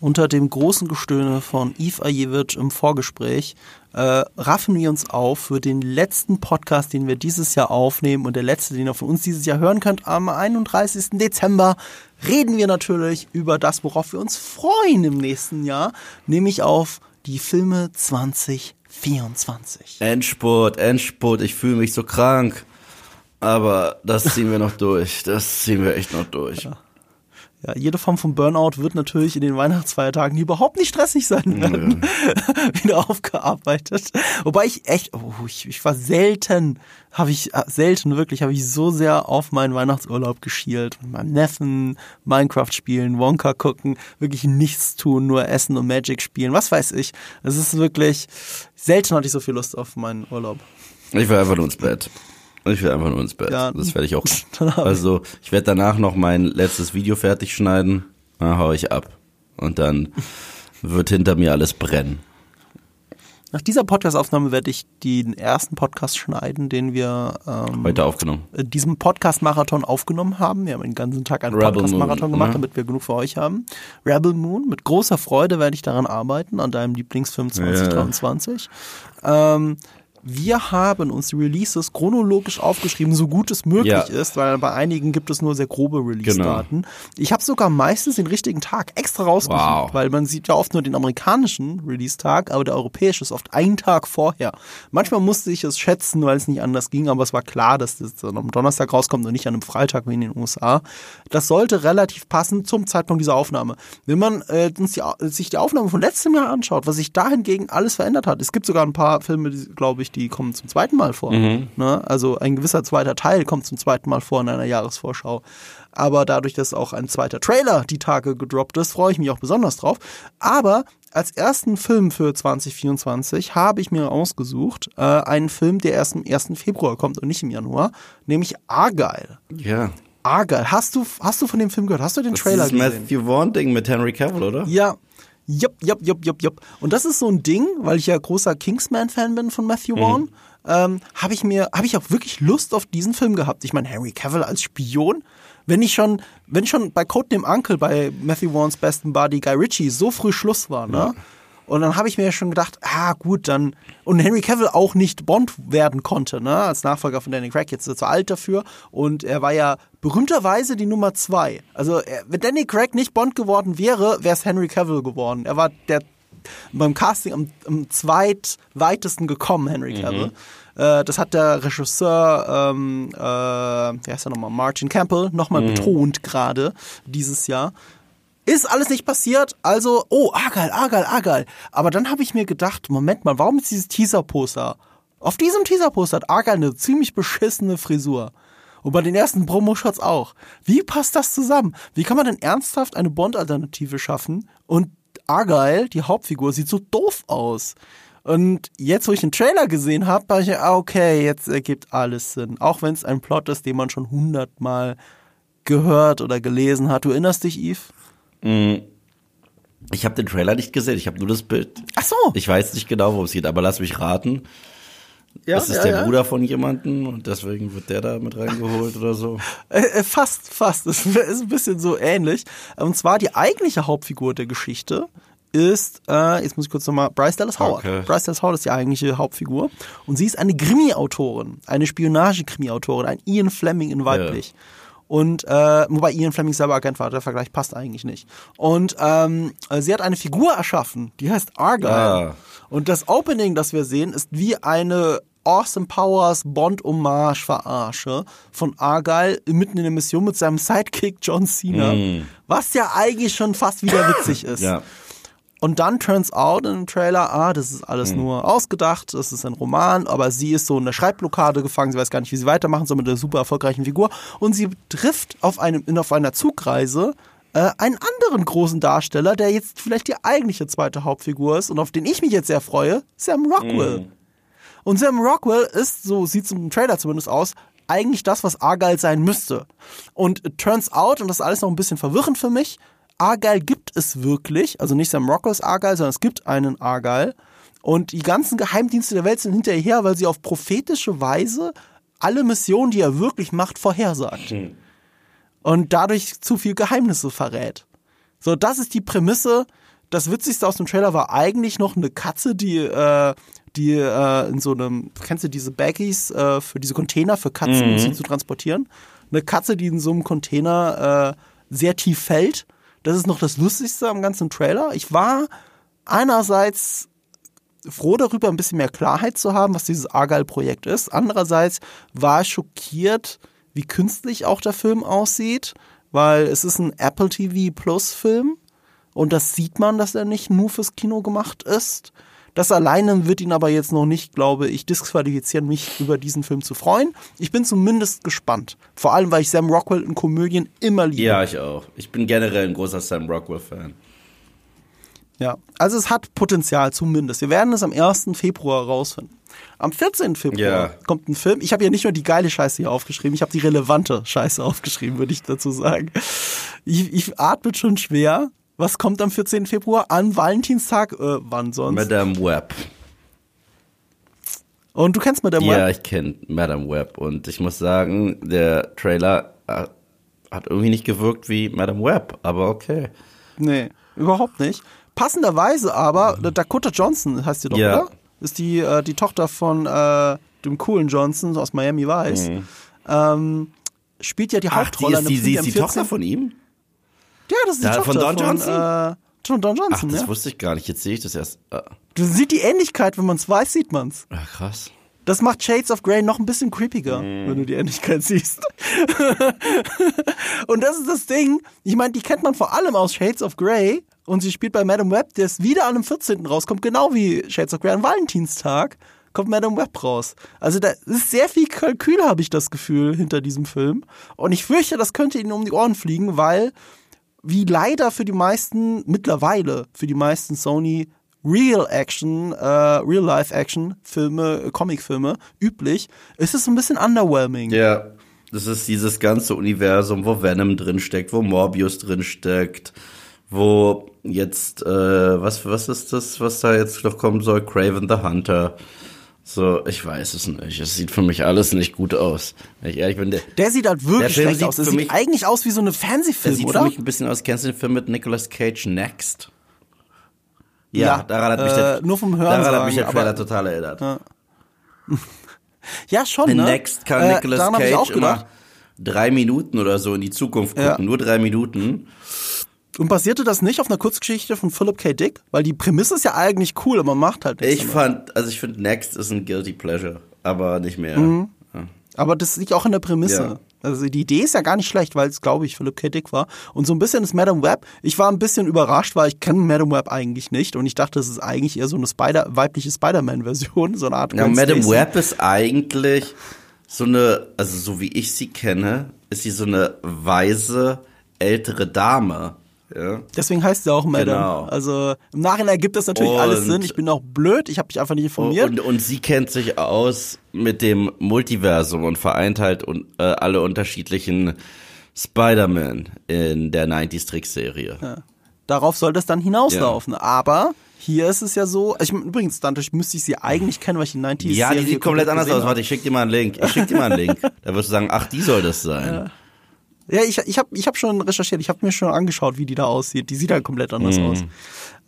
unter dem großen Gestöhne von Yves Ajewitsch im Vorgespräch äh, raffen wir uns auf für den letzten Podcast, den wir dieses Jahr aufnehmen und der letzte, den ihr von uns dieses Jahr hören könnt. Am 31. Dezember reden wir natürlich über das, worauf wir uns freuen im nächsten Jahr, nämlich auf die Filme 2024. Endspurt, Endspurt, ich fühle mich so krank. Aber das ziehen wir noch durch. Das ziehen wir echt noch durch. Ja. Ja, jede Form von Burnout wird natürlich in den Weihnachtsfeiertagen, die überhaupt nicht stressig sein werden, ja. wieder aufgearbeitet. Wobei ich echt, oh, ich, ich war selten, habe ich, äh, selten wirklich, habe ich so sehr auf meinen Weihnachtsurlaub geschielt. Mit meinem Neffen, Minecraft spielen, Wonka gucken, wirklich nichts tun, nur essen und Magic spielen, was weiß ich. Es ist wirklich, selten hatte ich so viel Lust auf meinen Urlaub. Ich will einfach nur ins Bett. Ich will einfach nur ins Bett. Ja, das werde ich auch. Also ich werde danach noch mein letztes Video fertig schneiden, dann hau ich ab. Und dann wird hinter mir alles brennen. Nach dieser Podcast-Aufnahme werde ich den ersten Podcast schneiden, den wir ähm, heute aufgenommen. In diesem Podcast-Marathon aufgenommen haben. Wir haben den ganzen Tag einen Podcast-Marathon gemacht, ne? damit wir genug für euch haben. Rebel Moon. Mit großer Freude werde ich daran arbeiten, an deinem Lieblingsfilm 2023. Ja. Ähm, wir haben uns die Releases chronologisch aufgeschrieben, so gut es möglich ja. ist, weil bei einigen gibt es nur sehr grobe Release-Daten. Genau. Ich habe sogar meistens den richtigen Tag extra rausgesucht, wow. weil man sieht ja oft nur den amerikanischen Release-Tag, aber der europäische ist oft ein Tag vorher. Manchmal musste ich es schätzen, weil es nicht anders ging, aber es war klar, dass das dann am Donnerstag rauskommt und nicht an einem Freitag wie in den USA. Das sollte relativ passen zum Zeitpunkt dieser Aufnahme. Wenn man äh, sich die Aufnahme von letztem Jahr anschaut, was sich da hingegen alles verändert hat, es gibt sogar ein paar Filme, die, glaube ich, die kommen zum zweiten Mal vor. Mhm. Ne? Also ein gewisser zweiter Teil kommt zum zweiten Mal vor in einer Jahresvorschau. Aber dadurch, dass auch ein zweiter Trailer die Tage gedroppt ist, freue ich mich auch besonders drauf. Aber als ersten Film für 2024 habe ich mir ausgesucht, äh, einen Film, der erst am 1. Februar kommt und nicht im Januar, nämlich Argyle. Ja. Argyle. Hast du, hast du von dem Film gehört? Hast du den das Trailer ist das Matthew Vaughn-Ding mit Henry Cavill, oder? Ja, Jupp, jupp, jupp, jupp, jupp. Und das ist so ein Ding, weil ich ja großer Kingsman-Fan bin von Matthew mhm. Vaughn, ähm, habe ich mir, habe ich auch wirklich Lust auf diesen Film gehabt. Ich meine, Harry Cavill als Spion, wenn ich schon, wenn schon bei Codename Uncle bei Matthew Vaughns besten Buddy Guy Ritchie so früh Schluss war, ne? Ja. Und dann habe ich mir schon gedacht, ah gut, dann und Henry Cavill auch nicht Bond werden konnte, ne, als Nachfolger von Danny Craig, jetzt ist er zu alt dafür und er war ja berühmterweise die Nummer zwei. Also er, wenn Danny Craig nicht Bond geworden wäre, wäre es Henry Cavill geworden. Er war der beim Casting am, am zweitweitesten gekommen, Henry mhm. Cavill. Mhm. Äh, das hat der Regisseur, ähm, äh, wie heißt er nochmal, Martin Campbell, nochmal mhm. betont gerade dieses Jahr. Ist alles nicht passiert, also, oh, Argal, Argal, Argal. Aber dann habe ich mir gedacht, Moment mal, warum ist dieses Teaser-Poster? Auf diesem Teaser-Poster hat Argal eine ziemlich beschissene Frisur. Und bei den ersten Promo-Shots auch. Wie passt das zusammen? Wie kann man denn ernsthaft eine Bond-Alternative schaffen und Argyle, die Hauptfigur, sieht so doof aus? Und jetzt, wo ich den Trailer gesehen habe, war ich, ah, okay, jetzt ergibt alles Sinn. Auch wenn es ein Plot ist, den man schon hundertmal gehört oder gelesen hat. Du erinnerst dich, Yves? Mm. Ich habe den Trailer nicht gesehen, ich habe nur das Bild. Ach so. Ich weiß nicht genau, worum es geht, aber lass mich raten. Ja, das ist ja, der ja. Bruder von jemandem und deswegen wird der da mit reingeholt oder so. Äh, äh, fast, fast. Es ist ein bisschen so ähnlich. Und zwar die eigentliche Hauptfigur der Geschichte ist, äh, jetzt muss ich kurz nochmal, Bryce Dallas Howard. Okay. Bryce Dallas Howard ist die eigentliche Hauptfigur. Und sie ist eine Krimi-Autorin, eine Spionage-Krimi-Autorin, ein Ian Fleming in weiblich. Ja. Und äh, wobei Ian Fleming selber Agent war, der Vergleich passt eigentlich nicht. Und ähm, sie hat eine Figur erschaffen, die heißt Argyle. Ah. Und das Opening, das wir sehen, ist wie eine Awesome Powers Bond Hommage Verarsche von Argyle mitten in der Mission mit seinem Sidekick John Cena, mm. was ja eigentlich schon fast wieder witzig ist. ja. Und dann turns out in dem Trailer, ah, das ist alles mhm. nur ausgedacht, das ist ein Roman, aber sie ist so in der Schreibblockade gefangen, sie weiß gar nicht, wie sie weitermachen soll mit der super erfolgreichen Figur. Und sie trifft auf, einem, auf einer Zugreise äh, einen anderen großen Darsteller, der jetzt vielleicht die eigentliche zweite Hauptfigur ist und auf den ich mich jetzt sehr freue, Sam Rockwell. Mhm. Und Sam Rockwell ist, so sieht es im Trailer zumindest aus, eigentlich das, was Argyle sein müsste. Und it turns out, und das ist alles noch ein bisschen verwirrend für mich, Argyle gibt es wirklich, also nicht Sam Rockwells Argyle, sondern es gibt einen Argyle. Und die ganzen Geheimdienste der Welt sind hinterher, weil sie auf prophetische Weise alle Missionen, die er wirklich macht, vorhersagt. Hm. Und dadurch zu viel Geheimnisse verrät. So, das ist die Prämisse. Das Witzigste aus dem Trailer war eigentlich noch eine Katze, die, äh, die äh, in so einem, kennst du diese Baggies äh, für diese Container für Katzen, um mhm. sie zu transportieren? Eine Katze, die in so einem Container äh, sehr tief fällt. Das ist noch das Lustigste am ganzen Trailer. Ich war einerseits froh darüber, ein bisschen mehr Klarheit zu haben, was dieses Argyle-Projekt ist. Andererseits war ich schockiert, wie künstlich auch der Film aussieht, weil es ist ein Apple TV Plus Film und das sieht man, dass er nicht nur fürs Kino gemacht ist. Das alleine wird ihn aber jetzt noch nicht, glaube ich, disqualifizieren, mich über diesen Film zu freuen. Ich bin zumindest gespannt. Vor allem, weil ich Sam Rockwell in Komödien immer liebe. Ja, ich auch. Ich bin generell ein großer Sam Rockwell-Fan. Ja, also es hat Potenzial zumindest. Wir werden es am 1. Februar rausfinden. Am 14. Februar yeah. kommt ein Film. Ich habe ja nicht nur die geile Scheiße hier aufgeschrieben, ich habe die relevante Scheiße aufgeschrieben, würde ich dazu sagen. Ich, ich atme schon schwer. Was kommt am 14. Februar? An Valentinstag? Äh, wann sonst? Madame Web. Und du kennst Madame Web? Ja, ich kenne Madame Web. Und ich muss sagen, der Trailer äh, hat irgendwie nicht gewirkt wie Madame Web, aber okay. Nee, überhaupt nicht. Passenderweise aber, Dakota Johnson heißt sie doch, ja. oder? Ist die, äh, die Tochter von äh, dem coolen Johnson aus Miami Vice. Mhm. Ähm, spielt ja die Hauptrolle. Ach, die ist die, sie ist die Tochter von ihm? Ja, das ist die Tochter von Don Johnson. Von, äh, von Don Johnson, Ach, das ja. wusste ich gar nicht. Jetzt sehe ich das erst. Ah. Du siehst die Ähnlichkeit, wenn man es weiß, sieht man es. Ach, krass. Das macht Shades of Grey noch ein bisschen creepiger, mm. wenn du die Ähnlichkeit siehst. und das ist das Ding. Ich meine, die kennt man vor allem aus Shades of Grey, und sie spielt bei Madame Web, der ist wieder an dem 14. rauskommt, genau wie Shades of Grey an Valentinstag kommt Madame Web raus. Also da ist sehr viel Kalkül, habe ich das Gefühl, hinter diesem Film. Und ich fürchte, das könnte ihnen um die Ohren fliegen, weil, wie leider für die meisten, mittlerweile für die meisten Sony Real Action, äh, Real Life Action Filme, Comicfilme üblich, ist es ein bisschen underwhelming. Ja, das ist dieses ganze Universum, wo Venom drinsteckt, wo Morbius drinsteckt, wo jetzt, äh, was, was ist das, was da jetzt noch kommen soll? Craven the Hunter. So, ich weiß es nicht. Es sieht für mich alles nicht gut aus. Ich ehrlich bin, der, der sieht halt wirklich schlecht aus. Das sieht mich, eigentlich aus wie so eine Fernsehfilm, der sieht oder? für mich ein bisschen aus. Kennst du den Film mit Nicolas Cage Next? Ja, ja daran hat mich der, äh, nur vom Hören daran hat mich der Trailer total erinnert. Ja, ja schon, ne? Next kann äh, Nicolas Cage immer drei Minuten oder so in die Zukunft gucken. Ja. Nur drei Minuten. Und basierte das nicht auf einer Kurzgeschichte von Philip K. Dick? Weil die Prämisse ist ja eigentlich cool, aber man macht halt nichts. Ich fand, also ich finde Next ist ein Guilty Pleasure, aber nicht mehr. Mhm. Ja. Aber das liegt auch in der Prämisse. Ja. Also die Idee ist ja gar nicht schlecht, weil es, glaube ich, Philip K. Dick war. Und so ein bisschen ist Madame Web. Ich war ein bisschen überrascht, weil ich kenne Madame Web eigentlich nicht. Und ich dachte, das ist eigentlich eher so eine Spider weibliche Spider-Man-Version, so eine Art. Ja, Madame Web ist eigentlich so eine, also so wie ich sie kenne, ist sie so eine weise ältere Dame ja. Deswegen heißt sie auch Madame. Genau. Also im Nachhinein ergibt das natürlich und, alles Sinn. Ich bin auch blöd, ich habe mich einfach nicht informiert. Und, und sie kennt sich aus mit dem Multiversum und vereint halt un, äh, alle unterschiedlichen Spider-Man in der 90s-Trickserie. Ja. Darauf soll das dann hinauslaufen. Ja. Aber hier ist es ja so, also ich, übrigens, dadurch müsste ich sie eigentlich kennen, weil ich die 90s Ja, die sieht komplett anders aus. Warte, ich schick dir mal einen Link. Ich schick dir mal einen Link. da wirst du sagen, ach, die soll das sein. Ja. Ja, ich, ich habe ich hab schon recherchiert, ich habe mir schon angeschaut, wie die da aussieht. Die sieht halt komplett anders mhm. aus.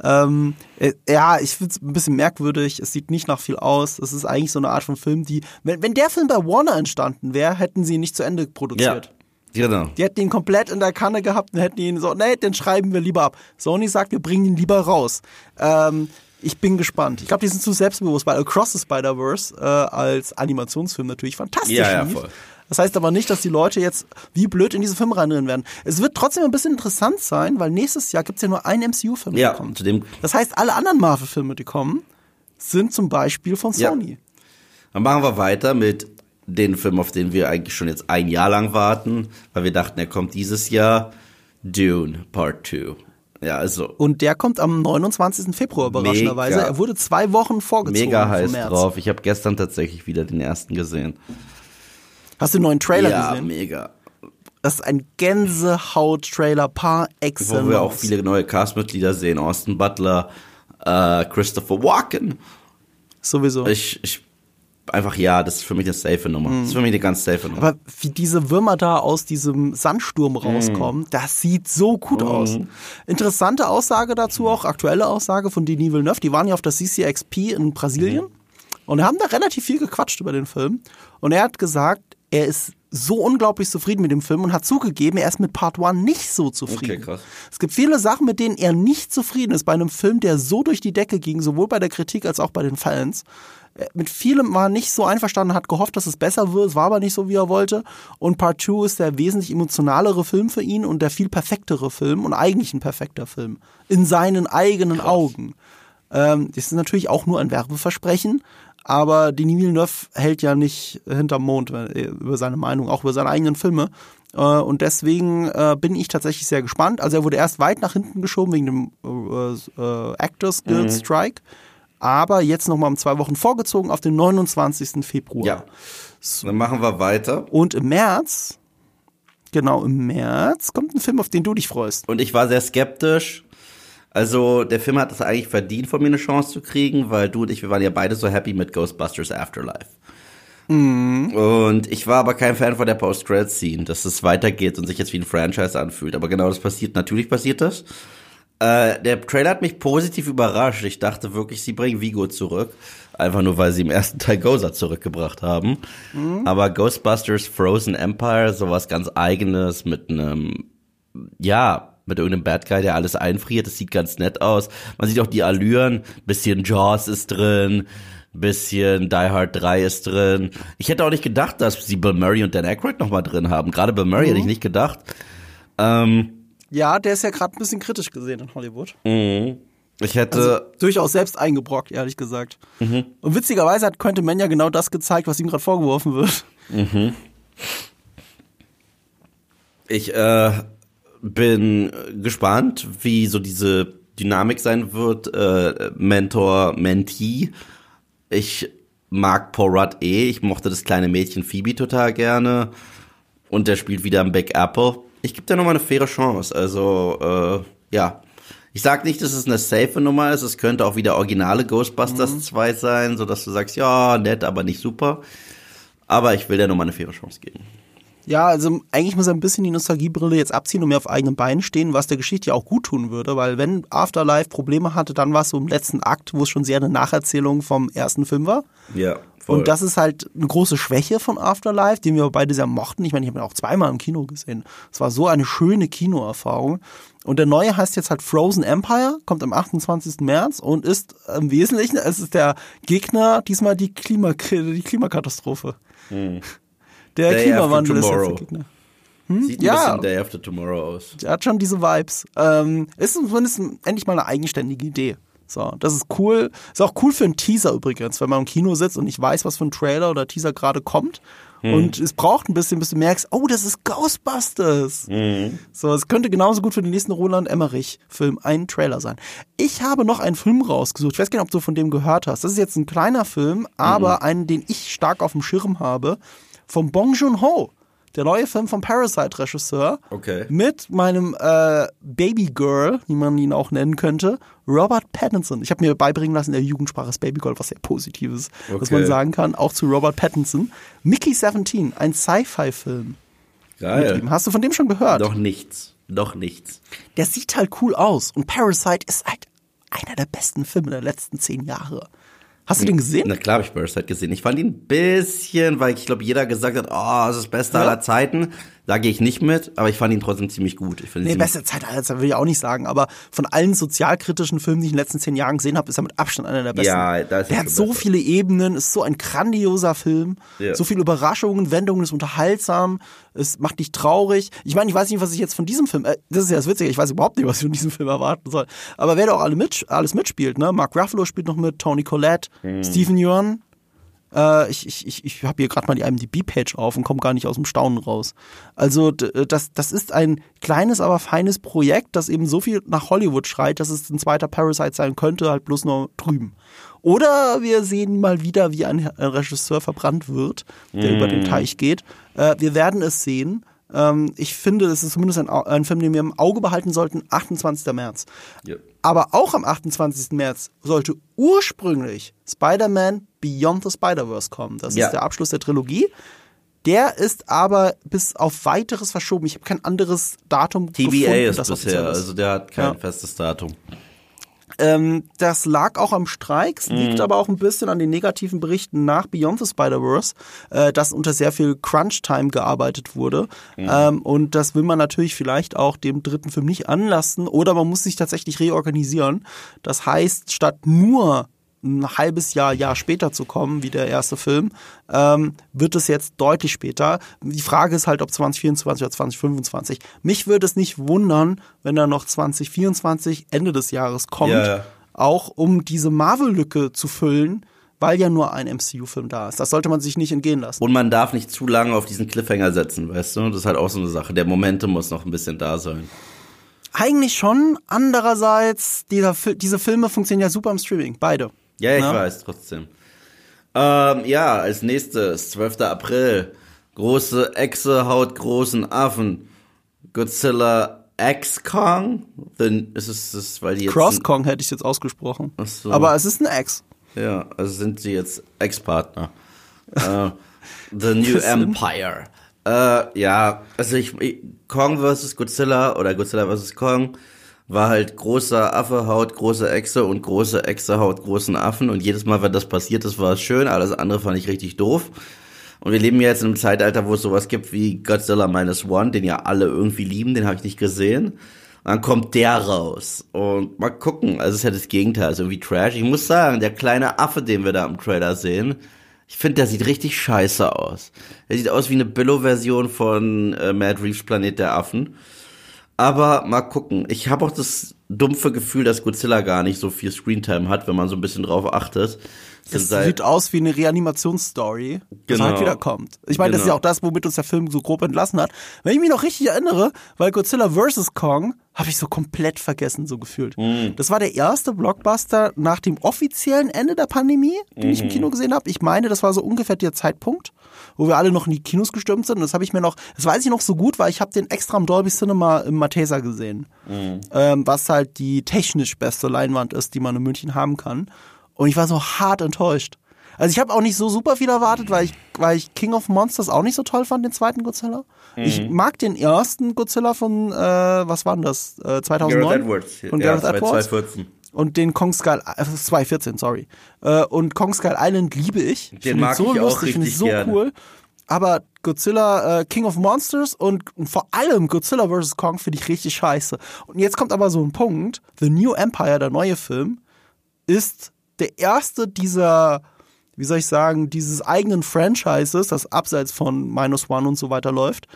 Ähm, äh, ja, ich finde es ein bisschen merkwürdig. Es sieht nicht nach viel aus. Es ist eigentlich so eine Art von Film, die, wenn, wenn der Film bei Warner entstanden wäre, hätten sie ihn nicht zu Ende produziert. Ja. Genau. Die hätten ihn komplett in der Kanne gehabt und hätten ihn so, nee, den schreiben wir lieber ab. Sony sagt, wir bringen ihn lieber raus. Ähm, ich bin gespannt. Ich glaube, die sind zu selbstbewusst, weil Across the Spider-Verse äh, als Animationsfilm natürlich fantastisch ja, ja, voll. Das heißt aber nicht, dass die Leute jetzt wie blöd in diese Filme reinrennen werden. Es wird trotzdem ein bisschen interessant sein, weil nächstes Jahr gibt es ja nur einen MCU-Film, der ja, kommt. Zu dem das heißt, alle anderen Marvel-Filme, die kommen, sind zum Beispiel von Sony. Ja. Dann machen wir weiter mit den Film, auf den wir eigentlich schon jetzt ein Jahr lang warten, weil wir dachten, er kommt dieses Jahr. Dune Part 2. Ja, also. Und der kommt am 29. Februar überraschenderweise. Mega, er wurde zwei Wochen vorgezogen. Mega heiß drauf. Ich habe gestern tatsächlich wieder den ersten gesehen. Hast du den neuen Trailer ja, gesehen? Ja, mega. Das ist ein Gänsehaut-Trailer par excellence. Wo wir auch viele neue Castmitglieder sehen. Austin Butler, äh, Christopher Walken. Sowieso. Ich, ich einfach ja, das ist für mich eine safe Nummer. Das ist für mich eine ganz safe Nummer. Aber wie diese Würmer da aus diesem Sandsturm rauskommen, mm. das sieht so gut mm. aus. Interessante Aussage dazu auch, aktuelle Aussage von Denis Villeneuve, die waren ja auf der CCXP in Brasilien mm. und haben da relativ viel gequatscht über den Film. Und er hat gesagt, er ist so unglaublich zufrieden mit dem Film und hat zugegeben, er ist mit Part One nicht so zufrieden. Okay, krass. Es gibt viele Sachen, mit denen er nicht zufrieden ist bei einem Film, der so durch die Decke ging, sowohl bei der Kritik als auch bei den Fans. Äh, mit vielem war nicht so einverstanden, hat gehofft, dass es besser wird, es war aber nicht so, wie er wollte. Und Part 2 ist der wesentlich emotionalere Film für ihn und der viel perfektere Film und eigentlich ein perfekter Film. In seinen eigenen Krass. Augen. Ähm, das ist natürlich auch nur ein Werbeversprechen, aber Denis Villeneuve hält ja nicht hinterm Mond äh, über seine Meinung, auch über seine eigenen Filme. Äh, und deswegen bin ich tatsächlich sehr gespannt. Also er wurde erst weit nach hinten geschoben wegen dem äh, Actors Guild mhm. Strike aber jetzt nochmal um zwei Wochen vorgezogen auf den 29. Februar. Ja. So. Dann machen wir weiter. Und im März, genau im März, kommt ein Film, auf den du dich freust. Und ich war sehr skeptisch. Also der Film hat es eigentlich verdient, von mir eine Chance zu kriegen, weil du und ich, wir waren ja beide so happy mit Ghostbusters Afterlife. Mhm. Und ich war aber kein Fan von der Post-Credit-Scene, dass es weitergeht und sich jetzt wie ein Franchise anfühlt. Aber genau das passiert, natürlich passiert das. Äh, der Trailer hat mich positiv überrascht. Ich dachte wirklich, sie bringen Vigo zurück. Einfach nur, weil sie im ersten Teil Gozer zurückgebracht haben. Mhm. Aber Ghostbusters Frozen Empire, sowas ganz eigenes mit einem, ja, mit irgendeinem Bad Guy, der alles einfriert. Das sieht ganz nett aus. Man sieht auch die Allüren. Bisschen Jaws ist drin. Bisschen Die Hard 3 ist drin. Ich hätte auch nicht gedacht, dass sie Bill Murray und Dan Aykroyd noch mal drin haben. Gerade Bill Murray mhm. hätte ich nicht gedacht. Ähm, ja, der ist ja gerade ein bisschen kritisch gesehen in Hollywood. Mhm. Ich hätte also, durchaus selbst eingebrockt, ehrlich gesagt. Mhm. Und witzigerweise hat Quentin Mann ja genau das gezeigt, was ihm gerade vorgeworfen wird. Mhm. Ich äh, bin gespannt, wie so diese Dynamik sein wird. Äh, Mentor, Mentee. Ich mag Paul Rudd eh. Ich mochte das kleine Mädchen Phoebe total gerne. Und der spielt wieder im Big Apple ich gebe dir nochmal eine faire Chance. Also, äh, ja. Ich sag nicht, dass es eine safe Nummer ist. Es könnte auch wieder originale Ghostbusters mhm. 2 sein, so dass du sagst, ja, nett, aber nicht super. Aber ich will dir nochmal eine faire Chance geben. Ja, also eigentlich muss er ein bisschen die Nostalgiebrille jetzt abziehen und mehr auf eigenen Beinen stehen, was der Geschichte ja auch gut tun würde, weil wenn Afterlife Probleme hatte, dann war es so im letzten Akt, wo es schon sehr eine Nacherzählung vom ersten Film war. Ja. Voll. Und das ist halt eine große Schwäche von Afterlife, den wir beide sehr mochten. Ich meine, ich habe ihn auch zweimal im Kino gesehen. Es war so eine schöne Kinoerfahrung. Und der neue heißt jetzt halt Frozen Empire, kommt am 28. März und ist im Wesentlichen, es ist der Gegner, diesmal die, Klima, die Klimakatastrophe. Hm. Der Day Klimawandel ist jetzt der Gegner. Hm? Sieht ein ja. bisschen Day After Tomorrow aus. Der hat schon diese Vibes. Ähm, ist zumindest endlich mal eine eigenständige Idee. So, das ist cool. Ist auch cool für einen Teaser übrigens, wenn man im Kino sitzt und nicht weiß, was für ein Trailer oder Teaser gerade kommt. Hm. Und es braucht ein bisschen, bis du merkst, oh, das ist Ghostbusters. Hm. So, es könnte genauso gut für den nächsten Roland Emmerich-Film ein Trailer sein. Ich habe noch einen Film rausgesucht. Ich weiß gar nicht, ob du von dem gehört hast. Das ist jetzt ein kleiner Film, aber hm. einen, den ich stark auf dem Schirm habe, vom Bong Joon-ho der neue Film vom Parasite-Regisseur. Okay. Mit meinem äh, Baby Girl, wie man ihn auch nennen könnte, Robert Pattinson. Ich habe mir beibringen lassen, der Jugendsprache ist Baby Girl, was sehr Positives, okay. was man sagen kann, auch zu Robert Pattinson. Mickey 17, ein Sci-Fi-Film. Geil. Hast du von dem schon gehört? Doch nichts. Doch nichts. Der sieht halt cool aus. Und Parasite ist halt einer der besten Filme der letzten zehn Jahre. Hast du den gesehen? Na klar habe ich Parasite gesehen. Ich fand ihn ein bisschen, weil ich glaube, jeder gesagt hat, oh, das ist das Beste ja. aller Zeiten. Da gehe ich nicht mit, aber ich fand ihn trotzdem ziemlich gut. Ich nee, beste Zeit aller Zeiten will ich auch nicht sagen, aber von allen sozialkritischen Filmen, die ich in den letzten zehn Jahren gesehen habe, ist er mit Abstand einer der besten. Ja, da ist Der hat so besser. viele Ebenen, ist so ein grandioser Film, ja. so viele Überraschungen, Wendungen, ist unterhaltsam, es macht dich traurig. Ich meine, ich weiß nicht, was ich jetzt von diesem Film, äh, das ist ja das Witzige, ich weiß überhaupt nicht, was ich von diesem Film erwarten soll. Aber wer da auch alle mit, alles mitspielt, ne? Mark Ruffalo spielt noch mit, Tony Collette, hm. Stephen Yeun, äh, ich ich, ich, ich habe hier gerade mal die IMDb-Page auf und komme gar nicht aus dem Staunen raus. Also das, das ist ein kleines, aber feines Projekt, das eben so viel nach Hollywood schreit, dass es ein zweiter Parasite sein könnte, halt bloß nur drüben. Oder wir sehen mal wieder, wie ein Regisseur verbrannt wird, der mm. über den Teich geht. Äh, wir werden es sehen. Ähm, ich finde, es ist zumindest ein, ein, Film, den wir im Auge behalten sollten. 28. März. Yep. Aber auch am 28. März sollte ursprünglich Spider-Man Beyond the Spider-Verse kommen. Das ja. ist der Abschluss der Trilogie. Der ist aber bis auf weiteres verschoben. Ich habe kein anderes Datum TBA gefunden. ist bisher, also der hat kein ja. festes Datum. Ähm, das lag auch am Streiks, liegt mhm. aber auch ein bisschen an den negativen Berichten nach Beyond the Spider-Verse, äh, dass unter sehr viel Crunch-Time gearbeitet wurde. Mhm. Ähm, und das will man natürlich vielleicht auch dem dritten Film nicht anlassen oder man muss sich tatsächlich reorganisieren. Das heißt, statt nur ein halbes Jahr, Jahr später zu kommen, wie der erste Film, ähm, wird es jetzt deutlich später. Die Frage ist halt, ob 2024 oder 2025. Mich würde es nicht wundern, wenn er noch 2024, Ende des Jahres kommt, ja. auch um diese Marvel-Lücke zu füllen, weil ja nur ein MCU-Film da ist. Das sollte man sich nicht entgehen lassen. Und man darf nicht zu lange auf diesen Cliffhanger setzen, weißt du? Das ist halt auch so eine Sache. Der Momentum muss noch ein bisschen da sein. Eigentlich schon. Andererseits, dieser, diese Filme funktionieren ja super im Streaming. Beide. Ja, ich ja? weiß, trotzdem. Ähm, ja, als nächstes, 12. April. Große Echse haut großen Affen. Godzilla X-Kong? Ist es das, weil die jetzt. Cross-Kong hätte ich jetzt ausgesprochen. Ach so. Aber es ist ein X. Ja, also sind sie jetzt Ex-Partner. uh, the New Empire. Uh, ja, also ich, Kong vs. Godzilla oder Godzilla vs. Kong war halt großer Affe haut große Echse und große Echse haut großen Affen und jedes Mal, wenn das passiert ist, war es schön, alles andere fand ich richtig doof. Und wir leben jetzt in einem Zeitalter, wo es sowas gibt wie Godzilla Minus One, den ja alle irgendwie lieben, den habe ich nicht gesehen. Und dann kommt der raus. Und mal gucken, also es ist ja das Gegenteil, also irgendwie Trash. Ich muss sagen, der kleine Affe, den wir da im Trailer sehen, ich finde, der sieht richtig scheiße aus. Der sieht aus wie eine Billow-Version von äh, Mad Reeves Planet der Affen. Aber mal gucken. Ich habe auch das dumpfe Gefühl, dass Godzilla gar nicht so viel Screentime hat, wenn man so ein bisschen drauf achtet. Es sieht aus wie eine Reanimationsstory, die genau. halt wieder kommt. Ich meine, genau. das ist ja genau. auch das, womit uns der Film so grob entlassen hat. Wenn ich mich noch richtig erinnere, weil Godzilla vs. Kong habe ich so komplett vergessen, so gefühlt. Mhm. Das war der erste Blockbuster nach dem offiziellen Ende der Pandemie, den mhm. ich im mhm. Kino gesehen habe. Ich meine, das war so ungefähr der Zeitpunkt wo wir alle noch in die Kinos gestürmt sind. Und das habe ich mir noch, das weiß ich noch so gut, weil ich habe den extra im Dolby Cinema im Mathesa gesehen. Mhm. Ähm, was halt die technisch beste Leinwand ist, die man in München haben kann. Und ich war so hart enttäuscht. Also ich habe auch nicht so super viel erwartet, weil ich, weil ich King of Monsters auch nicht so toll fand, den zweiten Godzilla. Mhm. Ich mag den ersten Godzilla von, äh, was war denn das? Äh, 2009? Gareth Edwards. Von Gareth ja, Edwards. 2014. Und den Kong Skull, äh, 2014, sorry. Äh, und Kong Skull Island liebe ich. Den ich mag so ich lustig, auch finde ich so gerne. cool. Aber Godzilla äh, King of Monsters und, und vor allem Godzilla vs. Kong finde ich richtig scheiße. Und jetzt kommt aber so ein Punkt. The New Empire, der neue Film, ist der erste dieser, wie soll ich sagen, dieses eigenen Franchises, das abseits von Minus One und so weiter läuft,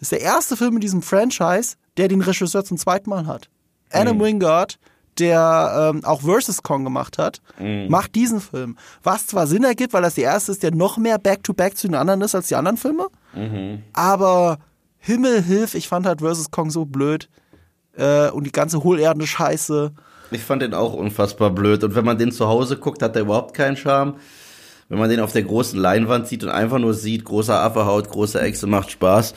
ist der erste Film in diesem Franchise, der den Regisseur zum zweiten Mal hat. Adam mhm. Wingard der ähm, auch Versus Kong gemacht hat, mhm. macht diesen Film. Was zwar Sinn ergibt, weil das der erste ist, der noch mehr Back-to-Back -back zu den anderen ist als die anderen Filme. Mhm. Aber Himmel hilf, ich fand halt Versus Kong so blöd. Äh, und die ganze hohlerdende Scheiße. Ich fand den auch unfassbar blöd. Und wenn man den zu Hause guckt, hat der überhaupt keinen Charme. Wenn man den auf der großen Leinwand sieht und einfach nur sieht, großer Affe haut, große Echse macht Spaß.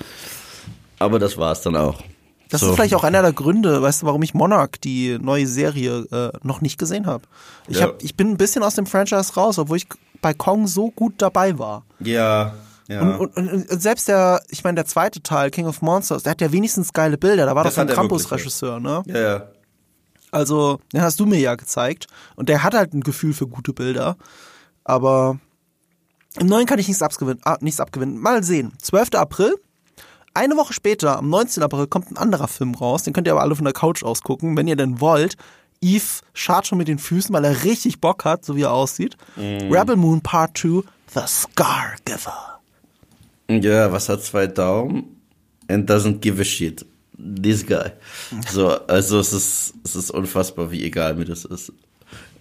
Aber das war's dann auch. Das so. ist vielleicht auch einer der Gründe, weißt du, warum ich Monarch, die neue Serie, äh, noch nicht gesehen habe. Ich, ja. hab, ich bin ein bisschen aus dem Franchise raus, obwohl ich bei Kong so gut dabei war. Ja. Ja. Und, und, und selbst der, ich meine, der zweite Teil, King of Monsters, der hat ja wenigstens geile Bilder. Da war das doch ein Campus-Regisseur, ne? Ja, ja. Also, den hast du mir ja gezeigt. Und der hat halt ein Gefühl für gute Bilder. Aber im neuen kann ich nichts abgewinnen. Ah, nichts abgewinnen. Mal sehen. 12. April eine Woche später, am 19. April, kommt ein anderer Film raus. Den könnt ihr aber alle von der Couch ausgucken, wenn ihr denn wollt. Eve schart schon mit den Füßen, weil er richtig Bock hat, so wie er aussieht. Mm. Rebel Moon Part 2, The Scar Giver. Ja, was hat zwei Daumen? And doesn't give a shit. This guy. So, also es ist, es ist unfassbar, wie egal mir das ist.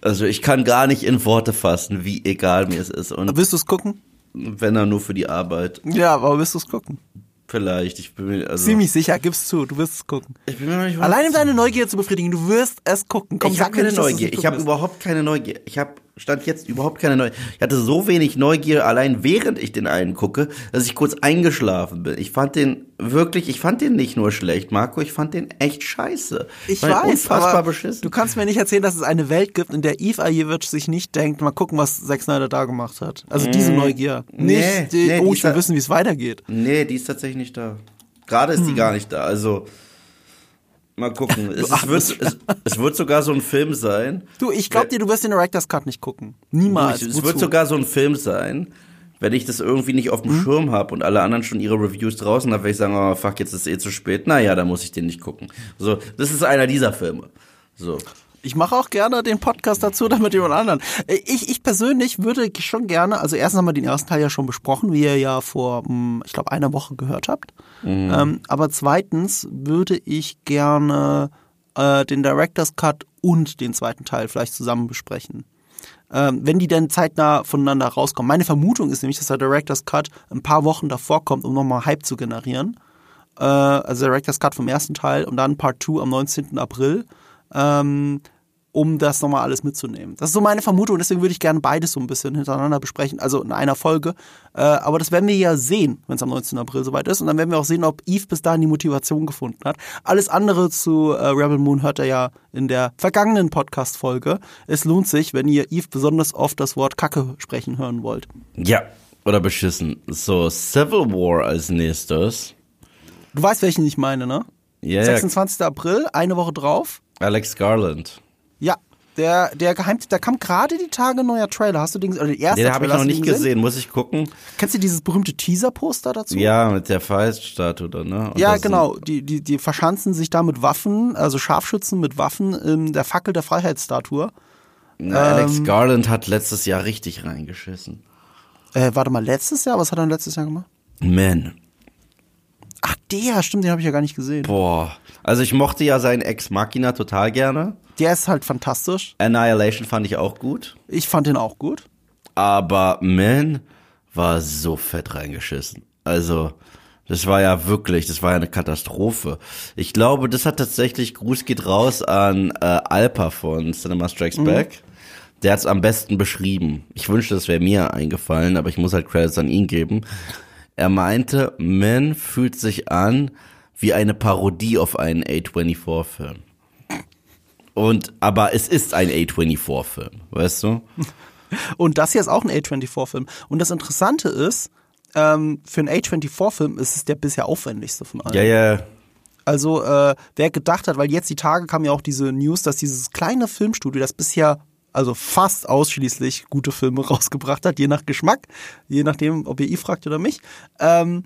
Also ich kann gar nicht in Worte fassen, wie egal mir es ist. Und willst du es gucken? Wenn er nur für die Arbeit. Ja, aber willst du es gucken? Vielleicht. Ich bin mir, also Ziemlich sicher, gib's zu, du wirst es gucken. Ich bin mir nicht Allein um deine Neugier zu befriedigen, du wirst es gucken. Komm, ich habe keine Neugier. Ich habe überhaupt keine Neugier. Ich habe stand jetzt überhaupt keine Neugier. Ich hatte so wenig Neugier allein während ich den einen gucke, dass ich kurz eingeschlafen bin. Ich fand den wirklich, ich fand den nicht nur schlecht, Marco, ich fand den echt scheiße. Ich weiß, unfassbar aber beschissen. du kannst mir nicht erzählen, dass es eine Welt gibt, in der Eve Ajewitsch sich nicht denkt, mal gucken, was Zack Snyder da gemacht hat. Also mmh. diese Neugier. Nicht, nee, die, nee, oh, ich will wissen, wie es weitergeht. Nee, die ist tatsächlich nicht da. Gerade ist hm. die gar nicht da. Also Mal gucken. Es, es, wird, es, es, wird sogar so ein Film sein. Du, ich glaube dir, du wirst den Director's Cut nicht gucken. Niemals. Es wird sogar so ein Film sein, wenn ich das irgendwie nicht auf dem mhm. Schirm habe und alle anderen schon ihre Reviews draußen haben, werde ich sagen, oh fuck, jetzt ist es eh zu spät. Naja, da muss ich den nicht gucken. So, das ist einer dieser Filme. So. Ich mache auch gerne den Podcast dazu, damit jemand anderen. Ich, ich persönlich würde schon gerne, also erstens haben wir den ersten Teil ja schon besprochen, wie ihr ja vor, hm, ich glaube, einer Woche gehört habt. Mhm. Ähm, aber zweitens würde ich gerne äh, den Director's Cut und den zweiten Teil vielleicht zusammen besprechen. Ähm, wenn die denn zeitnah voneinander rauskommen. Meine Vermutung ist nämlich, dass der Director's Cut ein paar Wochen davor kommt, um nochmal Hype zu generieren. Äh, also Director's Cut vom ersten Teil und dann Part 2 am 19. April ähm, um das nochmal alles mitzunehmen. Das ist so meine Vermutung, deswegen würde ich gerne beides so ein bisschen hintereinander besprechen, also in einer Folge. Äh, aber das werden wir ja sehen, wenn es am 19. April soweit ist. Und dann werden wir auch sehen, ob Eve bis dahin die Motivation gefunden hat. Alles andere zu äh, Rebel Moon hört er ja in der vergangenen Podcast-Folge. Es lohnt sich, wenn ihr Eve besonders oft das Wort Kacke sprechen hören wollt. Ja, oder beschissen. So, Civil War als nächstes. Du weißt, welchen ich meine, ne? Ja. Yeah. 26. April, eine Woche drauf. Alex Garland. Ja, der, der geheimte, da kam gerade die Tage neuer Trailer. Hast du den, oder den ersten Den habe ich noch nicht gesehen? gesehen, muss ich gucken. Kennst du dieses berühmte Teaser-Poster dazu? Ja, mit der Feist-Statue da, ne? Und ja, genau. Die, die, die verschanzen sich da mit Waffen, also Scharfschützen mit Waffen in der Fackel der Freiheitsstatue. Na, Alex ähm, Garland hat letztes Jahr richtig reingeschissen. Äh, warte mal, letztes Jahr? Was hat er letztes Jahr gemacht? Man. Ach, der, stimmt, den habe ich ja gar nicht gesehen. Boah. Also ich mochte ja seinen Ex Machina total gerne. Der ist halt fantastisch. Annihilation fand ich auch gut. Ich fand den auch gut. Aber Man war so fett reingeschissen. Also, das war ja wirklich, das war ja eine Katastrophe. Ich glaube, das hat tatsächlich, Gruß geht raus an äh, Alpa von Cinema Strikes mhm. Back. Der hat's am besten beschrieben. Ich wünschte, das wäre mir eingefallen, aber ich muss halt Credits an ihn geben. Er meinte, Man fühlt sich an wie eine Parodie auf einen A24-Film. Und, aber es ist ein A24-Film, weißt du? Und das hier ist auch ein A24-Film. Und das Interessante ist, ähm, für einen A24-Film ist es der bisher aufwendigste von allen. Ja, ja. Also, äh, wer gedacht hat, weil jetzt die Tage kam ja auch diese News, dass dieses kleine Filmstudio, das bisher also fast ausschließlich gute Filme rausgebracht hat, je nach Geschmack, je nachdem, ob ihr ihn fragt oder mich, ähm,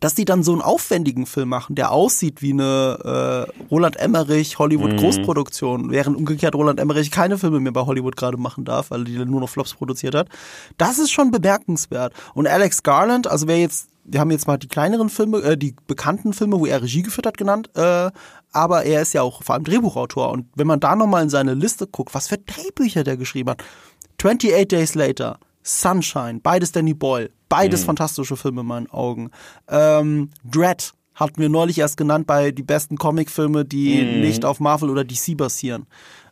dass die dann so einen aufwendigen Film machen, der aussieht wie eine äh, Roland Emmerich Hollywood mhm. Großproduktion, während umgekehrt Roland Emmerich keine Filme mehr bei Hollywood gerade machen darf, weil die nur noch Flops produziert hat. Das ist schon bemerkenswert. Und Alex Garland, also wer jetzt, wir haben jetzt mal die kleineren Filme, äh, die bekannten Filme, wo er Regie geführt hat, genannt, äh, aber er ist ja auch vor allem Drehbuchautor. Und wenn man da nochmal in seine Liste guckt, was für Drehbücher der geschrieben hat. 28 Days Later, Sunshine, beides Danny Boyle, beides mhm. fantastische Filme in meinen Augen. Ähm, Dread hatten wir neulich erst genannt bei die besten Comicfilme, die mhm. nicht auf Marvel oder DC basieren.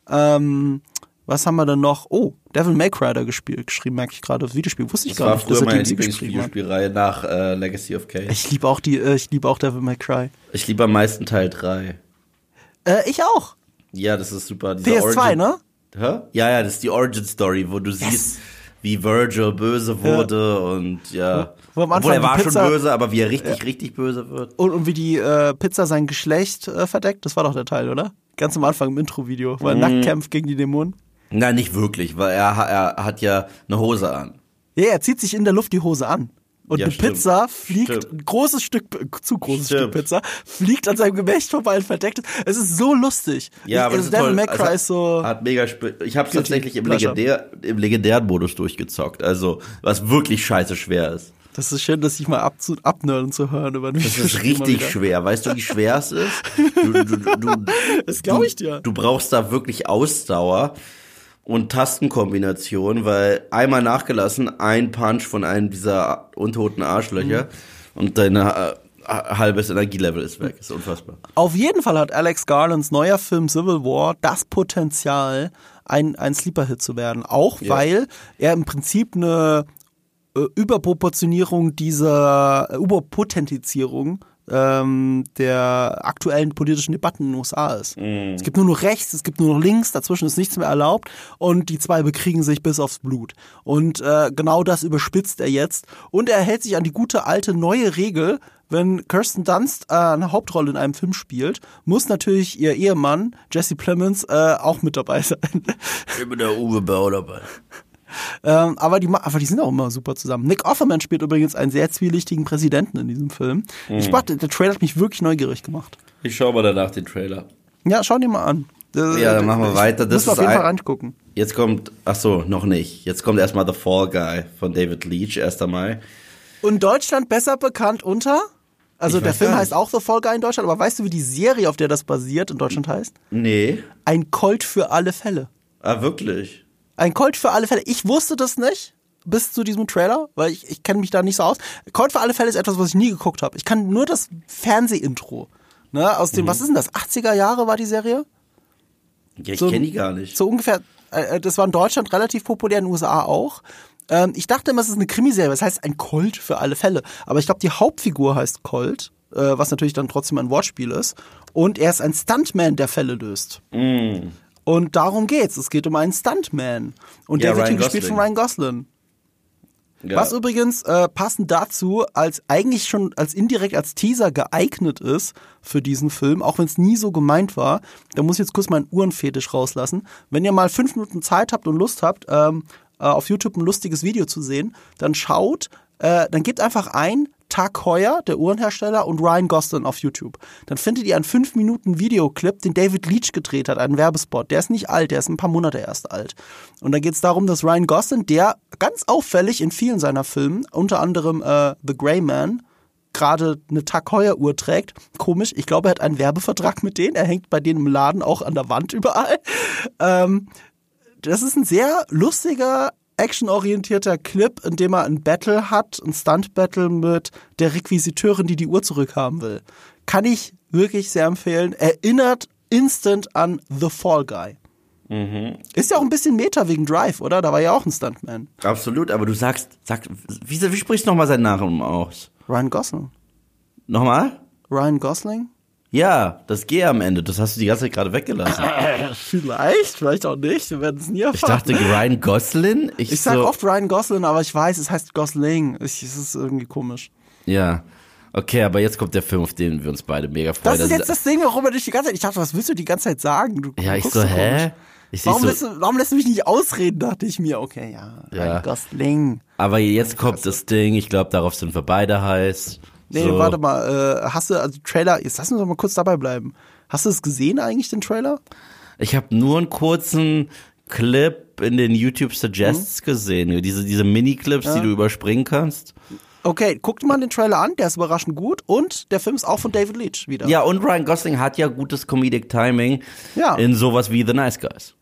Ähm, was haben wir denn noch? Oh, Devil May Cry da gespielt, geschrieben, merke ich gerade. Das Videospiel wusste ich das gar nicht. Das war früher meine Lieblingsvideospielreihe nach äh, Legacy of K. Ich liebe auch die, äh, ich liebe auch Devil May Cry. Ich liebe am meisten Teil 3. Äh, ich auch. Ja, das ist super. PS2, Origin ne? Hä? Ja, ja, das ist die Origin Story, wo du yes. siehst, wie Virgil böse wurde ja. und ja. Wo am Obwohl er war Pizza, schon böse, aber wie er richtig, ja. richtig böse wird. Und, und wie die äh, Pizza sein Geschlecht äh, verdeckt, das war doch der Teil, oder? Ganz am Anfang im Intro-Video, weil er nackt kämpft gegen die Dämonen. Nein, nicht wirklich, weil er, er hat ja eine Hose an. Ja, er zieht sich in der Luft die Hose an. Und ja, eine stimmt. Pizza fliegt, stimmt. ein großes Stück, zu großes stimmt. Stück Pizza, fliegt an seinem Gemächt vorbei und verdeckt. Es ist so lustig. Ja, aber also Devil May Cry ist so. Hat mega ich habe tatsächlich im, Legendär, im legendären Modus durchgezockt. Also, was wirklich scheiße schwer ist. Das ist schön, dass ich mal ab zu, abnörden zu hören über Das ist richtig schwer. Weißt du, wie schwer es ist? Du, du, du, das glaube ich dir. Du brauchst da wirklich Ausdauer und Tastenkombination, weil einmal nachgelassen, ein Punch von einem dieser untoten Arschlöcher mhm. und deine halbes Energielevel ist weg. Ist unfassbar. Auf jeden Fall hat Alex Garlands neuer Film Civil War das Potenzial, ein, ein Sleeper-Hit zu werden. Auch ja. weil er im Prinzip eine äh, Überproportionierung dieser äh, Überpotentizierung ähm, der aktuellen politischen Debatten in den USA ist. Mm. Es gibt nur noch rechts, es gibt nur noch links, dazwischen ist nichts mehr erlaubt und die zwei bekriegen sich bis aufs Blut. Und äh, genau das überspitzt er jetzt und er hält sich an die gute alte neue Regel, wenn Kirsten Dunst äh, eine Hauptrolle in einem Film spielt, muss natürlich ihr Ehemann Jesse Plemons äh, auch mit dabei sein. Ich bin der Uwe Bauer dabei. Ähm, aber, die, aber die sind auch immer super zusammen. Nick Offerman spielt übrigens einen sehr zwielichtigen Präsidenten in diesem Film. Mhm. Ich dachte, der Trailer hat mich wirklich neugierig gemacht. Ich schaue mal danach den Trailer. Ja, schau dir mal an. ja, dann machen wir weiter. Das ist auf jeden Fall reingucken. Jetzt kommt, ach so, noch nicht. Jetzt kommt erstmal The Fall Guy von David Leach, 1. Mai. Und Deutschland besser bekannt unter? Also der Film heißt auch The Fall Guy in Deutschland, aber weißt du, wie die Serie, auf der das basiert, in Deutschland heißt? Nee. Ein Colt für alle Fälle. Ah, wirklich? Ein Colt für alle Fälle. Ich wusste das nicht bis zu diesem Trailer, weil ich, ich kenne mich da nicht so aus. Colt für alle Fälle ist etwas, was ich nie geguckt habe. Ich kann nur das Fernsehintro. Ne, aus dem, mhm. was ist denn das? 80er Jahre war die Serie? Ja, ich so, kenne die gar nicht. So ungefähr, äh, äh, das war in Deutschland relativ populär, in den USA auch. Ähm, ich dachte immer, es ist eine Krimiserie, das heißt ein Colt für alle Fälle. Aber ich glaube, die Hauptfigur heißt Colt, äh, was natürlich dann trotzdem ein Wortspiel ist. Und er ist ein Stuntman, der Fälle löst. Mm. Und darum geht's. Es geht um einen Stuntman. Und ja, der wird hier gespielt von Ryan Gosling. Ja. Was übrigens äh, passend dazu als eigentlich schon als indirekt als Teaser geeignet ist für diesen Film, auch wenn es nie so gemeint war. Da muss ich jetzt kurz meinen Uhrenfetisch rauslassen. Wenn ihr mal fünf Minuten Zeit habt und Lust habt, ähm, äh, auf YouTube ein lustiges Video zu sehen, dann schaut, äh, dann gebt einfach ein Tag Heuer, der Uhrenhersteller, und Ryan Gosling auf YouTube. Dann findet ihr einen 5 Minuten Videoclip, den David Leach gedreht hat, einen Werbespot. Der ist nicht alt, der ist ein paar Monate erst alt. Und da geht es darum, dass Ryan Gosling, der ganz auffällig in vielen seiner Filmen, unter anderem äh, The Grey Man, gerade eine Tag Heuer Uhr trägt. Komisch, ich glaube, er hat einen Werbevertrag mit denen. Er hängt bei denen im Laden auch an der Wand überall. Ähm, das ist ein sehr lustiger, actionorientierter Clip, in dem er ein Battle hat, ein Stunt-Battle mit der Requisiteurin, die die Uhr zurückhaben will. Kann ich wirklich sehr empfehlen. Erinnert instant an The Fall Guy. Mhm. Ist ja auch ein bisschen Meta wegen Drive, oder? Da war ja auch ein Stuntman. Absolut, aber du sagst, sag, wie, wie sprichst du nochmal seinen Namen aus? Ryan Gosling. Nochmal? Ryan Gosling? Ja, das G am Ende, das hast du die ganze Zeit gerade weggelassen. vielleicht, vielleicht auch nicht. Wir werden es nie erfahren. Ich dachte Ryan Gosling. Ich, ich sag so oft Ryan Gosling, aber ich weiß, es heißt Gosling. Es ist irgendwie komisch. Ja. Okay, aber jetzt kommt der Film, auf den wir uns beide mega freuen. Das ist jetzt das Ding, warum er dich die ganze Zeit. Ich dachte, was willst du die ganze Zeit sagen? Du ja, ich so, hä? Ich warum, so, lässt du, warum lässt du mich nicht ausreden, dachte ich mir. Okay, ja, ja. Gosling. Aber jetzt kommt das Ding, ich glaube, darauf sind wir beide heiß. Nee, so. warte mal, äh, hast du, also Trailer, jetzt lass uns doch mal kurz dabei bleiben. Hast du es gesehen eigentlich, den Trailer? Ich habe nur einen kurzen Clip in den YouTube Suggests mhm. gesehen, diese, diese Mini-Clips, ja. die du überspringen kannst. Okay, guckt mal den Trailer an, der ist überraschend gut und der Film ist auch von David Leach wieder. Ja, und Ryan Gosling hat ja gutes Comedic Timing ja. in sowas wie The Nice Guys.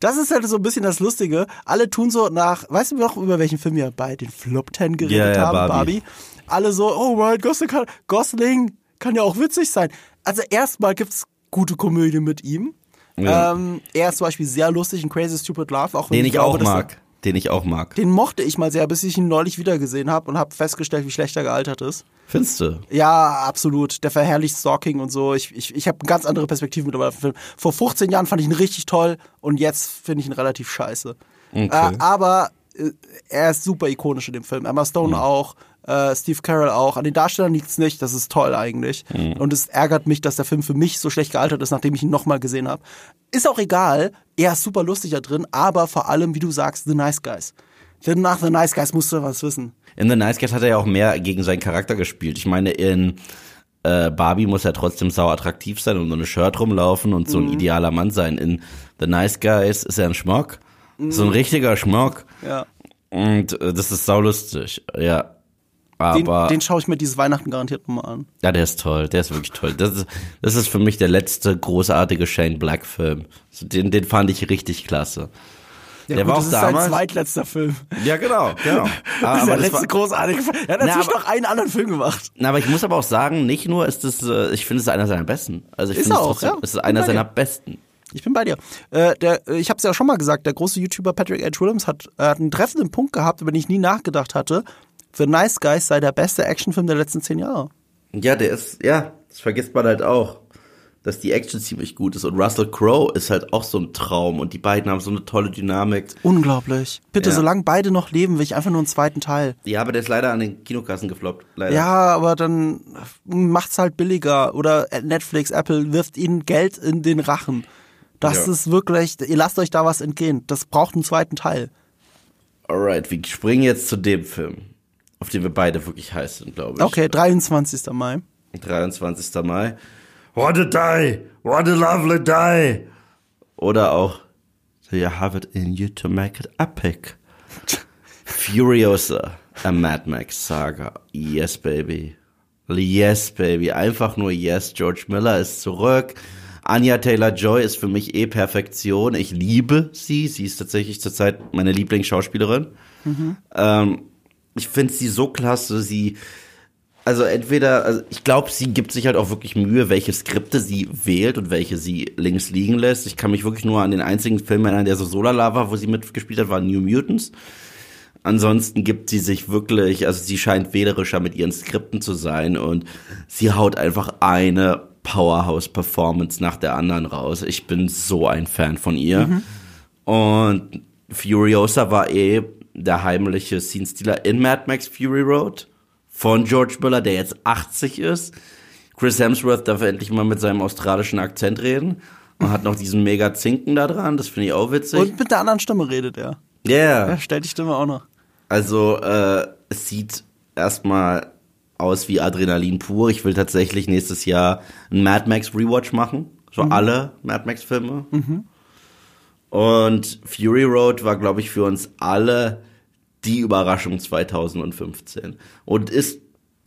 Das ist halt so ein bisschen das Lustige. Alle tun so nach, weißt du noch, über welchen Film wir bei den Flop Ten geredet ja, ja, haben, Barbie. Barbie? Alle so, oh, Ryan Gosling kann, Gosling kann ja auch witzig sein. Also erstmal gibt's gute Komödien mit ihm. Ja. Ähm, er ist zum Beispiel sehr lustig in Crazy Stupid Love, auch wenn Den ich, ich glaube, auch mag. Den ich auch mag. Den mochte ich mal sehr, bis ich ihn neulich wiedergesehen habe und habe festgestellt, wie schlecht er gealtert ist. Findest du? Ja, absolut. Der verherrlicht Stalking und so. Ich, ich, ich habe eine ganz andere Perspektive mittlerweile auf den Film. Vor 15 Jahren fand ich ihn richtig toll und jetzt finde ich ihn relativ scheiße. Okay. Äh, aber äh, er ist super ikonisch in dem Film. Emma Stone mhm. auch äh, Steve Carroll auch. An den Darstellern liegt es nicht, das ist toll eigentlich. Mhm. Und es ärgert mich, dass der Film für mich so schlecht gealtert ist, nachdem ich ihn nochmal gesehen habe. Ist auch egal, er ist super lustig da drin, aber vor allem, wie du sagst, The Nice Guys. Denn nach The Nice Guys musst du was wissen. In The Nice Guys hat er ja auch mehr gegen seinen Charakter gespielt. Ich meine, in äh, Barbie muss er trotzdem sau attraktiv sein und so eine Shirt rumlaufen und so ein mhm. idealer Mann sein. In The Nice Guys ist er ein Schmock. Mhm. So ein richtiger Schmock. Ja. Und äh, das ist saulustig, ja. Aber den, den schaue ich mir dieses Weihnachten garantiert nochmal an. Ja, der ist toll, der ist wirklich toll. Das ist, das ist für mich der letzte großartige Shane Black Film. Den, den fand ich richtig klasse. Ja, der gut, war das auch ist damals. sein zweitletzter Film. Ja, genau, genau. Das ist der das letzte war- großartige Film. Er hat natürlich aber- noch einen anderen Film gemacht. Na, aber ich muss aber auch sagen, nicht nur ist es, äh, ich finde es einer seiner besten. Also ich Ist finde es auch, trotzdem, ja. es ist einer dir. seiner besten. Ich bin bei dir. Äh, der, äh, ich habe es ja schon mal gesagt, der große YouTuber Patrick H. Williams hat, äh, hat einen treffenden Punkt gehabt, über den ich nie nachgedacht hatte. The Nice Guys sei der beste Actionfilm der letzten zehn Jahre. Ja, der ist, ja, das vergisst man halt auch, dass die Action ziemlich gut ist. Und Russell Crowe ist halt auch so ein Traum und die beiden haben so eine tolle Dynamik. Unglaublich. Bitte, Ja. solange beide noch leben, will ich einfach nur einen zweiten Teil. Ja, aber der ist leider an den Kinokassen gefloppt. Leider. Ja, aber dann macht's halt billiger. Oder Netflix, Apple wirft ihnen Geld in den Rachen. Das Ja. ist wirklich, ihr lasst euch da was entgehen. Das braucht einen zweiten Teil. Alright, wir springen jetzt zu dem Film, auf den wir beide wirklich heiß sind, glaube ich. Okay, 23. Mai. 23. Mai. What a day! What a lovely day! Oder auch Do you have it in you to make it epic? Furiosa, a Mad Max Saga. Yes, baby. Yes, baby. Einfach nur yes. George Miller ist zurück. Anya Taylor-Joy ist für mich eh Perfektion. Ich liebe sie. Sie ist tatsächlich zurzeit meine Lieblingsschauspielerin. Ähm, ich finde sie so klasse. Sie, also entweder, also ich glaube, sie gibt sich halt auch wirklich Mühe, welche Skripte sie wählt und welche sie links liegen lässt. Ich kann mich wirklich nur an den einzigen Film erinnern, der so Solar war, wo sie mitgespielt hat, war New Mutants. Ansonsten gibt sie sich wirklich, also sie scheint wählerischer mit ihren Skripten zu sein und sie haut einfach eine Powerhouse-Performance nach der anderen raus. Ich bin so ein Fan von ihr. Und Furiosa war eh der heimliche Scene-Stealer in Mad Max Fury Road von George Miller, der jetzt 80 ist. Chris Hemsworth darf endlich mal mit seinem australischen Akzent reden und hat noch diesen mega Zinken da dran. Das finde ich auch witzig. Und mit der anderen Stimme redet er. yeah. Er stellt die Stimme auch noch. Also, äh, es sieht erstmal aus wie Adrenalin pur. Ich will tatsächlich nächstes Jahr einen Mad Max Rewatch machen. So alle Mad Max Filme. Und Fury Road war, glaube ich, für uns alle die Überraschung 2015. Und ist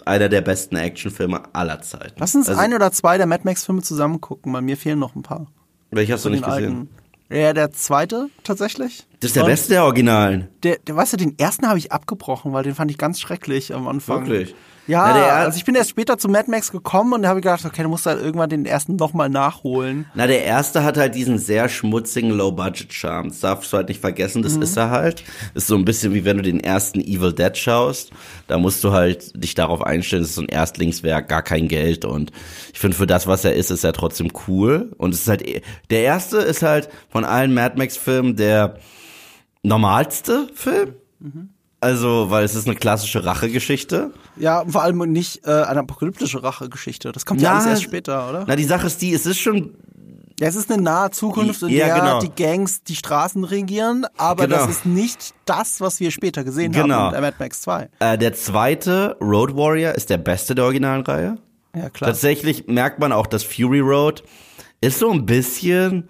einer der besten Actionfilme aller Zeiten. Lass uns Also, ein oder zwei der Mad Max-Filme zusammen gucken, weil mir fehlen noch ein paar. Welche hast du nicht gesehen? alten. Ja, der zweite tatsächlich. Das ist der Und beste der Originalen. Der, der, weißt du, den ersten habe ich abgebrochen, weil den fand ich ganz schrecklich am Anfang. Wirklich? Ja, der- also ich bin erst später zu Mad Max gekommen und da habe ich gedacht, okay, du musst halt irgendwann den ersten nochmal nachholen. Na, der erste hat halt diesen sehr schmutzigen Low-Budget-Charme. Das darfst du halt nicht vergessen, das ist er halt. Ist so ein bisschen wie wenn du den ersten Evil Dead schaust. Da musst du halt dich darauf einstellen, das ist so ein Erstlingswerk, gar kein Geld. Und ich finde, für das, was er ist, ist er trotzdem cool. Und es ist halt, eh- der erste ist halt von allen Mad Max-Filmen der normalste Film. Also, weil es ist eine klassische Rachegeschichte. Ja, und vor allem nicht äh, eine apokalyptische Rachegeschichte. Das kommt ja, Ja, alles erst später, oder? Na, die Sache ist die, es ist schon Ja, es ist eine nahe Zukunft, in Ja, der genau. die Gangs die Straßen regieren, aber Genau. das ist nicht das, was wir später gesehen Genau. haben in der Mad Max 2. Äh, der zweite, Road Warrior, ist der beste der originalen Reihe. Ja, klar. Tatsächlich merkt man auch, dass Fury Road ist so ein bisschen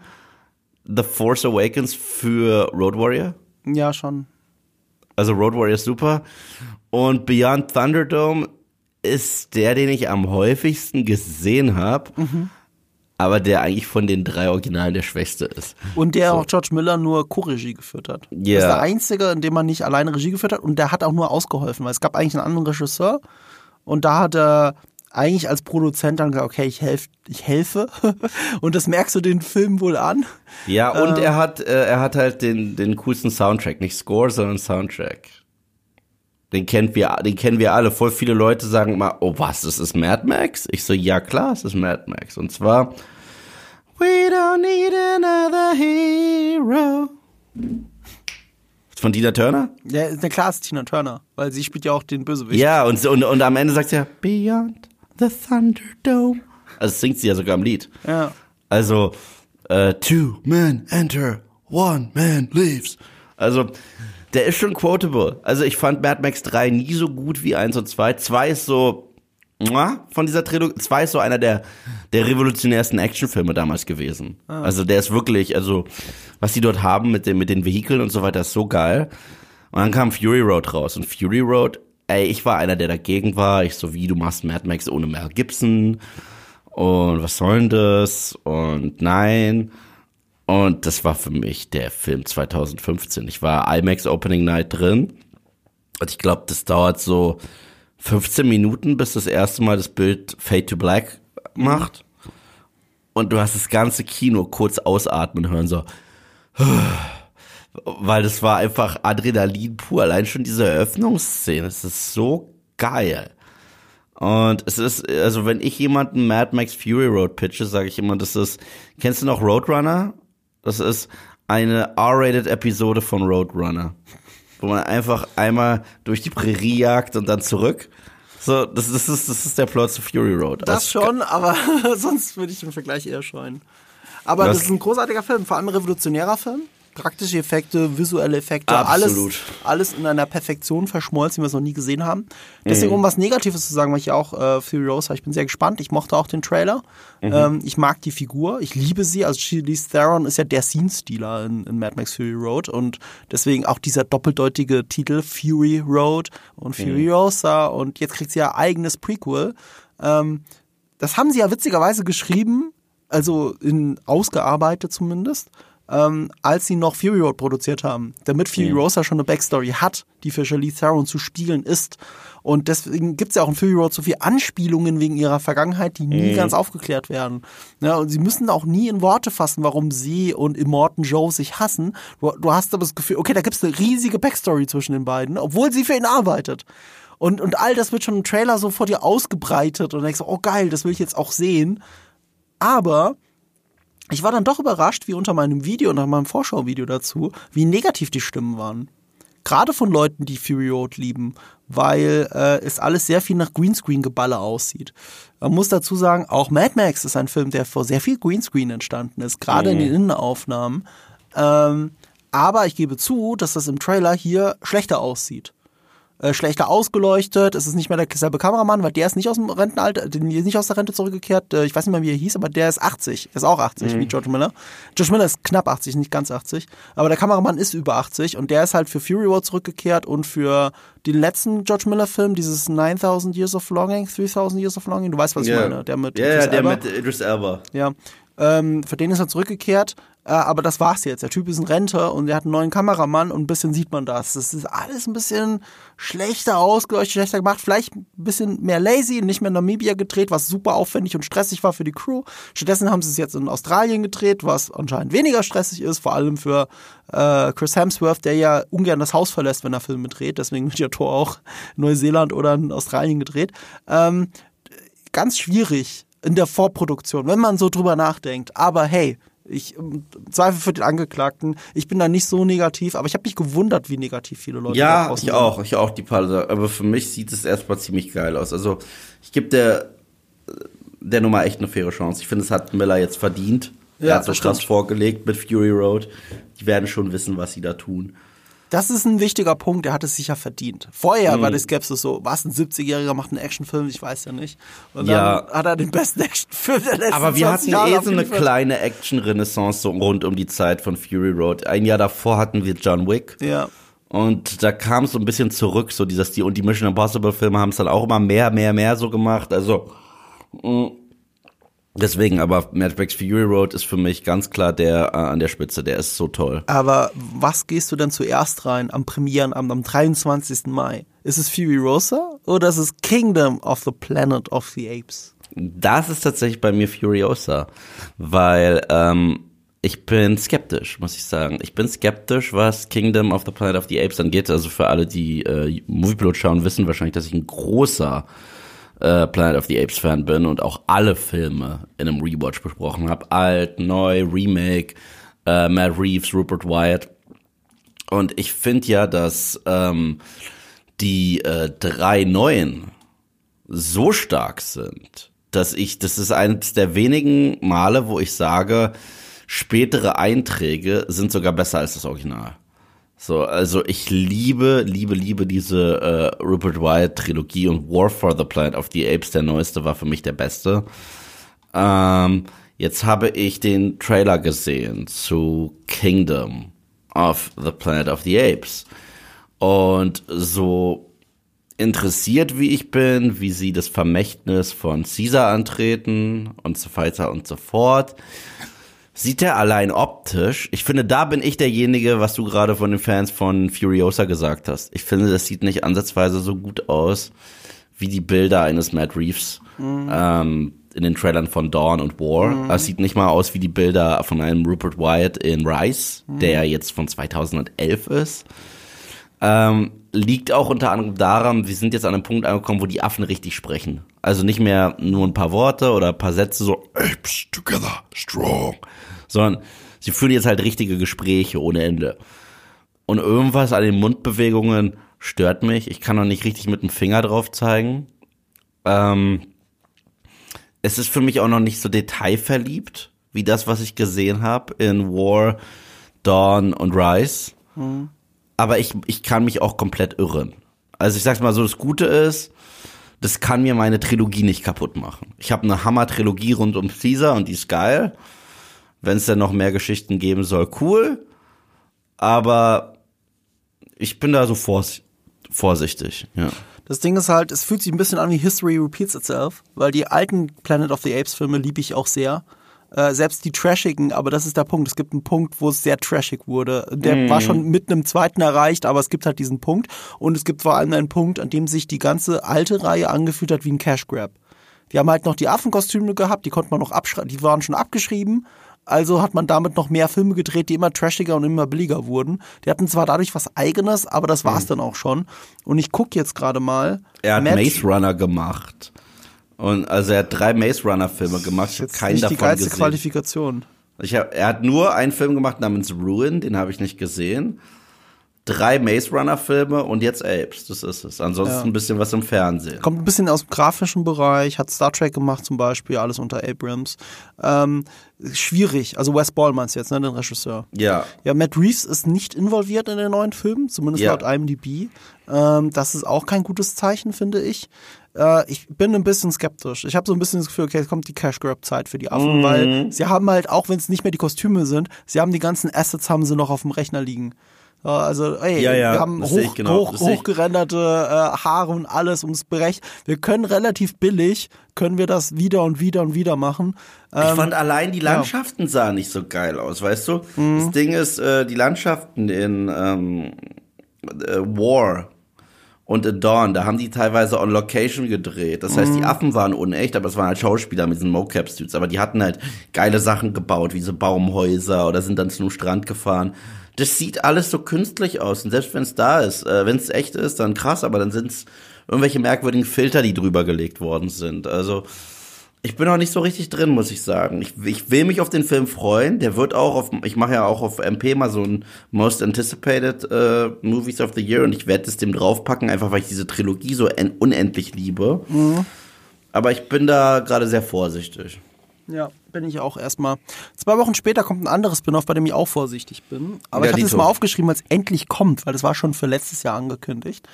The Force Awakens für Road Warrior. Ja, schon. Also Road Warrior ist super. Und Beyond Thunderdome ist der, den ich am häufigsten gesehen habe. Aber der eigentlich von den drei Originalen der schwächste ist. Und der auch George Miller nur Co-Regie geführt hat. Das Ja. ist der einzige, in dem man nicht alleine Regie geführt hat und der hat auch nur ausgeholfen, weil es gab eigentlich einen anderen Regisseur und da hat er eigentlich als Produzent dann gesagt, okay, ich helfe, ich helfe. und das merkst du den Film wohl an. Ja, und er hat, äh, er hat halt den, den coolsten Soundtrack. Nicht Score, sondern Soundtrack. Den kennt wir, den kennen wir alle. Voll viele Leute sagen mal, oh was, das ist Mad Max? Ich so, ja klar, es ist Mad Max. Und zwar, We don't need another hero. Von Dina Turner? Ja, eine klar ist Tina Turner, weil sie spielt ja auch den Bösewicht. Ja, und, und, und am Ende sagt sie ja, Beyond the Thunderdome. Also singt sie ja sogar im Lied. Ja. Also, äh, two men enter, one man leaves. Also, der ist schon quotable. Also, ich fand Mad Max 3 nie so gut wie 1 und 2. 2 ist so, von dieser Trilogie, 2 ist so einer der, der revolutionärsten Actionfilme damals gewesen. Also, der ist wirklich, also, was die dort haben mit den, mit den Vehikeln und so weiter, ist so geil. Und dann kam Fury Road raus. Und Fury Road, ey, ich war einer, der dagegen war. Ich so, wie, du machst Mad Max ohne Mel Gibson. Und was soll denn das? Und nein. Und das war für mich der Film 2015. Ich war IMAX Opening Night drin. Und ich glaube, das dauert so 15 Minuten, bis das erste Mal das Bild Fade to Black macht. Und du hast das ganze Kino kurz ausatmen hören, so. Weil das war einfach Adrenalin pur. Allein schon diese Eröffnungsszene. Es ist so geil. Und es ist, also wenn ich jemanden Mad Max Fury Road pitche, sage ich immer, das ist, kennst du noch Roadrunner? Das ist eine R-rated Episode von Roadrunner. Wo man einfach einmal durch die Prärie jagt und dann zurück. So, das, das, ist, das ist der Plot zu Fury Road. Das also, schon, aber sonst würde ich den Vergleich eher scheuen. Aber das, das ist ein großartiger Film, vor allem ein revolutionärer Film praktische Effekte, visuelle Effekte, Absolut. alles, alles in einer Perfektion verschmolzen, wie wir es noch nie gesehen haben. Deswegen, mhm. um was Negatives zu sagen, weil ich auch äh, Furiosa, ich bin sehr gespannt. Ich mochte auch den Trailer. Mhm. Ähm, ich mag die Figur, ich liebe sie. Also Charlize Theron ist ja der Scene-Stealer in, in, Mad Max Fury Road und deswegen auch dieser doppeldeutige Titel Fury Road und mhm. Furiosa mhm. und jetzt kriegt sie ja eigenes Prequel. Ähm, das haben sie ja witzigerweise geschrieben, also in ausgearbeitet zumindest ähm, als sie noch Fury Road produziert haben. Damit Fury mhm. Road ja schon eine Backstory hat, die für Charlize Theron zu spielen ist. Und deswegen gibt es ja auch in Fury Road so viele Anspielungen wegen ihrer Vergangenheit, die nie mhm. ganz aufgeklärt werden. Ja, und sie müssen auch nie in Worte fassen, warum sie und Immortan Joe sich hassen. Du, du hast aber das Gefühl, okay, da gibt es eine riesige Backstory zwischen den beiden, obwohl sie für ihn arbeitet. Und, und all das wird schon im Trailer so vor dir ausgebreitet und denkst, oh geil, das will ich jetzt auch sehen. Aber ich war dann doch überrascht, wie unter meinem Video, nach meinem Vorschauvideo dazu, wie negativ die Stimmen waren. Gerade von Leuten, die Fury Road lieben, weil äh, es alles sehr viel nach Greenscreen-Geballe aussieht. Man muss dazu sagen, auch Mad Max ist ein Film, der vor sehr viel Greenscreen entstanden ist, gerade mhm. in den Innenaufnahmen. Ähm, aber ich gebe zu, dass das im Trailer hier schlechter aussieht. Äh, schlechter ausgeleuchtet. Es ist nicht mehr derselbe Kameramann, weil der ist nicht aus dem Rentenalter, der ist nicht aus der Rente zurückgekehrt. Äh, ich weiß nicht mehr, wie er hieß, aber der ist 80. Ist auch 80, mhm. wie George Miller. George Miller ist knapp 80, nicht ganz 80. Aber der Kameramann ist über 80 und der ist halt für Fury Road zurückgekehrt und für den letzten George Miller Film, dieses 9000 Years of Longing, 3000 Years of Longing, du weißt, was yeah. ich meine. Der mit ja, yeah, der mit Idris Elba. Ja. Ähm, für den ist er zurückgekehrt äh, aber das war's jetzt. Der Typ ist ein Rente und er hat einen neuen Kameramann und ein bisschen sieht man das. Das ist alles ein bisschen schlechter ausgeleuchtet, schlechter gemacht. Vielleicht ein bisschen mehr lazy, nicht mehr in Namibia gedreht, was super aufwendig und stressig war für die Crew. Stattdessen haben sie es jetzt in Australien gedreht, was anscheinend weniger stressig ist, vor allem für äh, Chris Hemsworth, der ja ungern das Haus verlässt, wenn er Filme dreht. Deswegen wird ja Tor auch in Neuseeland oder in Australien gedreht. Ähm, ganz schwierig in der Vorproduktion, wenn man so drüber nachdenkt. Aber hey, ich ähm, zweifle für den Angeklagten. Ich bin da nicht so negativ, aber ich habe mich gewundert, wie negativ viele Leute Ja, ich auch, ich auch die Pause. Aber für mich sieht es erstmal ziemlich geil aus. Also ich gebe der der Nummer echt eine faire Chance. Ich finde, es hat Miller jetzt verdient. Ja, er hat so krass vorgelegt mit Fury Road. Die werden schon wissen, was sie da tun. Das ist ein wichtiger Punkt, der hat es sicher verdient. Vorher mhm. war die Skepsis so, was, ein 70-Jähriger macht einen Actionfilm, ich weiß ja nicht. Und ja. dann hat er den besten Actionfilm der letzten Aber wir hatten Jahre eh so eine kleine Action-Renaissance so rund um die Zeit von Fury Road. Ein Jahr davor hatten wir John Wick. Ja. Und da kam es so ein bisschen zurück, so dieses, die, und die Mission Impossible Filme haben es dann auch immer mehr, mehr, mehr so gemacht. Also, mh, mm, Deswegen, aber Mad Max Fury Road ist für mich ganz klar der äh, an der Spitze, der ist so toll. Aber was gehst du denn zuerst rein am Premierenabend am 23. Mai? Ist es Fury Rosa oder ist es Kingdom of the Planet of the Apes? Das ist tatsächlich bei mir Furiosa, weil ähm, ich bin skeptisch, muss ich sagen. Ich bin skeptisch, was Kingdom of the Planet of the Apes angeht. Also für alle, die äh, Moviepilot schauen, wissen wahrscheinlich, dass ich ein großer äh, Planet of the Apes Fan bin und auch alle Filme in einem Rewatch besprochen habe. Alt, neu, Remake, äh, Matt Reeves, Rupert Wyatt. Und ich finde ja, dass ähm, die äh, drei neuen so stark sind, dass ich, das ist eines der wenigen Male, wo ich sage, spätere Einträge sind sogar besser als das Original. So, also ich liebe, liebe, liebe diese äh, Rupert Wyatt Trilogie und War for the Planet of the Apes, der neueste, war für mich der beste. Ähm, jetzt habe ich den Trailer gesehen zu Kingdom of the Planet of the Apes. Und so interessiert wie ich bin, wie sie das Vermächtnis von Caesar antreten und so weiter und so fort, sieht er allein optisch, ich finde, da bin ich derjenige, was du gerade von den Fans von Furiosa gesagt hast. Ich finde, das sieht nicht ansatzweise so gut aus wie die Bilder eines Matt Reeves mhm. ähm, in den Trailern von Dawn und War. Mhm. Das sieht nicht mal aus wie die Bilder von einem Rupert Wyatt in Rise, mhm. der jetzt von 2011 ist. Ähm, liegt auch unter anderem daran, wir sind jetzt an einem Punkt angekommen, wo die Affen richtig sprechen. Also nicht mehr nur ein paar Worte oder ein paar Sätze so Apes together strong, sondern sie führen jetzt halt richtige Gespräche ohne Ende. Und irgendwas an den Mundbewegungen stört mich. Ich kann noch nicht richtig mit dem Finger drauf zeigen. Ähm, es ist für mich auch noch nicht so detailverliebt wie das, was ich gesehen habe in War, Dawn und Rise. Mhm aber ich, ich kann mich auch komplett irren. Also ich sag's mal so, das Gute ist, das kann mir meine Trilogie nicht kaputt machen. Ich habe eine Hammer-Trilogie rund um Caesar und die ist geil. Wenn es dann noch mehr Geschichten geben soll, cool. Aber ich bin da so vors vorsichtig, ja. Das Ding ist halt, es fühlt sich ein bisschen an wie History Repeats Itself, weil die alten Planet of the Apes Filme liebe ich auch sehr. Äh, selbst die trashigen, aber das ist der Punkt. Es gibt einen Punkt, wo es sehr trashig wurde. Der mm. war schon mit einem zweiten erreicht, aber es gibt halt diesen Punkt. Und es gibt vor allem einen Punkt, an dem sich die ganze alte Reihe angefühlt hat wie ein Cash Grab. Die haben halt noch die Affenkostüme gehabt, die konnte man noch abschreiben, die waren schon abgeschrieben. Also hat man damit noch mehr Filme gedreht, die immer trashiger und immer billiger wurden. Die hatten zwar dadurch was Eigenes, aber das war's mhm. dann auch schon. Und ich gucke jetzt gerade mal. Er hat Maze Runner gemacht. Und also er hat drei Maze Runner Filme gemacht. Ich habe keinen davon die geilste gesehen. Qualifikation. Ich hab, er hat nur einen Film gemacht namens Ruin, den habe ich nicht gesehen. Drei Maze Runner Filme und jetzt Apes, das ist es. Ansonsten ja. ein bisschen was im Fernsehen. Kommt ein bisschen aus dem grafischen Bereich, hat Star Trek gemacht zum Beispiel, alles unter Abrams. Ähm, schwierig, also Wes Ball meinst du jetzt, ne, den Regisseur. Ja. Ja, Matt Reeves ist nicht involviert in den neuen Filmen, zumindest ja. laut IMDb. Ähm, das ist auch kein gutes Zeichen, finde ich. Äh, ich bin ein bisschen skeptisch. Ich habe so ein bisschen das Gefühl, okay, jetzt kommt die Cash Grab Zeit für die Affen, mhm. weil sie haben halt, auch wenn es nicht mehr die Kostüme sind, sie haben die ganzen Assets haben sie noch auf dem Rechner liegen. Also, ey, ja, ja, wir haben hoch, genau, hoch, hochgerenderte äh, Haare und alles ums Berecht. Wir können relativ billig, können wir das wieder und wieder und wieder machen. Ähm, ich fand allein die Landschaften ja. sahen nicht so geil aus, weißt du? Mhm. Das Ding ist, äh, die Landschaften in ähm, äh, War und in Dawn, da haben die teilweise on Location gedreht. Das heißt, die mhm. Affen waren unecht, aber es waren halt Schauspieler mit diesen Mocap-Suits. Aber die hatten halt geile Sachen gebaut, wie so Baumhäuser oder sind dann zu einem Strand gefahren. Das sieht alles so künstlich aus. Und selbst wenn es da ist, äh, wenn es echt ist, dann krass, aber dann sind es irgendwelche merkwürdigen Filter, die drüber gelegt worden sind. Also ich bin noch nicht so richtig drin, muss ich sagen. Ich, ich will mich auf den Film freuen. Der wird auch auf, ich mache ja auch auf MP mal so ein Most Anticipated uh, Movies of the Year und ich werde es dem draufpacken, einfach weil ich diese Trilogie so unendlich liebe. Mhm. Aber ich bin da gerade sehr vorsichtig. Ja, bin ich auch erstmal. Zwei Wochen später kommt ein anderes Spin-off, bei dem ich auch vorsichtig bin. Aber ja, ich habe es mal aufgeschrieben, weil es endlich kommt, weil das war schon für letztes Jahr angekündigt.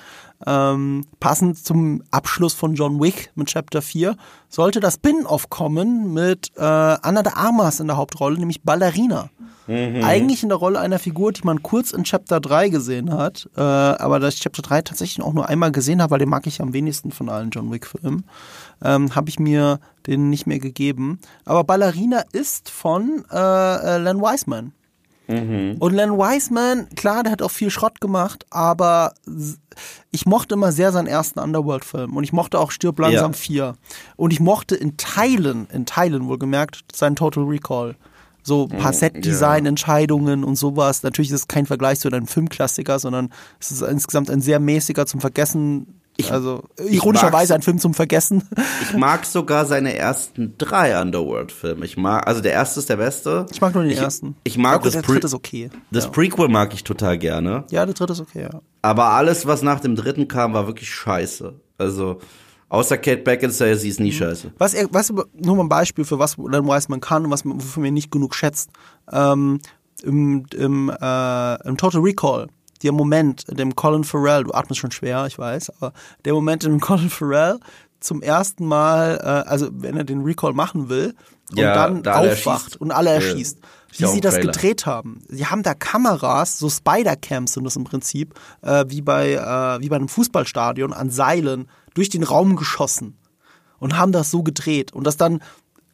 Ähm, passend zum Abschluss von John Wick mit Chapter 4 sollte das Spin-off kommen mit äh, Anna de Armas in der Hauptrolle, nämlich Ballerina. Mhm. Eigentlich in der Rolle einer Figur, die man kurz in Chapter 3 gesehen hat, äh, aber dass ich Chapter 3 tatsächlich auch nur einmal gesehen habe, weil den mag ich am wenigsten von allen John Wick-Filmen, ähm, habe ich mir den nicht mehr gegeben. Aber Ballerina ist von äh, äh Len Wiseman. Mhm. Und Len Wiseman, klar, der hat auch viel Schrott gemacht, aber ich mochte immer sehr seinen ersten Underworld-Film und ich mochte auch Stirb langsam ja. 4. Und ich mochte in Teilen, in Teilen wohlgemerkt, seinen Total Recall. So ein paar mhm, Set-Design-Entscheidungen und sowas. Natürlich ist es kein Vergleich zu einem Filmklassiker, sondern es ist insgesamt ein sehr mäßiger zum Vergessen ich, also ironischerweise ein Film zum Vergessen. Ich mag sogar seine ersten drei Underworld-Filme. Ich mag, also der erste ist der beste. Ich mag nur den ich, ersten. Ich mag das der dritte ist okay. Das ja. Prequel mag ich total gerne. Ja, der dritte ist okay, ja. Aber alles, was nach dem dritten kam, war wirklich scheiße. Also Außer Kate Beckinsale, sie ist nie mhm. scheiße. Was, was nur mal ein Beispiel für was Len Wiseman kann und was man, wofür man nicht genug schätzt. Ähm, Im im, äh, im Total Recall der Moment, in dem Colin Farrell, du atmest schon schwer, ich weiß, aber der Moment, in dem Colin Farrell zum ersten Mal, äh, also wenn er den Recall machen will und ja, dann da aufwacht und alle erschießt. Wie sie das Trailer. gedreht haben. Sie haben da Kameras, so Spider-Cams sind das im Prinzip, äh, wie, bei, äh, wie bei einem Fußballstadion, an Seilen durch den Raum geschossen und haben das so gedreht und das dann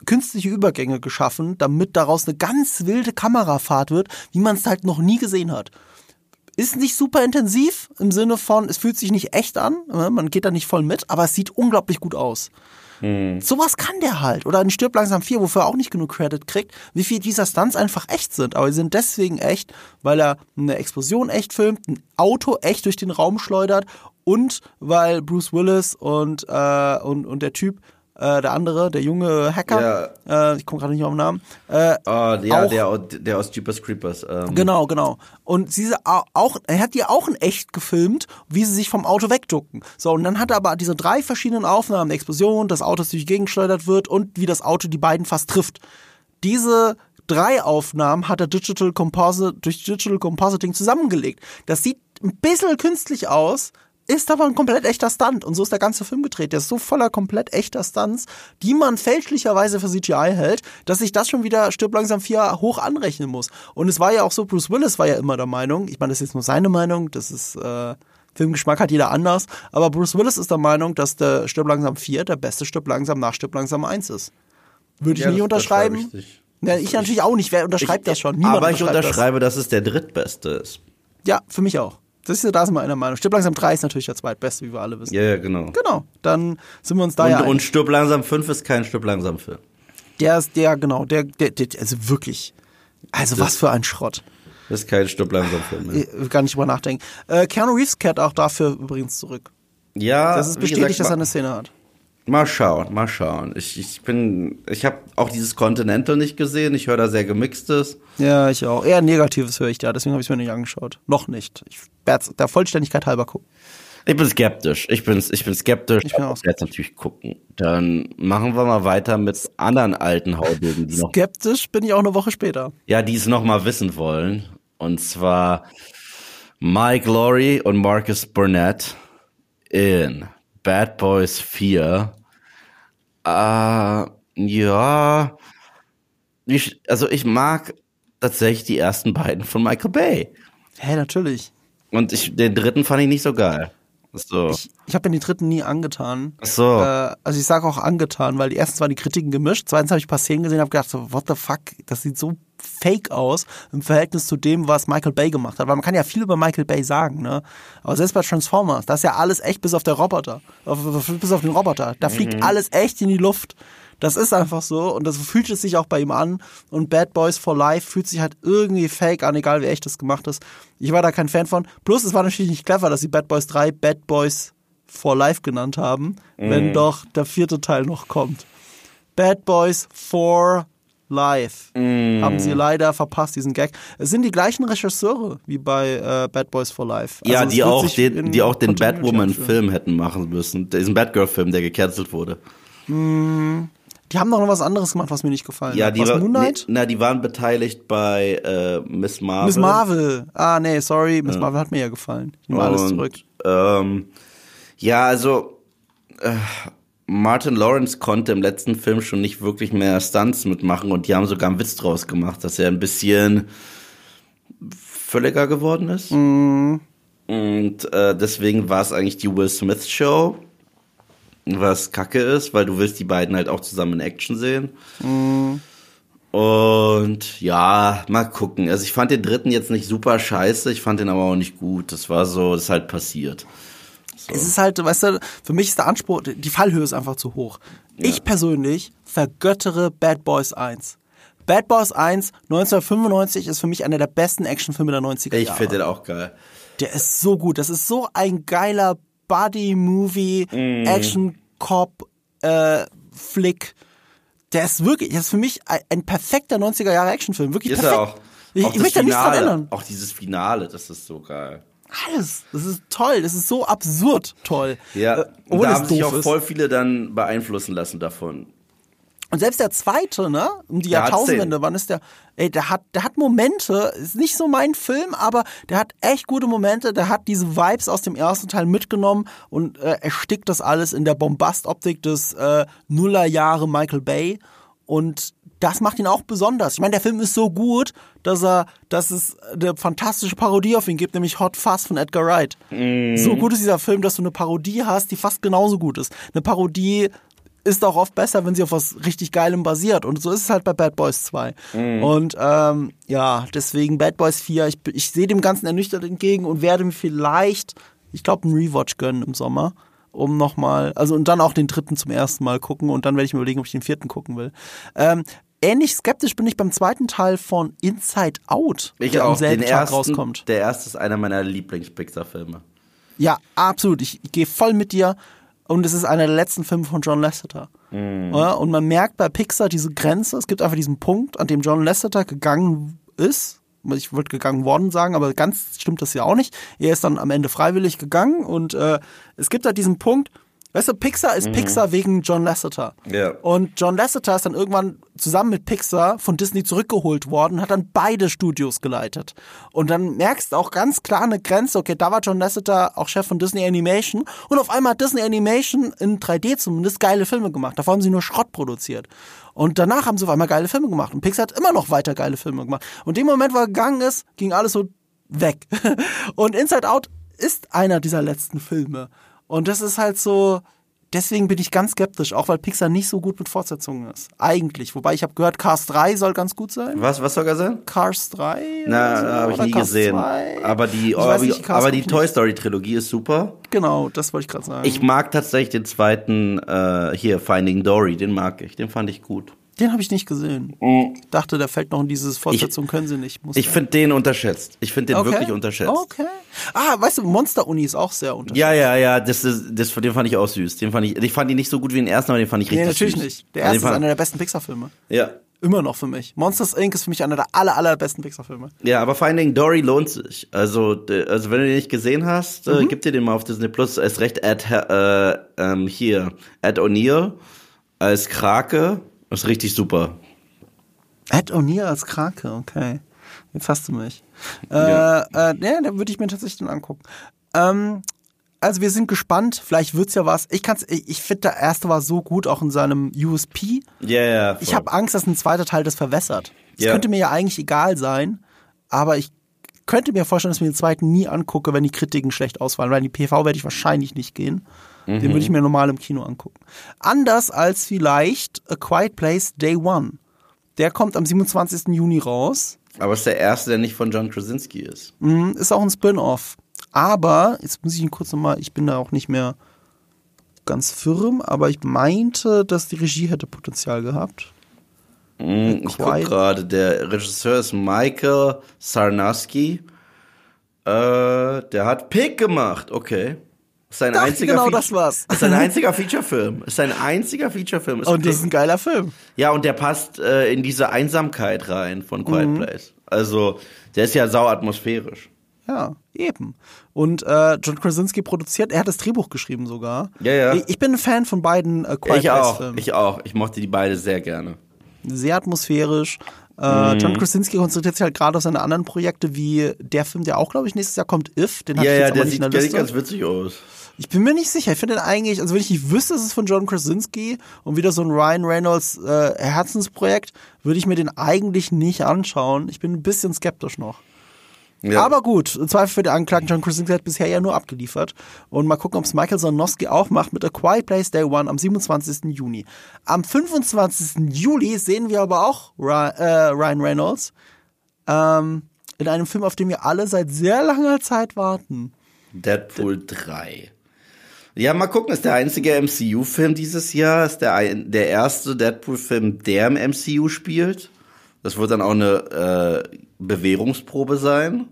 künstliche Übergänge geschaffen, damit daraus eine ganz wilde Kamerafahrt wird, wie man es halt noch nie gesehen hat. Ist nicht super intensiv im Sinne von, es fühlt sich nicht echt an, ne? man geht da nicht voll mit, aber es sieht unglaublich gut aus. Mhm. Sowas kann der halt. Oder ein Stirb langsam 4, wofür er auch nicht genug Credit kriegt, wie viel dieser Stunts einfach echt sind. Aber sie sind deswegen echt, weil er eine Explosion echt filmt, ein Auto echt durch den Raum schleudert und weil Bruce Willis und, äh, und, und der Typ äh, der andere, der junge Hacker, ja. äh, ich komme gerade nicht auf den Namen. Äh, oh, ja, der, der aus Jeepers Creepers. Ähm. Genau, genau. Und sie auch, er hat die auch in echt gefilmt, wie sie sich vom Auto wegducken. So, und dann hat er aber diese drei verschiedenen Aufnahmen, Explosion, das Auto, das durch die Gegend geschleudert wird und wie das Auto die beiden fast trifft. Diese drei Aufnahmen hat er Digital Composite, durch Digital Compositing zusammengelegt. Das sieht ein bisschen künstlich aus, ist aber ein komplett echter Stunt. Und so ist der ganze Film gedreht. Der ist so voller komplett echter Stunts, die man fälschlicherweise für CGI hält, dass sich das schon wieder stirb langsam vier hoch anrechnen muss. Und es war ja auch so, Bruce Willis war ja immer der Meinung, ich meine, das ist jetzt nur seine Meinung, das ist, äh, Filmgeschmack hat jeder anders, aber Bruce Willis ist der Meinung, dass der Stirb langsam 4 der beste Stirb langsam nach Stirb langsam 1 ist. Würde ich ja, nie unterschreiben. Ich, ja, ich natürlich auch nicht. Wer unterschreibt ich, das schon? Niemand aber ich unterschreibe, das. dass es der drittbeste ist. Ja, für mich auch. Das ist, da sind wir einer Meinung. Stirb langsam 3 ist natürlich der zweitbeste, wie wir alle wissen. Ja, ja, genau. Genau, dann sind wir uns da und, ja Und Stirb langsam 5 ist kein Stirb langsam Film. Der ist, der, genau, der, der, der also wirklich. Also das, was für ein Schrott. Das ist kein Stirb langsam Film. Ne? Gar nicht drüber nachdenken. Äh, Keanu Reeves kehrt auch dafür übrigens zurück. Ja. Das ist bestätigt, gesagt, dass er eine Szene hat. Mal schauen, mal schauen. Ich, ich bin, ich habe auch dieses Continental nicht gesehen. Ich höre da sehr gemixtes. Ja, ich auch. Eher Negatives höre ich da, deswegen habe ich es mir nicht angeschaut. Noch nicht. Ich werde der Vollständigkeit halber gucken. Ich bin skeptisch. Ich bin, ich bin skeptisch. Ich werde jetzt natürlich gucken. Dann machen wir mal weiter mit anderen alten Haudegen, die noch. Skeptisch bin ich auch eine Woche später. Ja, die es noch mal wissen wollen. Und zwar Mike Laurie und Marcus Burnett in Bad Boys 4. Äh, ja. Ich, also ich mag tatsächlich die ersten beiden von Michael Bay. Hä, hey, natürlich. Und ich, den dritten fand ich nicht so geil. So. Ich, ich habe mir die dritten nie angetan. Ach so. Äh, also ich sage auch angetan, weil die ersten waren die Kritiken gemischt. Zweitens habe ich ein paar Szenen gesehen und habe gedacht, so, what the fuck, das sieht so fake aus im Verhältnis zu dem, was Michael Bay gemacht hat. Weil man kann ja viel über Michael Bay sagen, ne? Aber selbst bei Transformers, das ist ja alles echt bis auf der Roboter. bis auf den Roboter. Da fliegt mhm. alles echt in die Luft. Das ist einfach so und das fühlt es sich auch bei ihm an. Und Bad Boys for Life fühlt sich halt irgendwie fake an, egal wie echt das gemacht ist. Ich war da kein Fan von. Plus, es war natürlich nicht clever, dass sie Bad Boys 3 Bad Boys for Life genannt haben, mhm. wenn doch der vierte Teil noch kommt. Bad Boys for Life. Mm. Haben sie leider verpasst, diesen Gag. Es sind die gleichen Regisseure wie bei äh, Bad Boys for Life. Also ja, die auch, den, die auch den Batwoman-Film hätten machen müssen. Diesen Batgirl-Film, der gecancelt wurde. Mm. Die haben noch was anderes gemacht, was mir nicht gefallen ja, hat. Die was, war, Moonlight? Nee, na, die waren beteiligt bei äh, Miss Marvel. Miss Marvel. Ah, nee, sorry. Miss ja. Marvel hat mir ja gefallen. Ich nehme alles zurück. Ähm, ja, also äh, Martin Lawrence konnte im letzten Film schon nicht wirklich mehr Stunts mitmachen und die haben sogar einen Witz draus gemacht, dass er ein bisschen völliger geworden ist. Mm. Und äh, deswegen war es eigentlich die Will Smith Show was kacke ist, weil du willst die beiden halt auch zusammen in Action sehen. Mhm. Und ja, mal gucken. Also ich fand den dritten jetzt nicht super scheiße, ich fand den aber auch nicht gut. Das war so, das ist halt passiert. So. Es ist halt, weißt du, für mich ist der Anspruch, die Fallhöhe ist einfach zu hoch. Ja. Ich persönlich vergöttere Bad Boys 1. Bad Boys 1 1995 ist für mich einer der besten Actionfilme der 90er Jahre. Ich finde den auch geil. Der ist so gut. Das ist so ein geiler Buddy-Movie, mm. Äh, Flick. Der ist wirklich, das ist für mich ein, ein perfekter 90er Jahre Actionfilm. Wirklich ist perfekt. Er auch. Ich, auch ich möchte da nichts dran ändern. Auch dieses Finale, das ist so geil. Alles. Das ist toll. Das ist so absurd toll. Ja, äh, da haben sich auch voll viele dann beeinflussen lassen davon. Und selbst der zweite, ne, um die der Jahrtausendwende, wann ist der? Ey, der hat, der hat Momente, ist nicht so mein Film, aber der hat echt gute Momente, der hat diese Vibes aus dem ersten Teil mitgenommen und äh, erstickt das alles in der Bombastoptik des äh, Nullerjahre Michael Bay und das macht ihn auch besonders. Ich meine, der Film ist so gut, dass er, dass es eine fantastische Parodie auf ihn gibt, nämlich Hot Fuzz von Edgar Wright. Mm. So gut ist dieser Film, dass du eine Parodie hast, die fast genauso gut ist. Eine Parodie ist auch oft besser, wenn sie auf was richtig Geilem basiert. Und so ist es halt bei Bad Boys 2. Mhm. Und ähm, ja, deswegen Bad Boys 4, ich, ich sehe dem Ganzen ernüchtert entgegen und werde mir vielleicht, ich glaube, einen Rewatch gönnen im Sommer. Um nochmal, also und dann auch den dritten zum ersten Mal gucken und dann werde ich mir überlegen, ob ich den vierten gucken will. Ähm, ähnlich skeptisch bin ich beim zweiten Teil von Inside Out, ich der auch. am selben den Tag ersten, rauskommt. Der erste ist einer meiner Lieblings-Pixar-Filme. Ja, absolut. Ich, ich gehe voll mit dir. Und es ist einer der letzten Filme von John Lasseter. Mhm. Und man merkt bei Pixar diese Grenze. Es gibt einfach diesen Punkt, an dem John Lasseter gegangen ist. Ich würde gegangen worden sagen, aber ganz stimmt das ja auch nicht. Er ist dann am Ende freiwillig gegangen und äh, es gibt da diesen Punkt, Weißt du, Pixar ist mhm. Pixar wegen John Lasseter. Ja. Und John Lasseter ist dann irgendwann zusammen mit Pixar von Disney zurückgeholt worden, hat dann beide Studios geleitet. Und dann merkst du auch ganz klar eine Grenze, okay, da war John Lasseter auch Chef von Disney Animation und auf einmal hat Disney Animation in 3D zumindest geile Filme gemacht. Davor haben sie nur Schrott produziert. Und danach haben sie auf einmal geile Filme gemacht. Und Pixar hat immer noch weiter geile Filme gemacht. Und dem Moment, wo er gegangen ist, ging alles so weg. und Inside Out ist einer dieser letzten Filme. Und das ist halt so, deswegen bin ich ganz skeptisch, auch weil Pixar nicht so gut mit Fortsetzungen ist. Eigentlich. Wobei ich habe gehört, Cars 3 soll ganz gut sein. Was, was soll er sein? Cars 3? Na, so, habe ich nie Cars gesehen. 2. Aber die, oh, nicht, aber die Toy Story Trilogie ist super. Genau, das wollte ich gerade sagen. Ich mag tatsächlich den zweiten, äh, hier, Finding Dory, den mag ich. Den fand ich gut. Den habe ich nicht gesehen. Mhm. Dachte, der fällt noch in dieses Fortsetzung, ich, können sie nicht. Muss ich finde den unterschätzt. Ich finde den okay. wirklich unterschätzt. Okay. Ah, weißt du, Monster Uni ist auch sehr unterschätzt. Ja, ja, ja, das ist, das, den fand ich auch süß. Den fand ich, ich fand ihn nicht so gut wie den ersten, aber den fand ich richtig nee, natürlich süß. nicht. Der erste ist einer der besten Pixar-Filme. Ja. Immer noch für mich. Monsters Inc. ist für mich einer der aller, allerbesten Pixar-Filme. Ja, aber Finding Dory lohnt sich. Also, also wenn du den nicht gesehen hast, äh, mhm. äh, gib dir den mal auf Disney Plus. Er ist recht Ed, äh, ähm, hier, Ed O'Neill als Krake. Ist richtig super. Ed O'Neill als Krake, okay. Jetzt hast du mich. Ja, äh, äh, ja dann würde ich mir tatsächlich dann angucken. Ähm, also wir sind gespannt, vielleicht wird's ja was. Ich kann's, ich, ich finde, der erste war so gut, auch in seinem USP. Ja, yeah, ja. Yeah, ich habe Angst, dass ein zweiter Teil das verwässert. Es yeah. könnte mir ja eigentlich egal sein, aber ich könnte mir vorstellen, dass ich mir den zweiten nie angucke, wenn die Kritiken schlecht ausfallen, weil in die PV werde ich wahrscheinlich nicht gehen. Mhm. Den würde ich mir normal im Kino angucken. Anders als vielleicht A Quiet Place Day One. Der kommt am 27. Juni raus. Aber ist der erste, der nicht von John Krasinski ist. Mhm, ist auch ein Spin-off. Aber, jetzt muss ich ihn kurz nochmal, ich bin da auch nicht mehr ganz firm, aber ich meinte, dass die Regie hätte Potenzial gehabt. Mm, ich gucke gerade, der Regisseur ist Michael Sarnowski. Äh, der hat Pick gemacht, okay. Ist ein Dachte einziger genau das war's. Ist ein einziger Featurefilm. Ist ein einziger Featurefilm. Ist und das ist ein geiler Film. Ja, und der passt äh, in diese Einsamkeit rein von Quiet mhm. Place. Also, der ist ja sau atmosphärisch. Ja, eben. Und äh, John Krasinski produziert, er hat das Drehbuch geschrieben sogar. Ja, ja. Ich, bin ein Fan von beiden äh, Quiet ich Place auch, Filmen. Ich auch. Ich mochte die beide sehr gerne. Sehr atmosphärisch. Äh, mhm. John Krasinski konzentriert sich halt gerade auf seine anderen Projekte, wie der Film, der auch, glaube ich, nächstes Jahr kommt, If. Den ja, ich jetzt ja, aber nicht sieht, in der Liste. Der sieht ganz witzig aus. Ich bin mir nicht sicher. Ich finde den eigentlich, also wenn ich nicht wüsste, es ist von John Krasinski und wieder so ein Ryan Reynolds äh, Herzensprojekt, würde ich mir den eigentlich nicht anschauen. Ich bin ein bisschen skeptisch noch. Ja. Aber gut, im Zweifel für die Anklagten, John Krasinski hat bisher ja nur abgeliefert. Und mal gucken, ob es Michael Zanowski auch macht mit A Quiet Place Day One am 27. Juni. Am 25. Juli sehen wir aber auch Ryan Reynolds ähm, in einem Film, auf den wir alle seit sehr langer Zeit warten. Deadpool 3. Ja, mal gucken, ist der einzige MCU-Film dieses Jahr, ist der, der erste Deadpool-Film, der im MCU spielt. Das wird dann auch eine äh, Bewährungsprobe sein.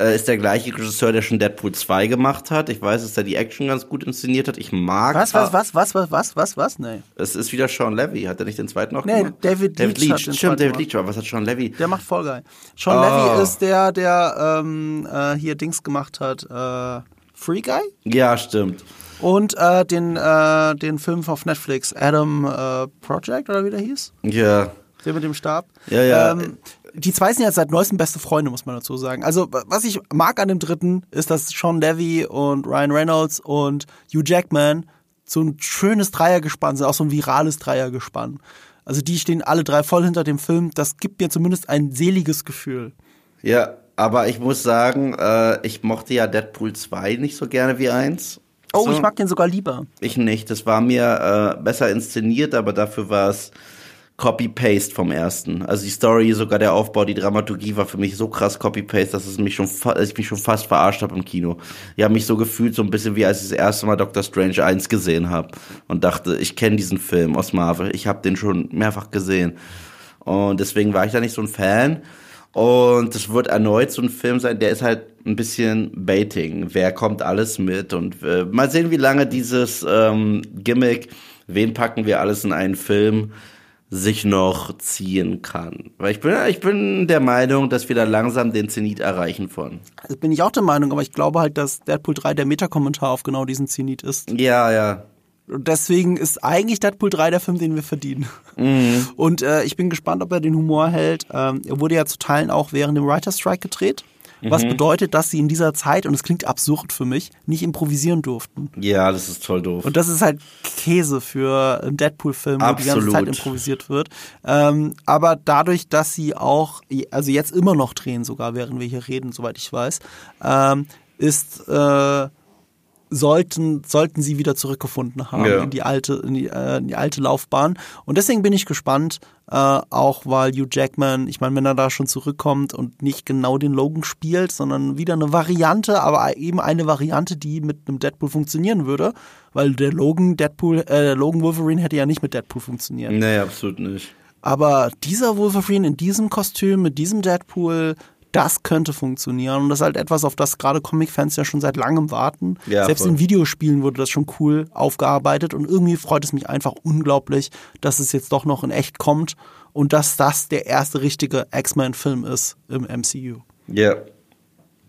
Äh, ist der gleiche Regisseur, der schon Deadpool 2 gemacht hat. Ich weiß, dass er die Action ganz gut inszeniert hat. Ich mag. Was, was, was, was, was, was, was, was? Nee. Es ist wieder Sean Levy. Hat er nicht den zweiten auch nee, gemacht? Nee, David, David Leach. Leach. Stimmt, David Leach. Aber was hat Sean Levy? Der macht voll geil. Sean oh. Levy ist der, der ähm, äh, hier Dings gemacht hat. Äh, Free Guy? Ja, stimmt. Und äh, den, äh, den Film auf Netflix, Adam äh, Project oder wie der hieß? Ja. Der mit dem Stab. Ja, ja. Ähm, die zwei sind ja seit neuestem beste Freunde, muss man dazu sagen. Also, was ich mag an dem dritten, ist, dass Sean Levy und Ryan Reynolds und Hugh Jackman so ein schönes Dreiergespann sind, auch so ein virales Dreiergespann. Also, die stehen alle drei voll hinter dem Film. Das gibt mir zumindest ein seliges Gefühl. Ja, aber ich muss sagen, äh, ich mochte ja Deadpool 2 nicht so gerne wie eins. Oh, so. ich mag den sogar lieber. Ich nicht. Das war mir äh, besser inszeniert, aber dafür war es Copy-Paste vom ersten. Also die Story, sogar der Aufbau, die Dramaturgie war für mich so krass Copy-Paste, dass es mich schon, dass ich mich schon fast verarscht habe im Kino. Ich habe mich so gefühlt, so ein bisschen wie als ich das erste Mal Doctor Strange 1 gesehen habe und dachte, ich kenne diesen Film aus Marvel. Ich habe den schon mehrfach gesehen. Und deswegen war ich da nicht so ein Fan. Und es wird erneut so ein Film sein, der ist halt ein bisschen Baiting. Wer kommt alles mit? Und äh, mal sehen, wie lange dieses ähm, Gimmick, wen packen wir alles in einen Film, sich noch ziehen kann. Weil ich bin, ich bin der Meinung, dass wir da langsam den Zenit erreichen von. Das bin ich auch der Meinung, aber ich glaube halt, dass Deadpool 3 der Metakommentar auf genau diesen Zenit ist. Ja, ja. Und deswegen ist eigentlich Deadpool 3 der Film, den wir verdienen. Mhm. Und äh, ich bin gespannt, ob er den Humor hält. Ähm, er wurde ja zu Teilen auch während dem Writer Strike gedreht. Was mhm. bedeutet, dass sie in dieser Zeit, und es klingt absurd für mich, nicht improvisieren durften. Ja, das ist toll doof. Und das ist halt Käse für einen Deadpool-Film, wo die ganze Zeit improvisiert wird. Ähm, aber dadurch, dass sie auch, also jetzt immer noch drehen sogar, während wir hier reden, soweit ich weiß, ähm, ist äh, sollten, sollten sie wieder zurückgefunden haben ja. in die alte, in die, äh, in die alte Laufbahn. Und deswegen bin ich gespannt, äh, auch weil Hugh Jackman, ich meine, wenn er da schon zurückkommt und nicht genau den Logan spielt, sondern wieder eine Variante, aber eben eine Variante, die mit einem Deadpool funktionieren würde, weil der Logan Deadpool, äh, Logan Wolverine hätte ja nicht mit Deadpool funktioniert. Nee, absolut nicht. Aber dieser Wolverine in diesem Kostüm, mit diesem Deadpool, das könnte funktionieren. Und das ist halt etwas, auf das gerade Comic-Fans ja schon seit langem warten. Ja, Selbst voll. in Videospielen wurde das schon cool aufgearbeitet und irgendwie freut es mich einfach unglaublich, dass es jetzt doch noch in echt kommt und dass das der erste richtige X-Men-Film ist im MCU. Ja.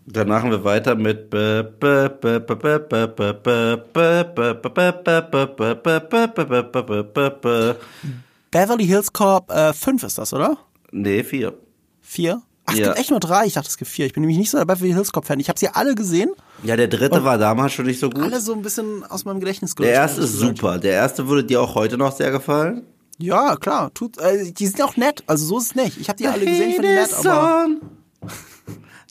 Dann machen wir weiter mit Beverly Hills Corp äh, 5 ist das, oder? Nee, 4. 4? Ach, es ja. gibt echt nur drei. Ich dachte, es gibt vier. Ich bin nämlich nicht so der Beverly Hills Cop Fan. Ich habe sie alle gesehen. Ja, der dritte war damals schon nicht so gut. Alle so ein bisschen aus meinem Gedächtnis gelöscht. Der erste ist super. Der erste würde dir auch heute noch sehr gefallen. Ja, klar. Tut, äh, die sind auch nett. Also so ist es nicht. Ich habe die The alle gesehen, ich finde die nett, aber.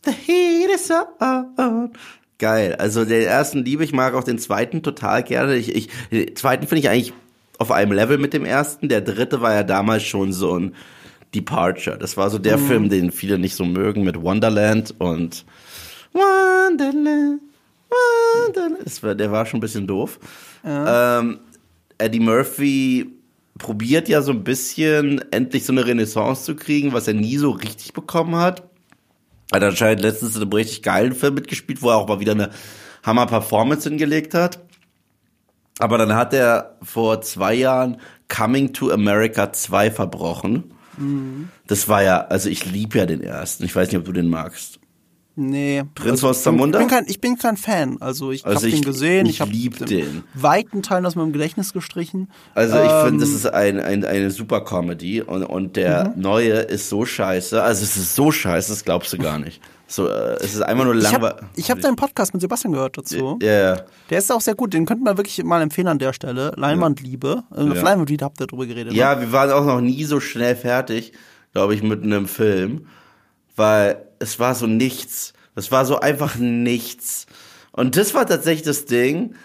The heat is on. Geil. Also den ersten liebe ich, mag auch den zweiten total gerne. Ich, ich, den zweiten finde ich eigentlich auf einem Level mit dem ersten. Der dritte war ja damals schon so ein Departure. Das war so der mhm. Film, den viele nicht so mögen mit Wonderland und Wonderland, Wonderland. War, der war schon ein bisschen doof. Ja. Ähm, Eddie Murphy probiert ja so ein bisschen endlich so eine Renaissance zu kriegen, was er nie so richtig bekommen hat. Hat anscheinend letztens in einem richtig geilen Film mitgespielt, wo er auch mal wieder eine Hammer-Performance hingelegt hat. Aber dann hat er vor zwei Jahren Coming to America 2 verbrochen. Mhm. Das war ja, also ich liebe ja den ersten. Ich weiß nicht, ob du den magst. Nee. Prinz also, aus Zamunda? Ich bin, kein, ich bin kein Fan. Also ich also habe den gesehen. Ich, ich liebe den. Weiten Teilen aus meinem Gedächtnis gestrichen. Also ich ähm, finde, das ist ein, ein, eine super Comedy und, und der mhm. neue ist so scheiße. Also es ist so scheiße, das glaubst du gar nicht. So, äh, es ist einfach nur langweilig. Ich habe hab deinen Podcast mit Sebastian gehört dazu. Ja, ja. Der ist auch sehr gut. Den könnte man wirklich mal empfehlen an der Stelle. Leinwandliebe. Äh, ja. Auf Leinwandliebe habt ihr darüber geredet. Ja, ne? wir waren auch noch nie so schnell fertig, glaube ich, mit einem Film. Weil es war so nichts. Es war so einfach nichts. Und das war tatsächlich das Ding.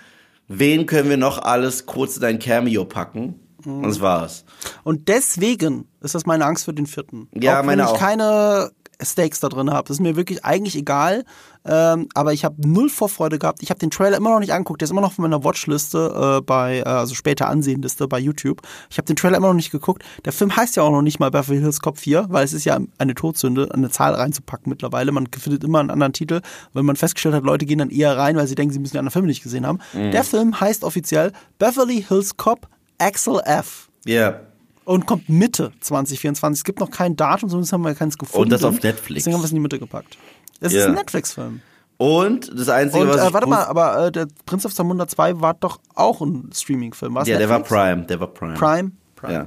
Wen können wir noch alles kurz in ein Cameo packen? Und das war's. Und deswegen ist das meine Angst für den vierten. Ja, auch meine wenn ich auch. keine Stakes da drin habe. Das ist mir wirklich eigentlich egal. Ähm, aber ich habe null Vorfreude gehabt. Ich habe den Trailer immer noch nicht angeguckt. Der ist immer noch auf meiner Watchliste äh, bei, äh, also später Ansehenliste bei YouTube. Ich habe den Trailer immer noch nicht geguckt. Der Film heißt ja auch noch nicht mal Beverly Hills Cop 4, weil es ist ja eine Todsünde, eine Zahl reinzupacken mittlerweile. Man findet immer einen anderen Titel, weil man festgestellt hat, Leute gehen dann eher rein, weil sie denken, sie müssen die anderen Filme nicht gesehen haben. Mhm. Der Film heißt offiziell Beverly Hills Cop Axel F. Ja. Yeah und kommt Mitte 2024. Es gibt noch kein Datum, zumindest haben wir keins gefunden. Und das auf Netflix. Deswegen haben wir es in die Mitte gepackt. Es yeah. ist ein Netflix-Film. Und das Einzige, und, was äh, warte mal, aber äh, der Prinz of Zamunda 2 war doch auch ein Streaming-Film, Ja, Netflix? der war Prime, der war Prime. Prime? Prime. Ja.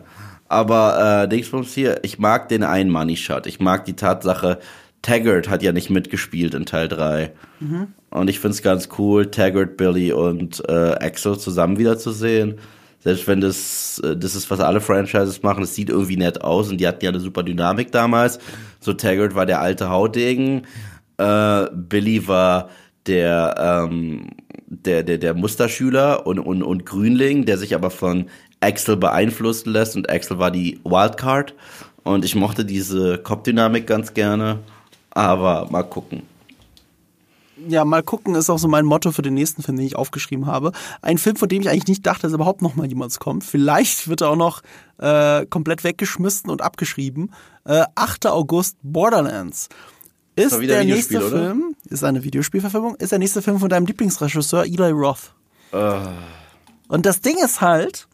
Aber äh, Dingsbums hier, ich mag den einen Money Shot. Ich mag die Tatsache, Taggart hat ja nicht mitgespielt in Teil 3. Mhm. Und ich find's ganz cool, Taggart, Billy und äh, Axel zusammen wiederzusehen selbst wenn das, äh, das ist, was alle Franchises machen, es sieht irgendwie nett aus und die hatten ja eine super Dynamik damals. So Taggart war der alte Hautdegen, äh, Billy war der, ähm, der, der, der Musterschüler und, und, und Grünling, der sich aber von Axel beeinflussen lässt und Axel war die Wildcard. Und ich mochte diese Cop-Dynamik ganz gerne, aber mal gucken. Ja, mal gucken ist auch so mein Motto für den nächsten Film, den ich aufgeschrieben habe. Ein Film, von dem ich eigentlich nicht dachte, dass überhaupt noch mal jemand kommt. Vielleicht wird er auch noch äh, komplett weggeschmissen und abgeschrieben. Äh, 8. August Borderlands. Ist der nächste Film, ist eine Videospielverfilmung, ist der nächste Film von deinem Lieblingsregisseur Eli Roth. Uh. Und das Ding ist halt,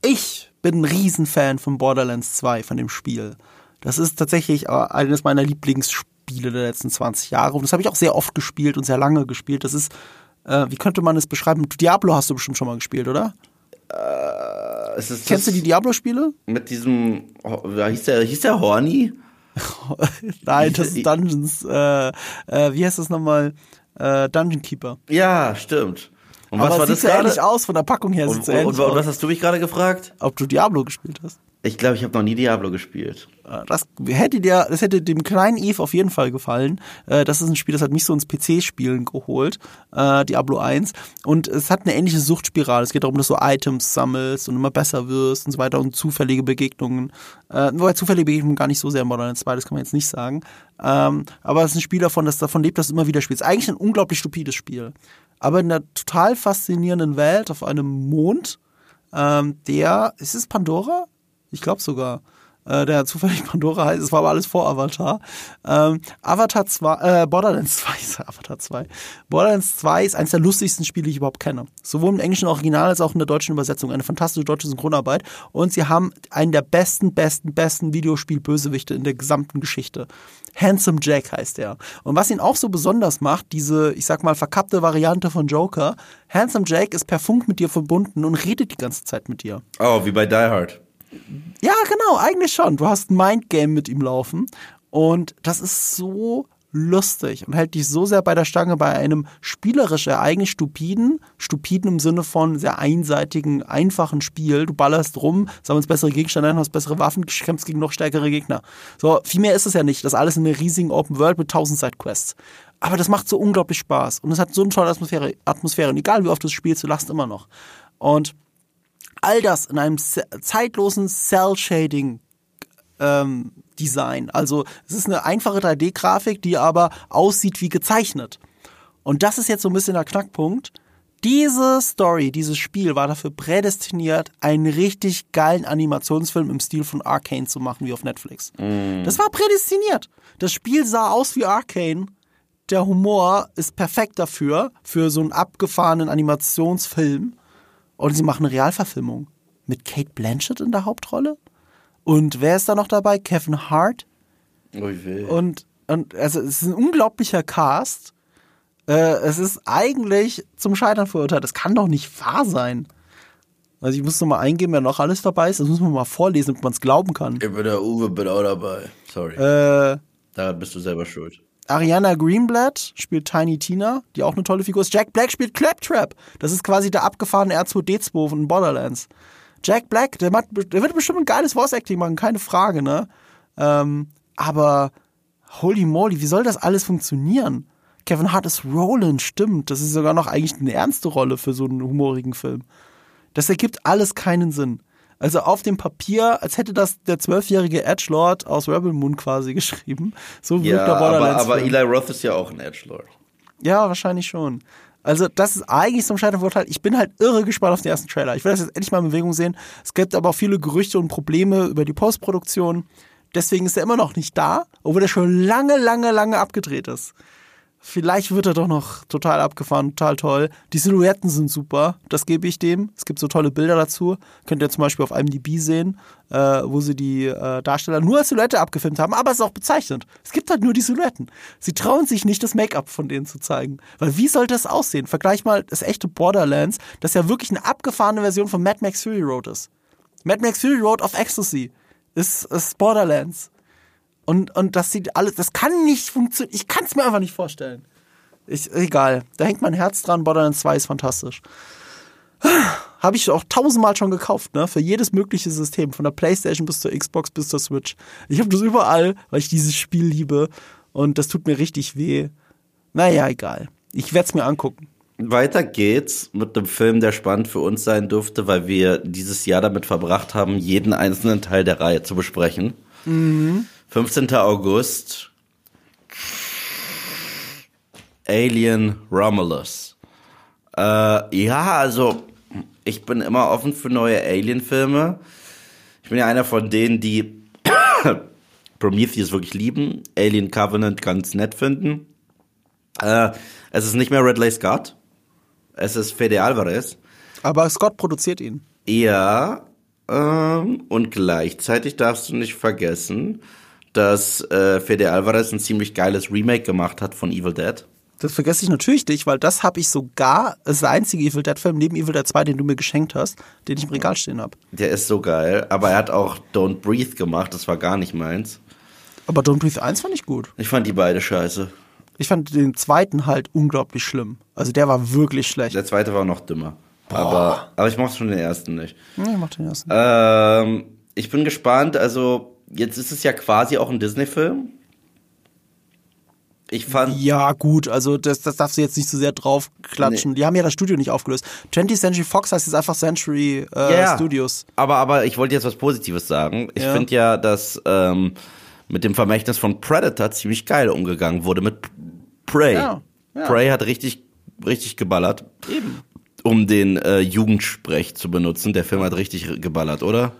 ich bin ein Riesenfan von Borderlands 2, von dem Spiel. Das ist tatsächlich äh, eines meiner Lieblingsspiele der letzten 20 Jahre. Und das habe ich auch sehr oft gespielt und sehr lange gespielt. Das ist, äh, wie könnte man es beschreiben? Diablo hast du bestimmt schon mal gespielt, oder? Äh, Kennst du die Diablo-Spiele? Mit diesem, hieß der, hieß der Horny? Nein, das ist Dungeons, äh, äh, wie heißt das nochmal? Äh, Dungeon Keeper. Ja, stimmt. Und was Aber war das sieht ähnlich aus von der Packung her. Und, und, und, und was hast du mich gerade gefragt? Ob du Diablo gespielt hast. Ich glaube, ich habe noch nie Diablo gespielt. Äh, das hätte dir, das hätte dem kleinen Eve auf jeden Fall gefallen. Äh, das ist ein Spiel, das hat mich so ins PC-Spielen geholt, äh, Diablo 1. Und es hat eine ähnliche Suchtspirale. Es geht darum, dass du Items sammelst und immer besser wirst und so weiter und zufällige Begegnungen. Wobei zufällige Begegnungen gar nicht so sehr Modern 2, das kann man jetzt nicht sagen. Ähm, aber es ist ein Spiel davon, das davon lebt, dass du immer wieder spielst. Eigentlich ein unglaublich stupides Spiel. Aber in einer total faszinierenden Welt auf einem Mond, ähm, der, ist es Pandora? Ich glaube sogar. Äh, der zufällig Pandora heißt, es war aber alles vor Avatar. Ähm, Avatar 2, äh, Borderlands 2 ist Avatar 2. Borderlands 2 ist eines der lustigsten Spiele, die ich überhaupt kenne. Sowohl im englischen Original als auch in der deutschen Übersetzung. Eine fantastische deutsche Synchronarbeit. Und sie haben einen der besten, besten, besten Videospiel-Bösewichte in der gesamten Geschichte. Handsome Jack heißt er. Und was ihn auch so besonders macht, diese, ich sag mal, verkappte Variante von Joker, Handsome Jack ist per Funk mit dir verbunden und redet die ganze Zeit mit dir. Oh, wie bei Die Hard. Ja, genau, eigentlich schon. Du hast ein Mindgame mit ihm laufen. Und das ist so lustig und hält dich so sehr bei der Stange bei einem spielerisch eigentlich stupiden, stupiden im Sinne von sehr einseitigen, einfachen Spiel. Du ballerst rum, sammelst bessere Gegenstände ein, hast bessere Waffen, kämpfst gegen noch stärkere Gegner. So, viel mehr ist es ja nicht. Das alles in einer riesigen Open World mit tausend Sidequests. Aber das macht so unglaublich Spaß und es hat so eine tolle Atmosphäre, Atmosphäre. Und egal wie oft du es spielst, du lachst immer noch. Und all das in einem zeitlosen Cell-Shading ähm, Design. Also es ist eine einfache 3D-Grafik, die aber aussieht wie gezeichnet. Und das ist jetzt so ein bisschen der Knackpunkt. Diese Story, dieses Spiel war dafür prädestiniert, einen richtig geilen Animationsfilm im Stil von Arcane zu machen, wie auf Netflix. Mm. Das war prädestiniert. Das Spiel sah aus wie Arcane. Der Humor ist perfekt dafür, für so einen abgefahrenen Animationsfilm. Und sie machen eine Realverfilmung mit Kate Blanchett in der Hauptrolle. Und wer ist da noch dabei? Kevin Hart. Ui, und, und also es ist ein unglaublicher Cast. Äh, es ist eigentlich zum Scheitern verurteilt. Das kann doch nicht wahr sein. Also ich muss noch mal eingeben, wer noch alles dabei ist. Das muss man mal vorlesen, damit man es glauben kann. Ich bin der Uwe, bin auch dabei. Sorry. Äh, da bist du selber schuld. Ariana Greenblatt spielt Tiny Tina, die auch eine tolle Figur ist. Jack Black spielt Claptrap. Das ist quasi der abgefahrene R2D2 von Borderlands. Jack Black, der, macht, der wird bestimmt ein geiles Voice-Acting machen, keine Frage, ne? Ähm, aber holy moly, wie soll das alles funktionieren? Kevin Hart ist Roland, stimmt. Das ist sogar noch eigentlich eine ernste Rolle für so einen humorigen Film. Das ergibt alles keinen Sinn. Also auf dem Papier, als hätte das der zwölfjährige Edgelord aus Rebel Moon quasi geschrieben. So wirkt ja, der Borderlands. Aber, aber Eli Roth ist ja auch ein Edgelord. Ja, wahrscheinlich schon. Also, das ist eigentlich zum Scheitern verurteilt. Ich bin halt irre gespannt auf den ersten Trailer. Ich will das jetzt endlich mal in Bewegung sehen. Es gibt aber auch viele Gerüchte und Probleme über die Postproduktion. Deswegen ist er immer noch nicht da, obwohl er schon lange, lange, lange abgedreht ist. Vielleicht wird er doch noch total abgefahren, total toll. Die Silhouetten sind super, das gebe ich dem. Es gibt so tolle Bilder dazu. Könnt ihr zum Beispiel auf IMDb sehen, äh, wo sie die äh, Darsteller nur als Silhouette abgefilmt haben, aber es ist auch bezeichnet. Es gibt halt nur die Silhouetten. Sie trauen sich nicht, das Make-up von denen zu zeigen. Weil wie sollte das aussehen? Vergleich mal das echte Borderlands, das ja wirklich eine abgefahrene Version von Mad Max Fury Road ist. Mad Max Fury Road of Ecstasy ist, ist Borderlands. Und, und das sieht alles, das kann nicht funktionieren. Ich kann es mir einfach nicht vorstellen. Ich, egal, da hängt mein Herz dran. Borderlands 2 ist fantastisch. Habe ich auch tausendmal schon gekauft, ne? Für jedes mögliche System. Von der Playstation bis zur Xbox bis zur Switch. Ich habe das überall, weil ich dieses Spiel liebe. Und das tut mir richtig weh. Naja, egal. Ich werde es mir angucken. Weiter geht's mit einem Film, der spannend für uns sein dürfte, weil wir dieses Jahr damit verbracht haben, jeden einzelnen Teil der Reihe zu besprechen. Mhm. 15. August. Alien Romulus. Äh, ja, also ich bin immer offen für neue Alien-Filme. Ich bin ja einer von denen, die Prometheus wirklich lieben, Alien Covenant ganz nett finden. Äh, es ist nicht mehr Ridley Scott. Es ist Fede Alvarez. Aber Scott produziert ihn. Ja, ähm, und gleichzeitig darfst du nicht vergessen, dass äh, Fede Alvarez ein ziemlich geiles Remake gemacht hat von Evil Dead. Das vergesse ich natürlich nicht, weil das habe ich sogar, das ist der einzige Evil Dead Film neben Evil Dead 2, den du mir geschenkt hast, den ich im Regal stehen habe. Der ist so geil, aber er hat auch Don't Breathe gemacht, das war gar nicht meins. Aber Don't Breathe 1 fand ich gut. Ich fand die beide scheiße. Ich fand den zweiten halt unglaublich schlimm. Also der war wirklich schlecht. Der zweite war noch dümmer. Aber, aber ich mochte schon den ersten nicht. Ja, ich mochte den ersten. Ähm, ich bin gespannt. Also, jetzt ist es ja quasi auch ein Disney-Film. Ich fand. Ja, gut, also das, das darfst du jetzt nicht so sehr draufklatschen. Nee. Die haben ja das Studio nicht aufgelöst. 20th Century Fox heißt jetzt einfach Century äh, ja, Studios. Aber, aber ich wollte jetzt was Positives sagen. Ich ja. finde ja, dass ähm, mit dem Vermächtnis von Predator ziemlich geil umgegangen wurde mit Prey. Ja, ja. Prey hat richtig, richtig geballert. Eben. Um den äh, Jugendsprech zu benutzen. Der Film hat richtig geballert, oder?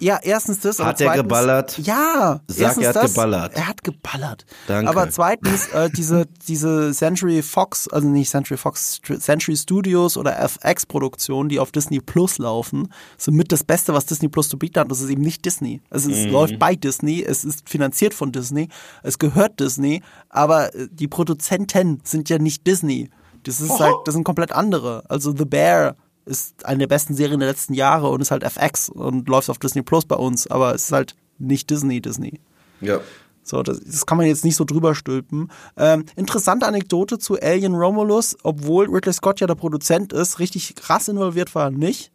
Ja, erstens das. Hat er geballert? Ja. Sag, er hat das, geballert. Er hat geballert. Danke. Aber zweitens, äh, diese, diese Century Fox, also nicht Century Fox, Century Studios oder FX-Produktionen, die auf Disney Plus laufen, sind mit das Beste, was Disney Plus zu bieten hat. Das ist eben nicht Disney. Also es mhm. läuft bei Disney, es ist finanziert von Disney, es gehört Disney, aber äh, die Produzenten sind ja nicht Disney. Das ist oh. halt, das sind komplett andere. Also The Bear ist eine der besten Serien der letzten Jahre und ist halt FX und läuft auf Disney Plus bei uns, aber es ist halt nicht Disney, Disney. Ja. So, das, das kann man jetzt nicht so drüber stülpen. Ähm, interessante Anekdote zu Alien Romulus, obwohl Ridley Scott ja der Produzent ist, richtig krass involviert war er nicht,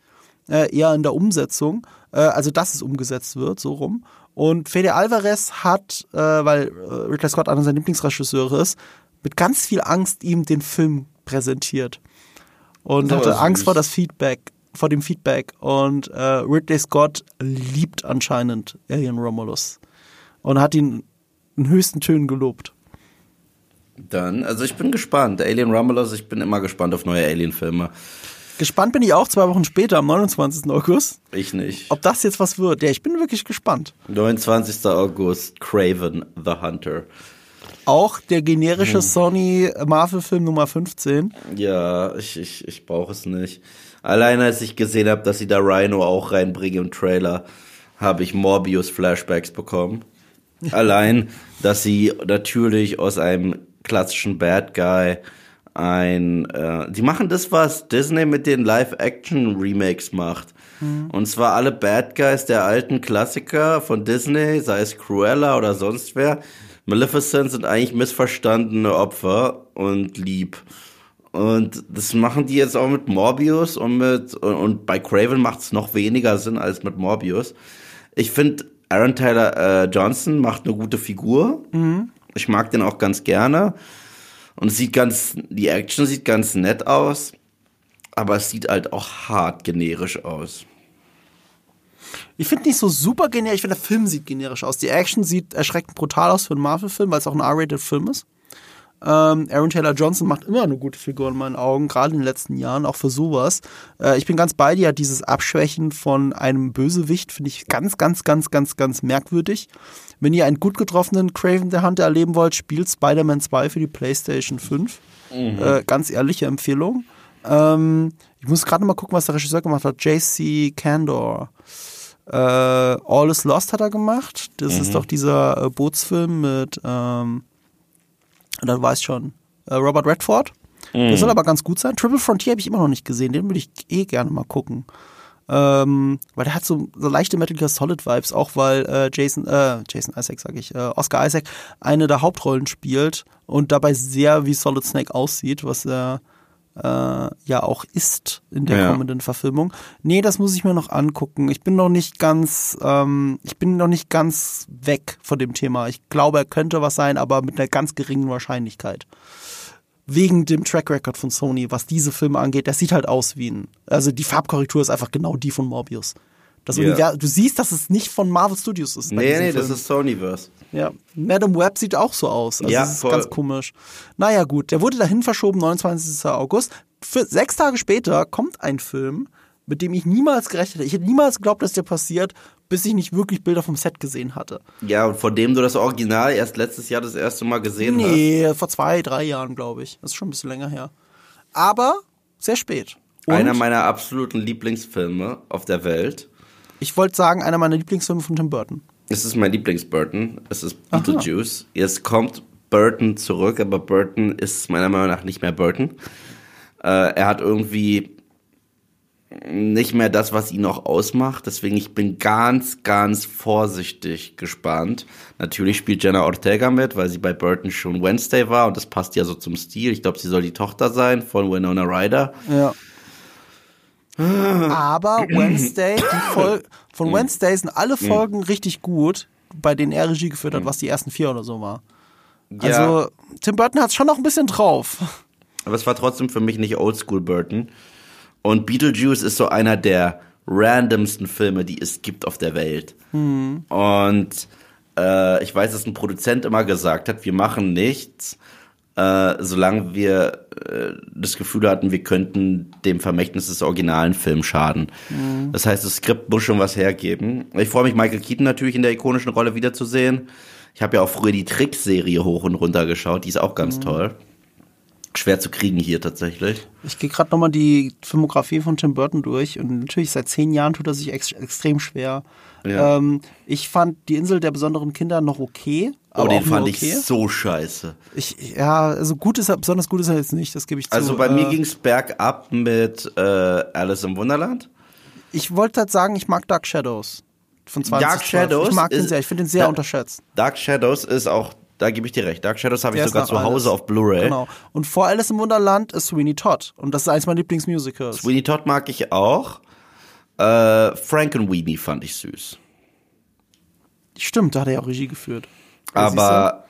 äh, eher in der Umsetzung, äh, also dass es umgesetzt wird, so rum. Und Fede Alvarez hat, äh, weil äh, Ridley Scott einer seiner Lieblingsregisseure ist, mit ganz viel Angst ihm den Film präsentiert und hatte Angst vor das Feedback, vor dem Feedback. Und äh, Ridley Scott liebt anscheinend Alien Romulus und hat ihn in höchsten Tönen gelobt. Dann, also ich bin gespannt. Alien Romulus, ich bin immer gespannt auf neue Alien-Filme. Gespannt bin ich auch zwei Wochen später, am 29. August. Ich nicht. Ob das jetzt was wird. Ja, ich bin wirklich gespannt. 29. August, Craven the Hunter. Auch der generische hm. Sony Marvel-Film Nummer 15. Ja, ich, ich, ich brauche es nicht. Allein als ich gesehen habe, dass sie da Rhino auch reinbringen im Trailer, habe ich Morbius-Flashbacks bekommen. Allein, dass sie natürlich aus einem klassischen Bad Guy ein, äh, die machen das, was Disney mit den Live-Action-Remakes macht. Mhm. Und zwar alle Bad Guys der alten Klassiker von Disney, sei es Cruella oder sonst wer, Maleficent sind eigentlich missverstandene Opfer und lieb. Und das machen die jetzt auch mit Morbius und mit und, und bei Craven macht es noch weniger Sinn als mit Morbius. Ich finde Aaron Taylor äh, Johnson macht eine gute Figur. Mhm. Ich mag den auch ganz gerne. Und sieht ganz, die Action sieht ganz nett aus, aber es sieht halt auch hart generisch aus. Ich finde nicht so super generisch, ich finde der Film sieht generisch aus. Die Action sieht erschreckend brutal aus für einen Marvel-Film, weil es auch ein R-Rated-Film ist. Ähm, Aaron Taylor Johnson macht immer eine gute Figur in meinen Augen, gerade in den letzten Jahren, auch für sowas. Äh, ich bin ganz bei dir, dieses Abschwächen von einem Bösewicht finde ich ganz, ganz, ganz, ganz, ganz merkwürdig. Wenn ihr einen gut getroffenen Craven the Hunter erleben wollt, spielt Spider-Man 2 für die PlayStation 5. Mhm. Äh, ganz ehrliche Empfehlung. Ähm, ich muss gerade mal gucken, was der Regisseur gemacht hat. JC Candor. Äh, All is Lost hat er gemacht. Das mhm. ist doch dieser äh, Bootsfilm mit, ähm, dann weiß schon, äh, Robert Redford. Mhm. Der soll aber ganz gut sein. Triple Frontier habe ich immer noch nicht gesehen. Den würde ich eh gerne mal gucken. Ähm, weil der hat so, so leichte Metal Gear Solid Vibes, auch weil äh, Jason, äh, Jason Isaac, sag ich, äh, Oscar Isaac eine der Hauptrollen spielt und dabei sehr wie Solid Snake aussieht, was er äh, ja auch ist in der ja. kommenden Verfilmung. Nee, das muss ich mir noch angucken. Ich bin noch nicht ganz, ähm, ich bin noch nicht ganz weg von dem Thema. Ich glaube, er könnte was sein, aber mit einer ganz geringen Wahrscheinlichkeit. wegen dem Track Record von Sony, was diese Filme angeht, der sieht halt aus wie ein. Also die Farbkorrektur ist einfach genau die von Morbius. Das yeah. du siehst, dass es nicht von Marvel Studios ist. Nee, nee, Film. das ist Sonyverse. Ja. Madam Web sieht auch so aus. Also ja, das ist voll. ganz komisch. Naja, gut. Der wurde dahin verschoben, 29. August. Für, sechs Tage später kommt ein Film, mit dem ich niemals gerechnet hätte. Ich hätte niemals geglaubt, dass der passiert, bis ich nicht wirklich Bilder vom Set gesehen hatte. Ja, und von dem du das Original erst letztes Jahr das erste Mal gesehen nee, hast? Nee, vor zwei, drei Jahren, glaube ich. Das ist schon ein bisschen länger her. Aber sehr spät. Und Einer meiner absoluten Lieblingsfilme auf der Welt. Ich wollte sagen, einer meiner Lieblingsfilme von Tim Burton. Es ist mein Lieblings-Burton. Es ist Beetlejuice. Jetzt kommt Burton zurück, aber Burton ist meiner Meinung nach nicht mehr Burton. Äh, er hat irgendwie nicht mehr das, was ihn noch ausmacht. Deswegen ich bin ganz, ganz vorsichtig gespannt. Natürlich spielt Jenna Ortega mit, weil sie bei Burton schon Wednesday war und das passt ja so zum Stil. Ich glaube, sie soll die Tochter sein von Winona Ryder. Ja. Aber Wednesday, von hm. Wednesday sind alle hm. Folgen richtig gut, bei denen er Regie geführt hat, hm. was die ersten vier oder so war. Also ja. Tim Burton hat es schon noch ein bisschen drauf. Aber es war trotzdem für mich nicht Oldschool Burton. Und Beetlejuice ist so einer der randomsten Filme, die es gibt auf der Welt. Mhm. Und äh, ich weiß, dass ein Produzent immer gesagt hat, wir machen nichts, äh, solange wir äh, das Gefühl hatten, wir könnten dem Vermächtnis des originalen Films schaden. Mhm. Das heißt, das Skript muss schon was hergeben. Ich freue mich, Michael Keaton natürlich in der ikonischen Rolle wiederzusehen. Ich habe ja auch früher die Trickserie hoch und runter geschaut, die ist auch ganz mhm. toll schwer zu kriegen hier tatsächlich. Ich gehe gerade nochmal die Filmografie von Tim Burton durch und natürlich seit zehn Jahren tut er sich ex extrem schwer. Ja. Ähm, ich fand die Insel der besonderen Kinder noch okay. Oh, aber oh, den fand okay. ich so scheiße. Ich, ja, also gut ist er, besonders gut ist er jetzt nicht, das gebe ich also zu. Also bei äh, mir ging es bergab mit äh, Alice im Wunderland. Ich wollte halt sagen, ich mag Dark Shadows von 20 Dark Shadows. Ich mag den sehr, ich finde den sehr da, unterschätzt. Dark Shadows ist auch da gebe ich dir recht. Dark Shadows habe ich sogar zu Hause auf Blu-ray. Genau. Und vor Alice im Wunderland ist Sweeney Todd. Und das ist eines meiner Lieblingsmusicals. Sweeney Todd mag ich auch. Äh, Frank und Weenie fand ich süß. Stimmt, da hat er ja auch Regie geführt. Aber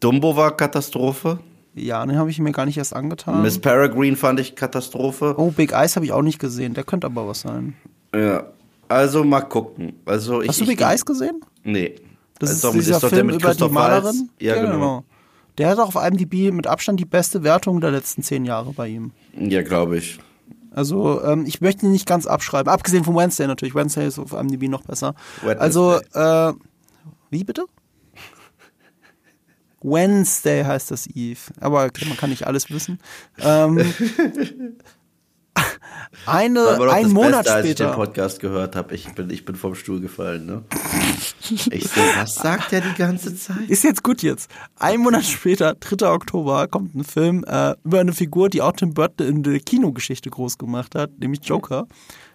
Dumbo war Katastrophe. Ja, den habe ich mir gar nicht erst angetan. Miss Peregrine fand ich Katastrophe. Oh, Big Eyes habe ich auch nicht gesehen. Der könnte aber was sein. Ja. Also mal gucken. Also, Hast ich, du Big ich, Eyes gesehen? Nee. Das ist, ist dieser ist Film über die Malerin. Ja, genau. genau. Der hat auch auf IMDb mit Abstand die beste Wertung der letzten zehn Jahre bei ihm. Ja, glaube ich. Also, ähm, ich möchte ihn nicht ganz abschreiben. Abgesehen von Wednesday natürlich. Wednesday ist auf IMDb noch besser. Wednesday. Also, äh, wie bitte? Wednesday heißt das Eve. Aber man kann nicht alles wissen. Ähm, eine, ein Monat Beste, später. Als ich den Podcast gehört habe, ich bin, ich bin vom Stuhl gefallen. Ne? Ich so, was sagt er die ganze Zeit? Ist jetzt gut jetzt. Ein Monat später, 3. Oktober, kommt ein Film äh, über eine Figur, die auch Tim Burton in der Kinogeschichte groß gemacht hat, nämlich Joker.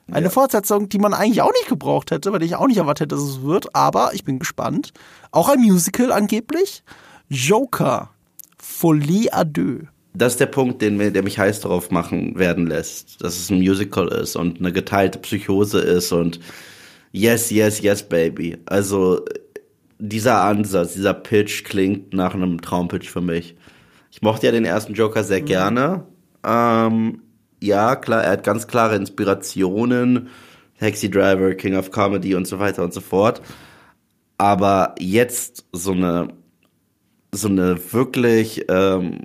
Eine ja. Fortsetzung, die man eigentlich auch nicht gebraucht hätte, weil ich auch nicht erwartet hätte, dass es wird, aber ich bin gespannt. Auch ein Musical angeblich. Joker. Folie à deux das ist der Punkt, den, der mich heiß darauf machen werden lässt, dass es ein Musical ist und eine geteilte Psychose ist und yes, yes, yes, baby. Also dieser Ansatz, dieser Pitch klingt nach einem Traumpitch für mich. Ich mochte ja den ersten Joker sehr mhm. gerne. Ähm, ja, klar, er hat ganz klare Inspirationen. Taxi Driver, King of Comedy und so weiter und so fort. Aber jetzt so eine so eine wirklich ähm,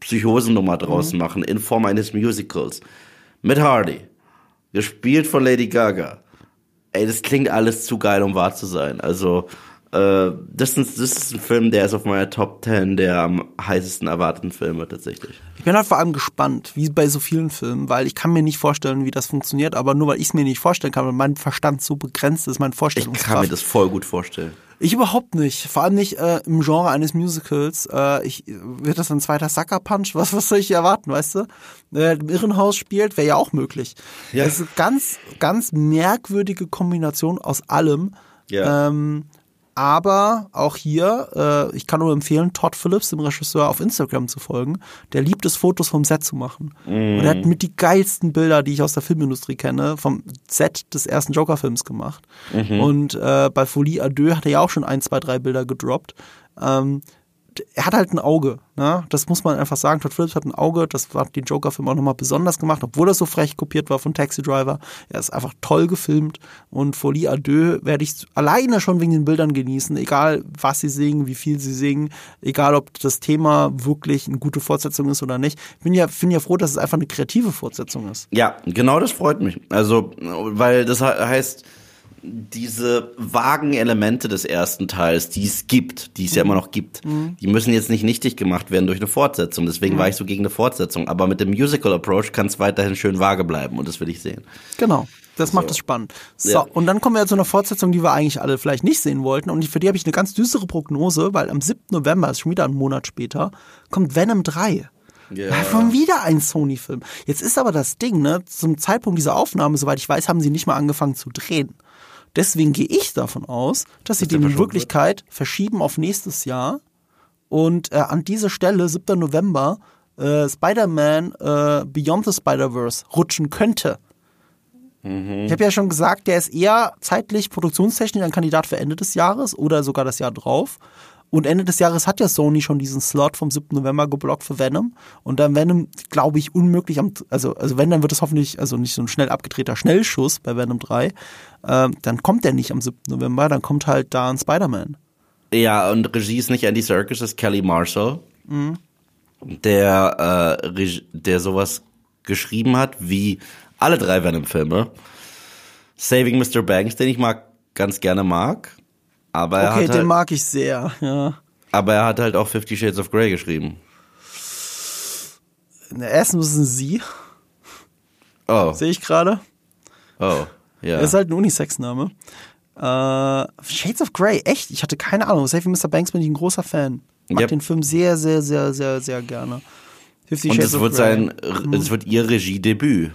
Psychosennummer draus mhm. machen in Form eines Musicals. Mit Hardy. Gespielt von Lady Gaga. Ey, das klingt alles zu geil, um wahr zu sein. Also, äh, das, ist, das ist ein Film, der ist auf meiner Top 10 der am heißesten erwarteten Filme tatsächlich. Ich bin halt vor allem gespannt, wie bei so vielen Filmen, weil ich kann mir nicht vorstellen, wie das funktioniert, aber nur weil ich es mir nicht vorstellen kann, weil mein Verstand so begrenzt ist, mein Vorstellungskraft. Ich kann mir das voll gut vorstellen. Ich überhaupt nicht. Vor allem nicht äh, im Genre eines Musicals. Äh, ich, wird das ein zweiter Sucker Punch? Was, was soll ich erwarten, weißt du? Äh, Im Irrenhaus spielt, wäre ja auch möglich. Ja. Das ist eine ganz, ganz merkwürdige Kombination aus allem. Ja. Ähm, aber auch hier, äh, ich kann nur empfehlen, Todd Phillips, dem Regisseur, auf Instagram zu folgen. Der liebt es, Fotos vom Set zu machen. Mm. Und er hat mit die geilsten Bilder, die ich aus der Filmindustrie kenne, vom Set des ersten Joker-Films gemacht. Mhm. Und äh, bei Folie à deux hat er ja auch schon ein, zwei, drei Bilder gedroppt. Ähm, er hat halt ein Auge. Ne? Das muss man einfach sagen. Todd Phillips hat ein Auge. Das hat den Joker-Film auch nochmal besonders gemacht, obwohl das so frech kopiert war von Taxi Driver. Er ist einfach toll gefilmt. Und Folie à deux werde ich alleine schon wegen den Bildern genießen. Egal, was sie singen, wie viel sie singen. Egal, ob das Thema wirklich eine gute Fortsetzung ist oder nicht. Ich bin ja, bin ja froh, dass es einfach eine kreative Fortsetzung ist. Ja, genau das freut mich. Also, weil das heißt, diese vagen Elemente des ersten Teils, die es gibt, die es mhm. ja immer noch gibt, mhm. die müssen jetzt nicht nichtig gemacht werden durch eine Fortsetzung. Deswegen mhm. war ich so gegen eine Fortsetzung. Aber mit dem Musical Approach kann es weiterhin schön vage bleiben und das will ich sehen. Genau. Das macht es so. spannend. So, ja. und dann kommen wir zu einer Fortsetzung, die wir eigentlich alle vielleicht nicht sehen wollten. Und für die habe ich eine ganz düstere Prognose, weil am 7. November, ist schon wieder ein Monat später, kommt Venom 3. Ja. ja. Schon wieder ein Sony-Film. Jetzt ist aber das Ding, ne? Zum Zeitpunkt dieser Aufnahme, soweit ich weiß, haben sie nicht mal angefangen zu drehen. Deswegen gehe ich davon aus, dass sie den in Wirklichkeit wird? verschieben auf nächstes Jahr und äh, an diese Stelle, 7. November, äh, Spider-Man äh, Beyond the Spider-Verse rutschen könnte. Mhm. Ich habe ja schon gesagt, der ist eher zeitlich produktionstechnisch ein Kandidat für Ende des Jahres oder sogar das Jahr drauf. Und Ende des Jahres hat ja Sony schon diesen Slot vom 7. November geblockt für Venom. Und dann Venom, glaube ich, unmöglich am, also, also wenn, dann wird es hoffentlich, also nicht so ein schnell abgedrehter Schnellschuss bei Venom 3. Ähm, dann kommt der nicht am 7. November, dann kommt halt da ein Spider-Man. Ja, und Regie ist nicht Andy Serkis, ist Kelly Marshall. Mhm. Der, äh, der sowas geschrieben hat wie alle drei Venom-Filme. Saving Mr. Banks, den ich mag, ganz gerne mag. Aber er okay, den halt, mag ich sehr, ja. Aber er hat halt auch Fifty Shades of Grey geschrieben. In der ersten müssen sie. Oh. Sehe ich gerade. Oh, ja. Er ist halt ein Unisex-Name. Äh, Shades of Grey, echt? Ich hatte keine Ahnung. Saving Mr. Banks bin ich ein großer Fan. Mag yep. den Film sehr, sehr, sehr, sehr, sehr gerne. Fifty Und es wird sein, mhm. es wird ihr Regiedebüt.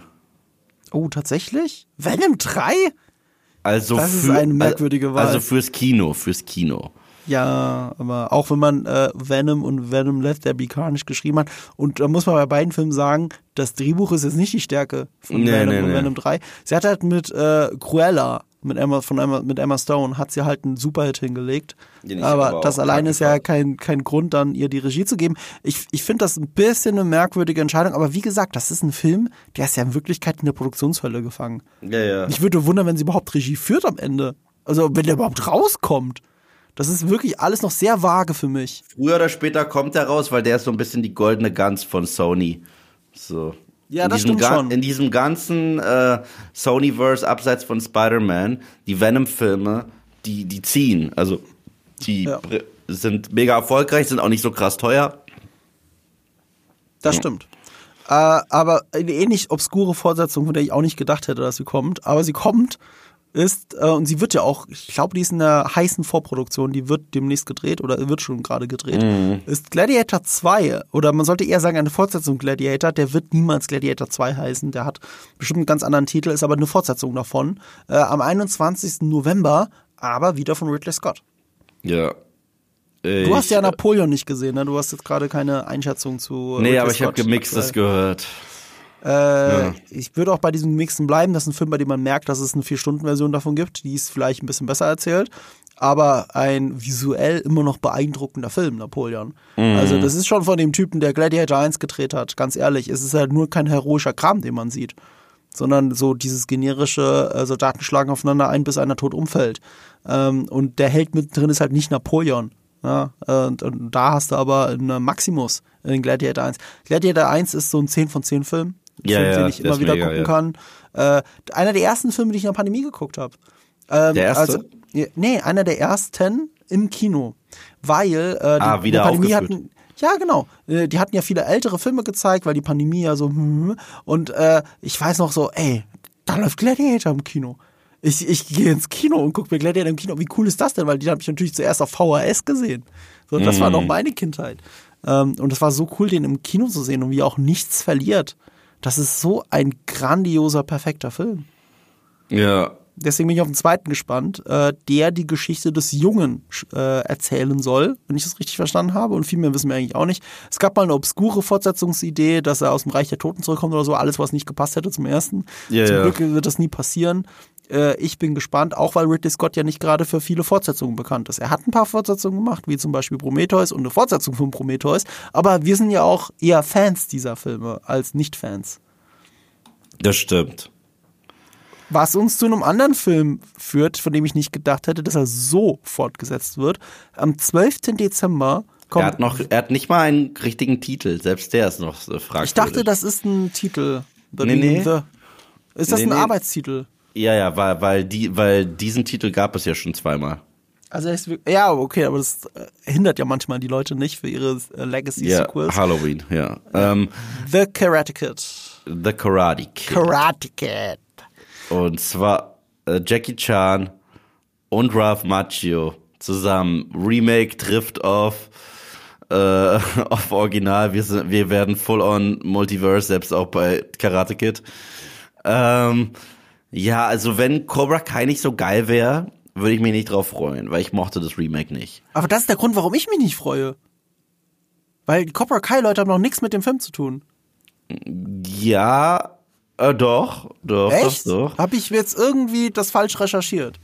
Oh, tatsächlich? Venom 3? Also das für, ist eine merkwürdige Wahl. Also fürs Kino, fürs Kino. Ja, aber auch wenn man äh, Venom und Venom Let There Be Carnage geschrieben hat, und da muss man bei beiden Filmen sagen, das Drehbuch ist jetzt nicht die Stärke von nee, Venom nee, und nee. Venom 3. Sie hat halt mit äh, Cruella mit Emma, von Emma, mit Emma Stone hat sie halt einen Superhit hingelegt. aber, aber das alleine ist ja kein, kein Grund, dann ihr die Regie zu geben. Ich, ich finde das ein bisschen eine merkwürdige Entscheidung, aber wie gesagt, das ist ein Film, der ist ja in Wirklichkeit in der Produktionshölle gefangen. Ja, ja. Ich würde wundern, wenn sie überhaupt Regie führt am Ende. Also, wenn der überhaupt rauskommt. Das ist wirklich alles noch sehr vage für mich. Früher oder später kommt er raus, weil der ist so ein bisschen die goldene Gans von Sony. So. Ja, das stimmt schon. In diesem ganzen äh, Sonyverse abseits von Spider-Man, die Venom-Filme, die, die ziehen. Also die ja. sind mega erfolgreich, sind auch nicht so krass teuer. Das stimmt. Äh, aber eine ähnlich obskure Fortsetzung, von der ich auch nicht gedacht hätte, dass sie kommt. Aber sie kommt ist, äh, und sie wird ja auch, ich glaube, die ist in der heißen Vorproduktion, die wird demnächst gedreht oder wird schon gerade gedreht, mhm. ist Gladiator 2, oder man sollte eher sagen eine Fortsetzung Gladiator, der wird niemals Gladiator 2 heißen, der hat bestimmt einen ganz anderen Titel, ist aber eine Fortsetzung davon, äh, am 21. November, aber wieder von Ridley Scott. Ja. Ich, du hast ja Napoleon nicht gesehen, ne? Du hast jetzt gerade keine Einschätzung zu. Nee, Ridley aber ich habe gemixtes gehört. Äh, ja. Ich würde auch bei diesem Mixen bleiben. Das ist ein Film, bei dem man merkt, dass es eine Vier-Stunden-Version davon gibt. Die ist vielleicht ein bisschen besser erzählt. Aber ein visuell immer noch beeindruckender Film, Napoleon. Mhm. Also, das ist schon von dem Typen, der Gladiator 1 gedreht hat. Ganz ehrlich, es ist halt nur kein heroischer Kram, den man sieht. Sondern so dieses generische äh, Soldaten schlagen aufeinander ein, bis einer tot umfällt. Ähm, und der Held mittendrin ist halt nicht Napoleon. Ja, und, und, da hast du aber einen Maximus in Gladiator 1. Gladiator 1 ist so ein 10 von 10 Film ja, Film, ja, den ich immer wieder mega, gucken ja. kann. Äh, einer der ersten Filme, die ich in der Pandemie geguckt habe. Ähm, der erste? Also, nee, einer der ersten im Kino. Weil äh, die, ah, wieder die Pandemie hatten. Ja, genau. Äh, die hatten ja viele ältere Filme gezeigt, weil die Pandemie ja so. Und äh, ich weiß noch so, ey, da läuft Gladiator im Kino. Ich, ich gehe ins Kino und gucke mir Gladiator im Kino. Wie cool ist das denn? Weil die habe ich natürlich zuerst auf VHS gesehen. So, das mm. war noch mhm. meine Kindheit. Ähm, und es war so cool, den im Kino zu sehen und wie er auch nichts verliert. Das ist so ein grandioser, perfekter Film. Ja. Deswegen bin ich auf den zweiten gespannt, äh, der die Geschichte des Jungen äh, erzählen soll, wenn ich das richtig verstanden habe. Und viel mehr wissen wir eigentlich auch nicht. Es gab mal eine obskure Fortsetzungsidee, dass er aus dem Reich der Toten zurückkommt oder so. Alles, was nicht gepasst hätte zum ersten. Ja, zum ja. Glück wird das nie passieren. Äh, ich bin gespannt, auch weil Ridley Scott ja nicht gerade für viele Fortsetzungen bekannt ist. Er hat ein paar Fortsetzungen gemacht, wie zum Beispiel Prometheus und eine Fortsetzung von Prometheus, aber wir sind ja auch eher Fans dieser Filme als Nicht-Fans. Das stimmt. Was uns zu einem anderen Film führt, von dem ich nicht gedacht hätte, dass er so fortgesetzt wird. Am 12. Dezember kommt. Er hat noch, er hat nicht mal einen richtigen Titel, selbst der ist noch so fragwürdig. Ich dachte, das ist ein Titel. The nee, nee. The. Ist das nee, ein nee. Arbeitstitel? Ja, ja, weil, weil, die, weil diesen Titel gab es ja schon zweimal. Also ist, ja, okay, aber das äh, hindert ja manchmal die Leute nicht für ihre äh, Legacy-Sequels. Ja, Halloween, ja. Ähm, The Karate Kid. The Karate Kid. Karate Kid. Und zwar äh, Jackie Chan und Ralph Macchio zusammen. Remake trifft auf äh, auf Original. Wir, sind, wir werden full on Multiverse, selbst auch bei Karate Kid. Ähm, ja, also wenn Cobra Kai nicht so geil wäre, würde ich mich nicht drauf freuen, weil ich mochte das Remake nicht. Aber das ist der Grund, warum ich mich nicht freue. Weil Cobra Kai Leute haben noch nichts mit dem Film zu tun. Ja, äh, doch, doch, Echt? doch, doch. Hab ich jetzt irgendwie das falsch recherchiert?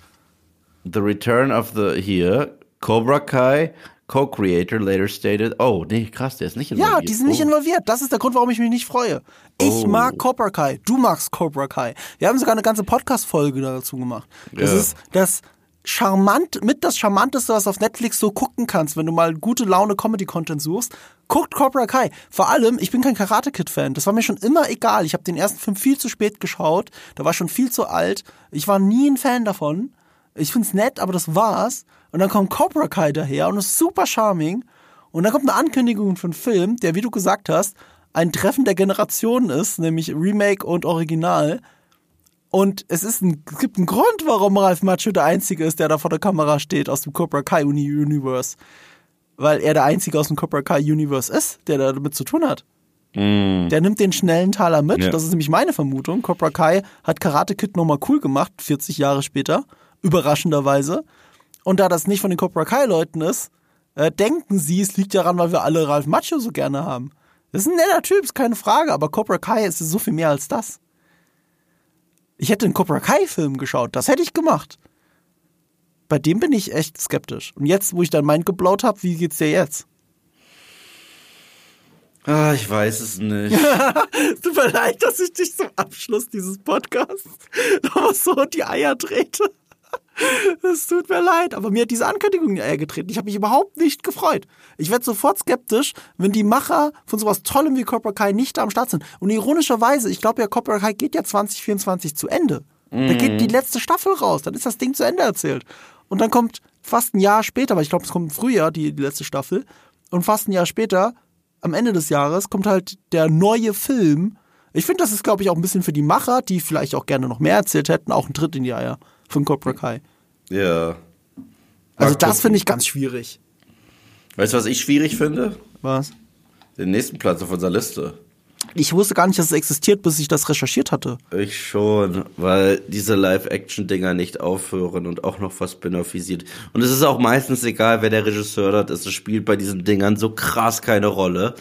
The Return of the Here, Cobra Kai, Co-Creator later stated, oh, nee, krass, der ist nicht involviert. Ja, die sind nicht oh. involviert. Das ist der Grund, warum ich mich nicht freue. Ich oh. mag Cobra Kai, du magst Cobra Kai. Wir haben sogar eine ganze Podcast-Folge dazu gemacht. Das ja. ist das charmant, mit das charmanteste, was du auf Netflix so gucken kannst, wenn du mal gute Laune Comedy-Content suchst. Guckt Cobra Kai. Vor allem, ich bin kein Karate Kid-Fan. Das war mir schon immer egal. Ich habe den ersten Film viel zu spät geschaut. Da war schon viel zu alt. Ich war nie ein Fan davon. Ich find's nett, aber das war's. Und dann kommt Cobra Kai daher und ist super charming. Und dann kommt eine Ankündigung für einen Film, der, wie du gesagt hast, ein Treffen der Generationen ist, nämlich Remake und Original. Und es, ist ein, es gibt einen Grund, warum Ralph Macchio der Einzige ist, der da vor der Kamera steht aus dem Cobra Kai Universe. Weil er der Einzige aus dem Cobra Kai Universe ist, der da damit zu tun hat. Mm. Der nimmt den schnellen Taler mit. Ja. Das ist nämlich meine Vermutung. Cobra Kai hat Karate Kid nochmal cool gemacht, 40 Jahre später. Überraschenderweise. Und da das nicht von den Cobra Kai Leuten ist, äh, denken sie, es liegt daran, weil wir alle Ralph Macchio so gerne haben. Das ist ein netter Typ, ist keine Frage, aber Cobra Kai ist so viel mehr als das. Ich hätte einen Cobra Kai-Film geschaut, das hätte ich gemacht. Bei dem bin ich echt skeptisch. Und jetzt, wo ich dein Mind geblaut habe, wie geht's dir jetzt? Ah, ich weiß es nicht. tut mir leid, dass ich dich zum Abschluss dieses Podcasts noch so die Eier trete. Es tut mir leid, aber mir hat diese Ankündigung in die Eier getreten. Ich habe mich überhaupt nicht gefreut. Ich werde sofort skeptisch, wenn die Macher von sowas Tollem wie Cobra Kai nicht da am Start sind. Und ironischerweise, ich glaube ja, Cobra Kai geht ja 2024 zu Ende. Mhm. Da geht die mhm. letzte Staffel raus, dann ist das Ding zu Ende erzählt. Und dann kommt fast ein Jahr später, weil ich glaube, es kommt im Frühjahr, die, die letzte Staffel. Und fast ein Jahr später, am Ende des Jahres, kommt halt der neue Film. Ich finde, das ist, glaube ich, auch ein bisschen für die Macher, die vielleicht auch gerne noch mehr erzählt hätten, auch ein Tritt in die Eier von Cobra Kai. Ja. Also das finde ich ganz schwierig. Weißt du, was ich schwierig finde? Was? Den nächsten Platz auf unserer Liste. Ich wusste gar nicht, dass es existiert, bis ich das recherchiert hatte. Ich schon, weil diese Live-Action-Dinger nicht aufhören und auch noch was spin-offisiert. Und es ist auch meistens egal, wer der Regisseur hat, es spielt bei diesen Dingern so krass keine Rolle.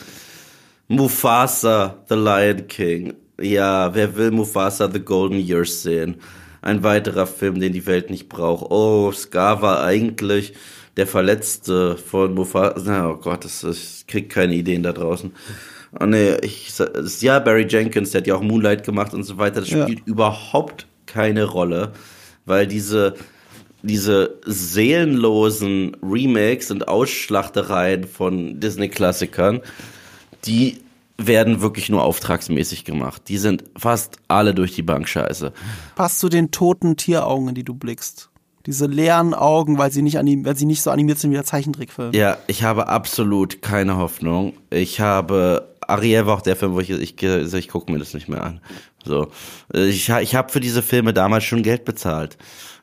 Mufasa, The Lion King. Ja, wer will Mufasa The Golden Years sehen? Ein weiterer Film, den die Welt nicht braucht. Oh, Scar war eigentlich der Verletzte von Mufasa. Oh Gott, das, ich krieg keine Ideen da draußen. Oh nee, ich, ja, Barry Jenkins, der hat ja auch Moonlight gemacht und so weiter. Das spielt ja. überhaupt keine Rolle, weil diese, diese seelenlosen Remakes und Ausschlachtereien von Disney-Klassikern, die werden wirklich nur auftragsmäßig gemacht. Die sind fast alle durch die Bank scheiße. Passt zu den toten Tieraugen, in die du blickst. Diese leeren Augen, weil sie nicht, anim weil sie nicht so animiert sind wie der Zeichentrickfilm. Ja, ich habe absolut keine Hoffnung. Ich habe Ariel war auch der Film, wo ich ich, also ich gucke mir das nicht mehr an. So, ich ich habe für diese Filme damals schon Geld bezahlt.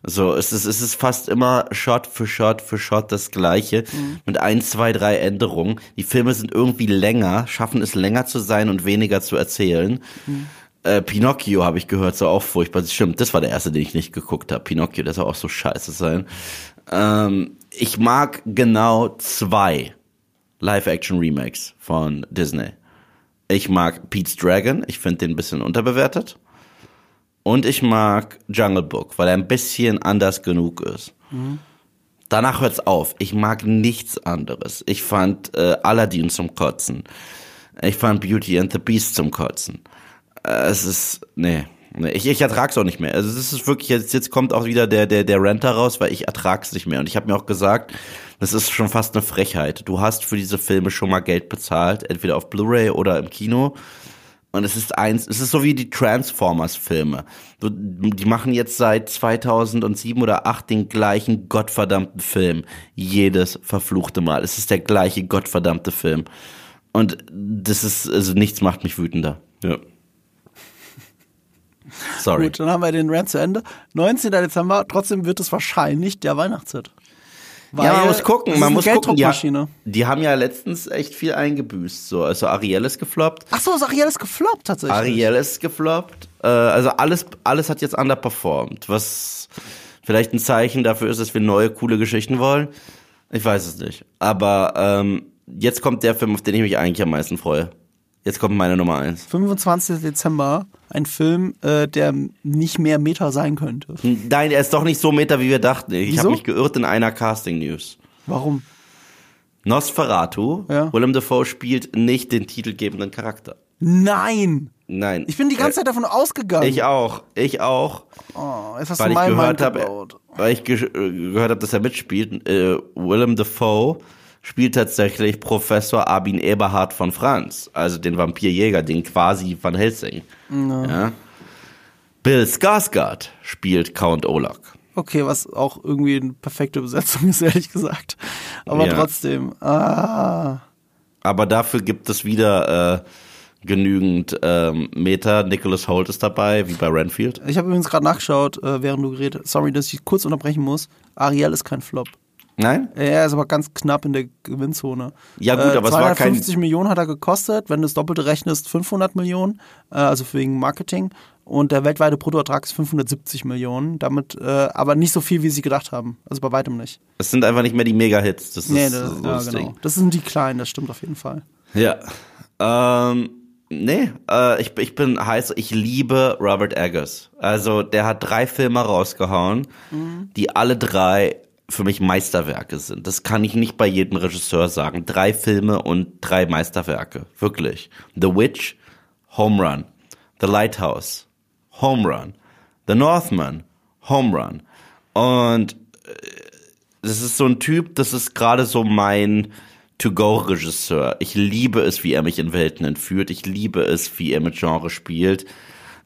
So, es ist, es ist fast immer Shot für Shot für Shot das Gleiche. Mhm. Mit ein, zwei, drei Änderungen. Die Filme sind irgendwie länger, schaffen es länger zu sein und weniger zu erzählen. Mhm. Äh, Pinocchio habe ich gehört, soll auch furchtbar. Stimmt, das war der erste, den ich nicht geguckt habe. Pinocchio, der soll auch so scheiße sein. Ähm, ich mag genau zwei Live-Action-Remakes von Disney. Ich mag Pete's Dragon, ich finde den ein bisschen unterbewertet. Und ich mag Jungle Book, weil er ein bisschen anders genug ist. Mhm. Danach hört's auf. Ich mag nichts anderes. Ich fand äh, Aladdin zum Kotzen. Ich fand Beauty and the Beast zum Kotzen. Äh, es ist, nee. nee ich, ich ertrag's auch nicht mehr. Also es ist wirklich, jetzt, jetzt kommt auch wieder der, der, der Renter raus, weil ich ertrag's nicht mehr. Und ich habe mir auch gesagt, das ist schon fast eine Frechheit. Du hast für diese Filme schon mal Geld bezahlt, entweder auf Blu-ray oder im Kino. Und es ist eins, es ist so wie die Transformers-Filme. Die machen jetzt seit 2007 oder 2008 den gleichen gottverdammten Film. Jedes verfluchte Mal. Es ist der gleiche gottverdammte Film. Und das ist, also nichts macht mich wütender. Ja. Sorry. Gut, dann haben wir den Rant zu Ende. 19. Dezember, trotzdem wird es wahrscheinlich der Weihnachtshit. Weil ja, man muss gucken, man muss gucken. Die, die, haben ja letztens echt viel eingebüßt. So, also Ariel ist gefloppt. Ach so, ist Ariel ist gefloppt tatsächlich. Ariel ist gefloppt. Äh, also alles, alles hat jetzt underperformed. Was vielleicht ein Zeichen dafür ist, dass wir neue coole Geschichten wollen. Ich weiß es nicht. Aber ähm, jetzt kommt der Film, auf den ich mich eigentlich am meisten freue. Jetzt kommt meine Nummer eins. 25. Dezember, ein Film, äh, der nicht mehr Meta sein könnte. Nein, er ist doch nicht so Meta, wie wir dachten. Ich habe mich geirrt in einer Casting-News. Warum? Nosferatu, ja. Willem Dafoe spielt nicht den titelgebenden Charakter. Nein! Nein. Ich bin die ganze äh, Zeit davon ausgegangen. Ich auch. Ich auch. Oh, jetzt hast weil du ich gehört habe, Weil ich ge gehört habe, dass er mitspielt. Äh, Willem Dafoe spielt tatsächlich Professor Arbin Eberhard von Franz, also den Vampirjäger, den quasi Van Helsing. No. Ja. Bill Skarsgård spielt Count Olak. Okay, was auch irgendwie eine perfekte Besetzung ist, ehrlich gesagt. Aber ja. trotzdem. Ah. Aber dafür gibt es wieder äh, genügend ähm, Meter. Nicholas Holt ist dabei, wie bei Renfield. Ich habe übrigens gerade nachgeschaut, äh, während du geredet Sorry, dass ich kurz unterbrechen muss. Ariel ist kein Flop. Nein? Er ist aber ganz knapp in der Gewinnzone. Ja gut, aber äh, es war kein... 250 Millionen hat er gekostet, wenn du das Doppelte rechnest, 500 Millionen, äh, also wegen Marketing. Und der weltweite Bruttoertrag ist 570 Millionen, damit äh, aber nicht so viel, wie sie gedacht haben. Also bei weitem nicht. Das sind einfach nicht mehr die Mega-Hits. Das nee, ist das, so ja, das genau. Ding. Das sind die kleinen, das stimmt auf jeden Fall. Ja. Ähm, nee, äh, ich, ich bin heiß, ich liebe Robert Eggers. Also der hat drei Filme rausgehauen, mhm. die alle drei für mich Meisterwerke sind. Das kann ich nicht bei jedem Regisseur sagen. Drei Filme und drei Meisterwerke. Wirklich. The Witch, Home Run. The Lighthouse, Home Run. The Northman, Home Run. Und äh, das ist so ein Typ, das ist gerade so mein To-Go-Regisseur. Ich liebe es, wie er mich in Welten entführt. Ich liebe es, wie er mit Genre spielt.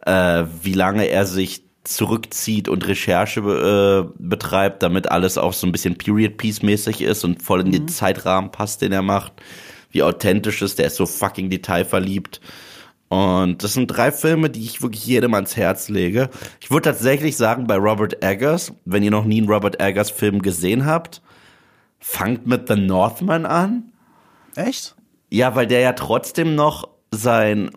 Äh, wie lange er sich zurückzieht und Recherche äh, betreibt, damit alles auch so ein bisschen Period-Piece-mäßig ist und voll in den mhm. Zeitrahmen passt, den er macht. Wie authentisch ist, der ist so fucking detailverliebt. Und das sind drei Filme, die ich wirklich jedem ans Herz lege. Ich würde tatsächlich sagen, bei Robert Eggers, wenn ihr noch nie einen Robert Eggers Film gesehen habt, fangt mit The Northman an. Echt? Ja, weil der ja trotzdem noch sein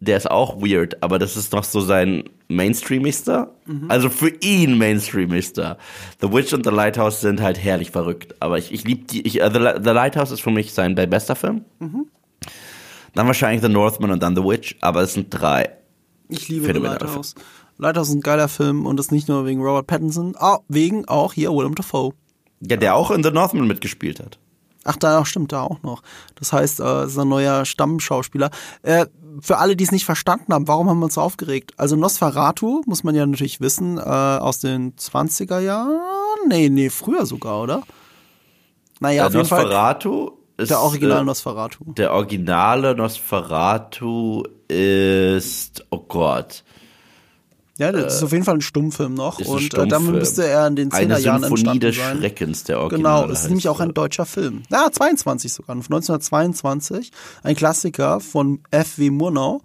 der ist auch weird, aber das ist noch so sein mainstreamigster. Mhm. Also für ihn mainstreamigster. The Witch und The Lighthouse sind halt herrlich verrückt. Aber ich, ich liebe die. Ich, uh, The, The, Lighthouse ist für mich sein bester Film. Mhm. Dann wahrscheinlich The Northman und dann The Witch, aber es sind drei. Ich liebe The Lighthouse. Lighthouse ist ein geiler Film und das nicht nur wegen Robert Pattinson, ah, wegen auch hier Willem Dafoe. Ja, der auch in The Northman mitgespielt hat. Ach, da stimmt da auch noch. Das heißt, äh, ist ein neuer Stammschauspieler. Äh, für alle, die es nicht verstanden haben, warum haben wir uns so aufgeregt? Also Nosferatu, muss man ja natürlich wissen, äh, aus den 20er Jahren? Nee, nee, früher sogar, oder? Naja, auf jeden Nosferatu Fall. Ist, der originale äh, Nosferatu. Der originale Nosferatu ist, oh Gott, ja, das ist auf jeden Fall ein Stummfilm noch. Und äh, dann müsste er in den 10er Jahren Symphonie des sein. Schreckens, der Original. Genau, es ist nämlich auch ein deutscher Film. Ja, 22 sogar, von 1922. Ein Klassiker von F.W. Murnau.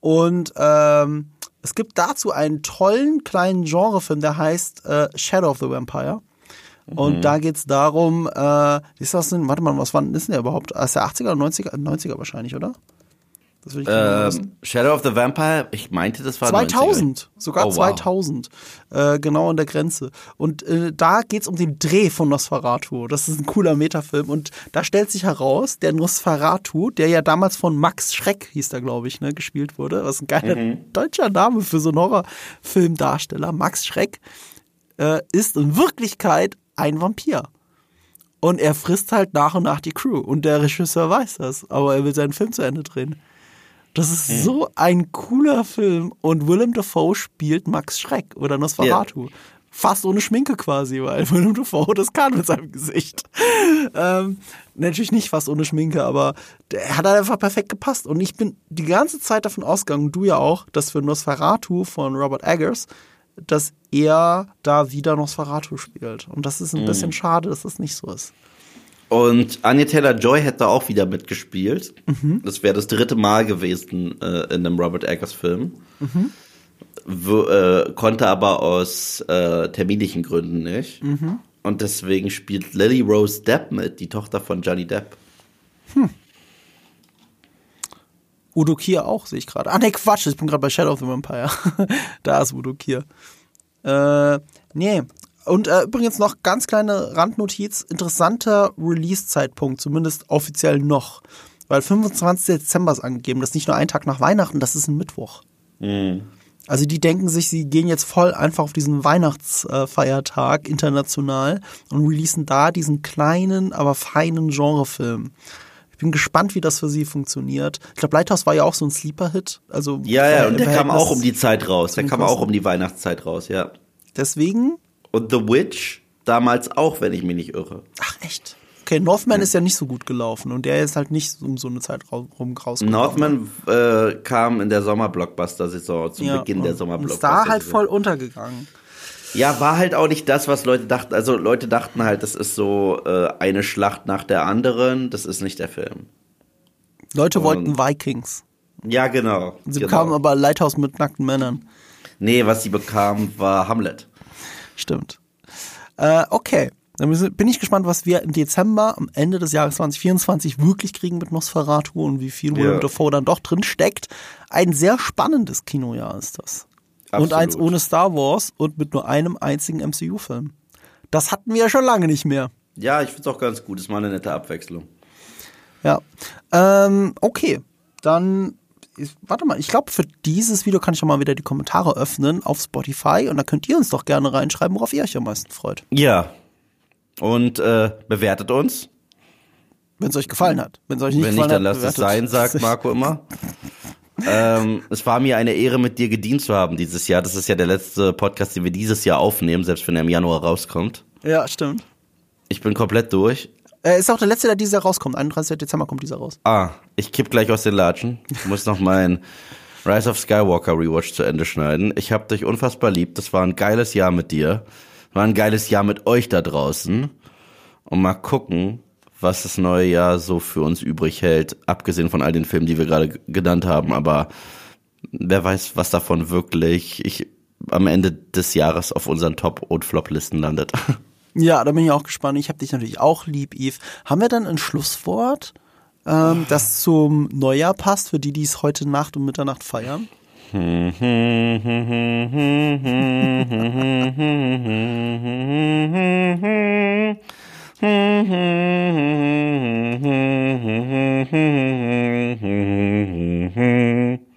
Und ähm, es gibt dazu einen tollen kleinen Genrefilm, der heißt äh, Shadow of the Vampire. Und mhm. da geht's darum, äh, ist das denn, warte mal, was wann ist denn der überhaupt? Ist der 80er oder 90er? 90er wahrscheinlich, oder? Das will ich ähm, Shadow of the Vampire, ich meinte, das war 2000, 90er. sogar oh, 2000, wow. äh, genau an der Grenze. Und äh, da geht's um den Dreh von Nosferatu. Das ist ein cooler Metafilm. Und da stellt sich heraus, der Nosferatu, der ja damals von Max Schreck, hieß der, glaube ich, ne, gespielt wurde, was ein geiler mhm. deutscher Name für so einen Horrorfilmdarsteller, Max Schreck, äh, ist in Wirklichkeit ein Vampir. Und er frisst halt nach und nach die Crew. Und der Regisseur weiß das, aber er will seinen Film zu Ende drehen. Das ist mhm. so ein cooler Film. Und Willem Dafoe spielt Max Schreck oder Nosferatu. Yeah. Fast ohne Schminke quasi, weil Willem Dafoe das kann mit seinem Gesicht. ähm, natürlich nicht fast ohne Schminke, aber der hat halt einfach perfekt gepasst. Und ich bin die ganze Zeit davon ausgegangen, du ja auch, dass für Nosferatu von Robert Eggers dass er da wieder Nosferatu spielt. Und das ist ein mhm. bisschen schade, dass das nicht so ist. Und Anya Taylor-Joy hätte auch wieder mitgespielt. Mhm. Das wäre das dritte Mal gewesen äh, in einem Robert Eggers-Film. Mhm. Äh, konnte aber aus äh, terminlichen Gründen nicht. Mhm. Und deswegen spielt Lily Rose Depp mit, die Tochter von Johnny Depp. Hm. Udo Kier auch, sehe ich gerade. Ah, ne, Quatsch, ich bin gerade bei Shadow of the Vampire. da ist Udo Kier. Äh, nee. Und äh, übrigens noch ganz kleine Randnotiz. Interessanter Release-Zeitpunkt, zumindest offiziell noch. Weil 25. Dezember ist angegeben. Das ist nicht nur ein Tag nach Weihnachten, das ist ein Mittwoch. Mhm. Also die denken sich, sie gehen jetzt voll einfach auf diesen Weihnachtsfeiertag international und releasen da diesen kleinen, aber feinen Genrefilm. Ich bin gespannt, wie das für sie funktioniert. Ich glaube, Lighthouse war ja auch so ein Sleeper-Hit. Also ja, ja, und der kam auch um die Zeit raus. Der kam auch um die Weihnachtszeit raus, ja. Deswegen. Und The Witch damals auch, wenn ich mich nicht irre. Ach, echt? Okay, Northman ja. ist ja nicht so gut gelaufen und der ist halt nicht um so eine Zeit rum rausgekommen. Northman äh, kam in der Sommerblockbuster-Saison, zum ja, Beginn der Sommerblockbuster. Ist da halt voll untergegangen. Ja, war halt auch nicht das, was Leute dachten. Also Leute dachten halt, das ist so äh, eine Schlacht nach der anderen. Das ist nicht der Film. Leute Und, wollten Vikings. Ja, genau. Sie genau. bekamen aber Lighthouse mit nackten Männern. Nee, was sie bekamen, war Hamlet. Stimmt. Äh, okay. Dann bin ich gespannt, was wir im Dezember am Ende des Jahres 2024 wirklich kriegen mit Nosferatu und wie viel Willem ja. Dafoe dann doch drin steckt. Ein sehr spannendes Kinojahr ist das. Absolut. Und eins ohne Star Wars und mit nur einem einzigen MCU-Film. Das hatten wir ja schon lange nicht mehr. Ja, ich finde es auch ganz gut. Ist mal eine nette Abwechslung. Ja. Ähm, okay. Dann, warte mal, ich glaube, für dieses Video kann ich schon mal wieder die Kommentare öffnen auf Spotify und da könnt ihr uns doch gerne reinschreiben, worauf ihr euch am meisten freut. Ja. Und äh, bewertet uns. Wenn es euch gefallen hat. Wenn es euch nicht Wenn gefallen nicht, dann lasst es sein, sagt Marco immer. ähm, es war mir eine Ehre, mit dir gedient zu haben dieses Jahr. Das ist ja der letzte Podcast, den wir dieses Jahr aufnehmen, selbst wenn er im Januar rauskommt. Ja, stimmt. Ich bin komplett durch. Äh, ist auch der letzte, der dieses Jahr rauskommt. 31. Dezember kommt dieser raus. Ah, ich kipp gleich aus den Latschen. Ich muss noch mein Rise of Skywalker Rewatch zu Ende schneiden. Ich hab dich unfassbar lieb. Das war ein geiles Jahr mit dir. War ein geiles Jahr mit euch da draußen. Und mal gucken, was das neue Jahr so für uns übrig hält, abgesehen von all den Filmen, die wir gerade genannt haben. Aber wer weiß, was davon wirklich ich am Ende des Jahres auf unseren Top- und Flop-Listen landet. Ja, da bin ich auch gespannt. Ich habe dich natürlich auch lieb, Yves. Haben wir dann ein Schlusswort, ähm, das zum Neujahr passt, für die, die es heute Nacht und Mitternacht feiern?